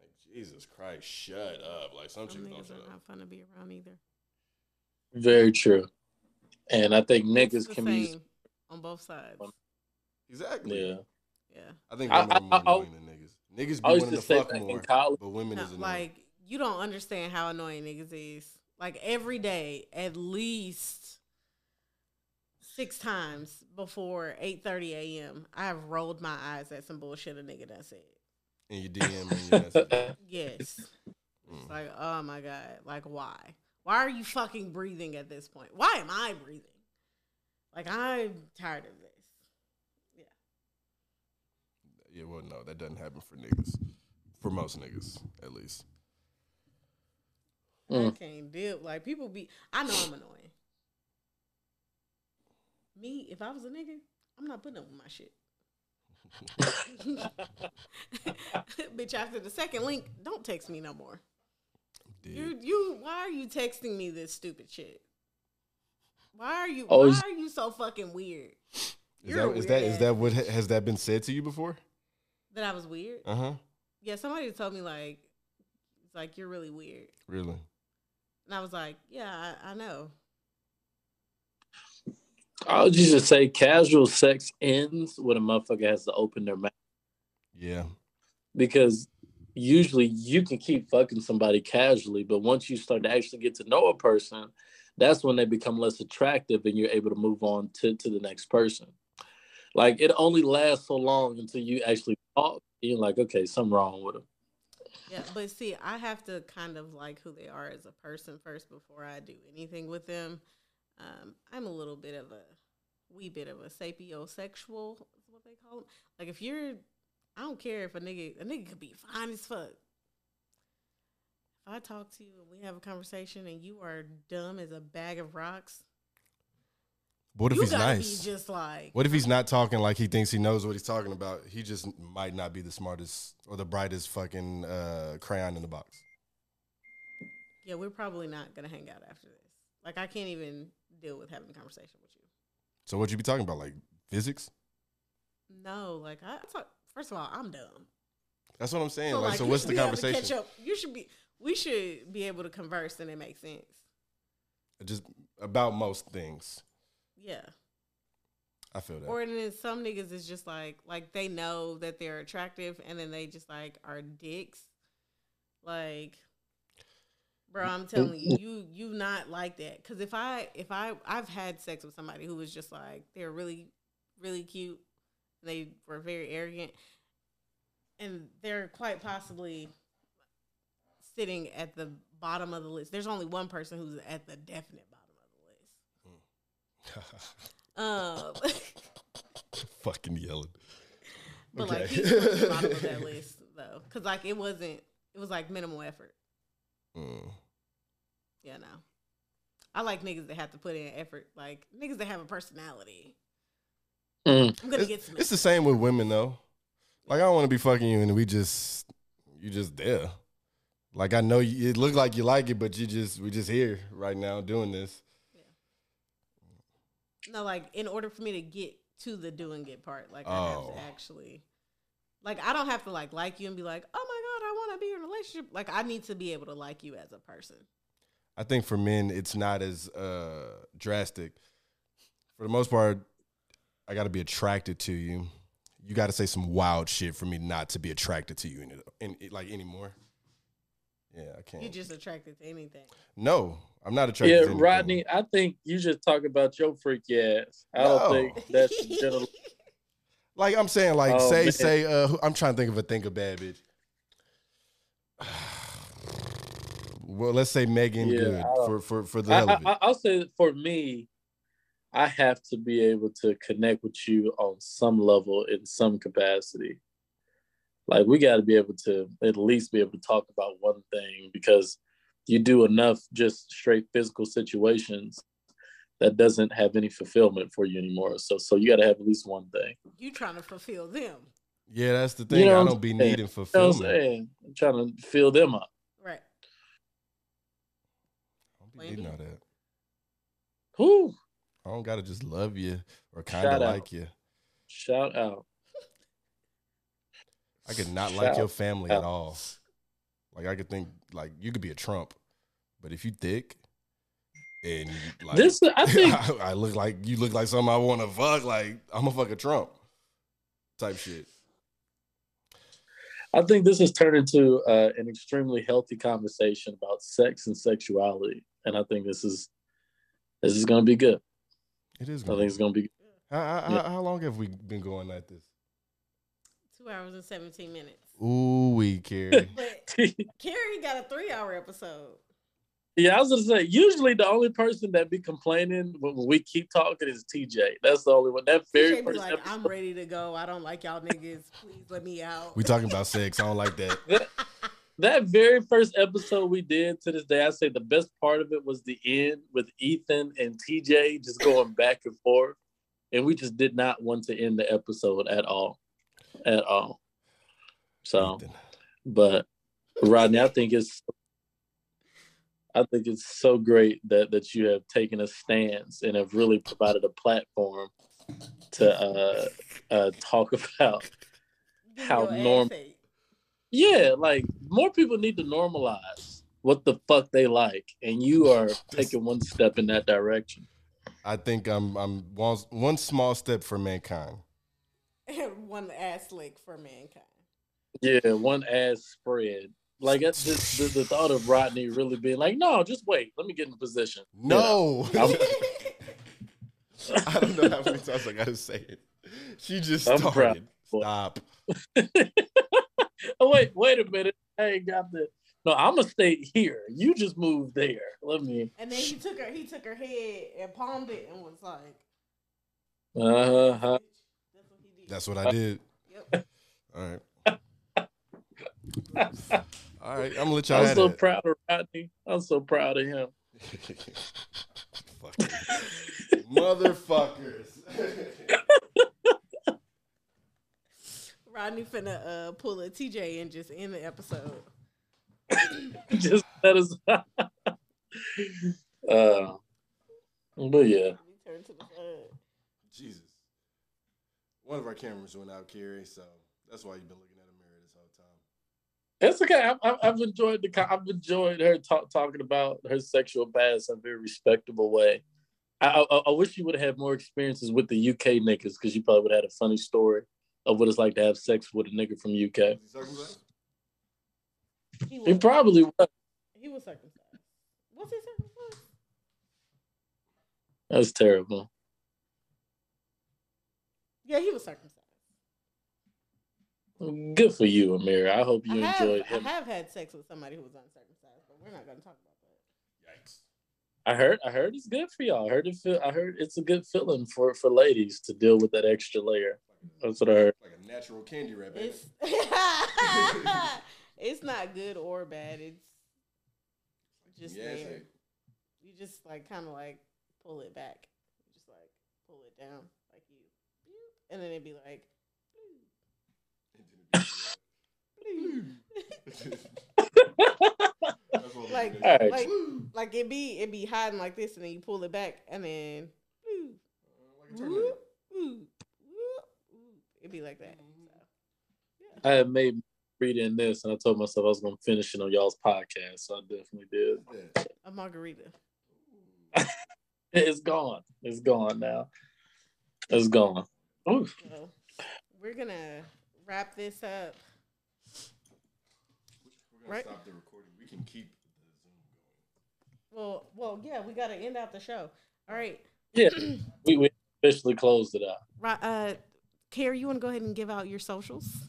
Like Jesus Christ, shut up! Like some Some chicks don't niggas shut are up. not fun to be around either. Very true. And I think It's niggas the can be on both sides. Exactly. yeah. Yeah. I think I- women are I- more I- annoying than niggas. Niggas I be used wanting to to say fuck more, college- but women No, is annoying. like you don't understand how annoying niggas is. Like every day, at least six times before eight thirty a.m., I have rolled my eyes at some bullshit a nigga done said. in your DM and. Yes, Mm. it's like oh my god, like why? Why are you fucking breathing at this point? Why am I breathing? Like I'm tired of this. Yeah. Yeah, well, no, that doesn't happen for niggas. For most niggas, at least. I can't deal. Like people be. I know I'm annoying. Me, if I was a nigga, I'm not putting up with my shit. Bitch, after the second link, don't text me no more. Dude. You, you, why are you texting me this stupid shit? Why are you? Oh, why are you so fucking weird? Is You're a that is that is that what has that been said to you before? That I was weird. Uh huh. Yeah, somebody told me like, it's like you're really weird, Really? and I was like, yeah, I, I know. I would just say casual sex ends when a motherfucker has to open their mouth Yeah. because usually you can keep fucking somebody casually, but once you start to actually get to know a person, that's when they become less attractive and you're able to move on to, to the next person. Like it only lasts so long until you actually talk. You're like, okay, something wrong with them. Yeah, but see, I have to kind of like who they are as a person first before I do anything with them. Um, I'm a little bit of a wee bit of a sapiosexual, is what they call them. Like if you're, I don't care if a nigga, a nigga could be fine as fuck. If I talk to you and we have a conversation and you are dumb as a bag of rocks, What if he's nice? just like What if he's not talking like he thinks he knows what he's talking about? He just might not be the smartest or the brightest fucking uh, crayon in the box. Yeah, we're probably not gonna hang out after this. Like I can't even deal with having a conversation with you. So what you be talking about? Like physics? No, like I thought. First of all, I'm dumb. That's what I'm saying. So, like, so you what's the conversation? Catch up. You should be. We should be able to converse and it makes sense. Just about most things. Yeah. I feel that. Or then some niggas is just like like they know that they're attractive and then they just like are dicks. Like, bro, I'm telling you, you you not like that. Cause if I if I I've had sex with somebody who was just like they're really really cute. They were very arrogant, and they're quite possibly sitting at the bottom of the list. There's only one person who's at the definite bottom of the list. Um, Fucking yelling. but Okay. like he's towards the bottom of that list though, because like it wasn't. It was like minimal effort. Mm. Yeah, no. I like niggas that have to put in effort. Like niggas that have a personality. Mm. I'm gonna It's, get some. it's the same with women though. Like I don't want to be fucking you and we just you just there. Like I know you, it look like you like it, but you just we just here right now doing this. Yeah. No, like in order for me to get to the doing it part, like I have Oh. to actually, like I don't have to like like you and be like, oh my god, I want to be in a relationship. Like I need to be able to like you as a person. I think for men it's not as uh drastic. For the most part, I got to be attracted to you. You got to say some wild shit for me not to be attracted to you in, in, like anymore. Yeah, I can't. You're just attracted to anything. no, I'm not attracted. Yeah, to anything. Rodney, I think you just talk about your freaky ass. I don't think that's general. Like I'm saying, like Oh, say man. say uh, who- I'm trying to think of a think of bad bitch. well, let's say Megan Yeah, Good I don't- for for for the I, hell of it. I, I'll say for me, I have to be able to connect with you on some level in some capacity. Like we got to be able to at least be able to talk about one thing because you do enough just straight physical situations that doesn't have any fulfillment for you anymore. So so you got to have at least one thing. You trying to fulfill them, yeah, that's the You thing. know I don't be saying? needing You know I'm fulfillment. I'm trying to fill them up. right? I don't be Plan B. all that. Who? I don't gotta just love you or kind of out. like you. Shout out. I could not Shout like your out. family at all. Like I could think like you could be a Trump, but if you thick and you, like This I think I, look like you look like something I want to fuck. Like I'm a fuck a Trump type shit. I think this has turned into uh, an extremely healthy conversation about sex and sexuality, and I think this is this is going to be good. It is. I think it's going to be. how, how, Yeah. how, how long have we been going like this? Two hours and seventeen minutes. Ooh, we Carey. But Carey got a three-hour episode. yeah, I was going to say. Usually, the only person that be complaining when, when we keep talking is TJ. That's the only one. That very TJ be first like, episode. "I'm ready to go. I don't like y'all niggas. Please let me out." we talking about sex. I don't like that. that very first episode we did to this day, I say the best part of it was the end with Ethan and TJ just going back and forth. And we just did not want to end the episode at all. At all. So, Ethan. but Rodney, I think it's I think it's so great that that you have taken a stance and have really provided a platform to uh, uh, talk about how your ass norm- ate. Yeah, like more people need to normalize what the fuck they like, and you are taking one step in that direction. I think I'm I'm one, one small step for mankind. one ass lick for mankind. Yeah, one ass spread. Like that's just the, the thought of Rodney really being like, no, just wait, let me get in position. No, I'm- I don't know how many times I gotta say it. She just I'm proud. started. Stop. Oh wait, wait a minute. I ain't got the. No, I'm gonna stay here. You just move there. Let me. And then he took her. He took her head and palmed it and was like, Uh-huh. "That's what he did." That's what I did. Yep. All right. All right. I'm gonna let y'all I'm so that. proud of Rodney. I'm so proud of him. Motherfuckers. Rodney finna uh, pull a TJ and just end the episode. just that is. uh, but yeah, We turn to the side. Jesus. One of our cameras went out, Carey, so that's why you've been looking at a mirror this whole time. it's okay. I've, I've- I've enjoyed the. I've enjoyed her talk, talking about her sexual past in a very respectable way. I, I, I wish you would have had more experiences with the UK niggas because you probably would have had a funny story of what it's like to have sex with a nigga from UK. He? He He probably was. He was circumcised. Was he circumcised? That's terrible. Yeah, he was circumcised. Good for you, Amir. I hope you I have, enjoyed him. I have had sex with somebody who was uncircumcised, but we're not going to talk about that. Yikes. I heard. I heard it's good for y'all. I heard it. Feel, I heard it's a good feeling for for ladies to deal with that extra layer. That's what I heard. Like a natural candy wrap. It's it's not good or bad. It's just Yeah, there. it's You just like kind of like pull it back. You just like pull it down like you, and then it'd be like. Like, it is. All right. like, like it be it be hiding like this, and then you pull it back, and then, uh, Like a tornado. whoop, whoop, whoop, whoop. it'd be like that. So. I had made reading this, and I told myself I was going to finish it on y'all's podcast, so I definitely did. Yeah. A margarita. It's gone. It's gone now. It's gone. Ooh. So we're gonna wrap this up. We're gonna Right. stop the recording. We can keep the Zoom going. Well, well, yeah, we gotta end out the show. All right, Yeah, we, we officially closed it out. right. Uh, Carey, you want to go ahead and give out your socials?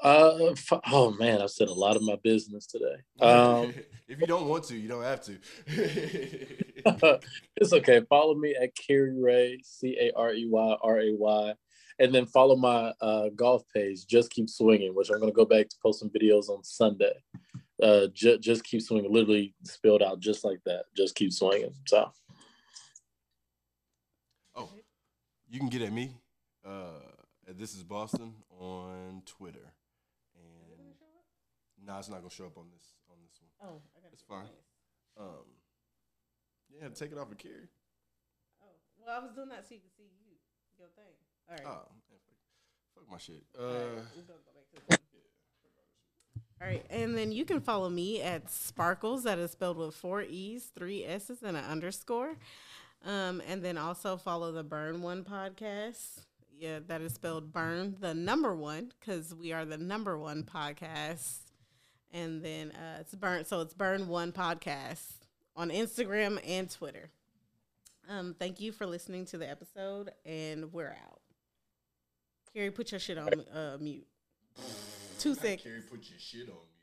Uh, f- oh man, I've said a lot of my business today. Um, if you don't want to, you don't have to. it's okay. Follow me at Carey Ray, C A R E Y R A Y, and then follow my uh, golf page. Just keep swinging, which I'm gonna go back to post some videos on Sunday. Uh, ju- just keep swinging, literally spelled out just like that. Just keep swinging. So oh, you can get at me. Uh, this is Boston on Twitter, and no, it's not gonna show up on this on this one. Oh, I got It's fine. Um, yeah, take it off of Carey. Oh, well, I was doing that so you could see you, your thing. All right. Oh, fuck, fuck my shit. All right, Uh, we're gonna go back to the thing. All right, and then you can follow me at Sparkles. That is spelled with four e's, three s's, and an underscore. Um, and then also follow the Burn One podcast. Media. That is spelled burn the number one because we are the number one podcast. And then uh, it's burn. So it's burn one podcast on Instagram and Twitter. Um, thank you for listening to the episode, and we're out. Carey, put your shit on uh, mute. Two seconds. Carey, put your shit on me.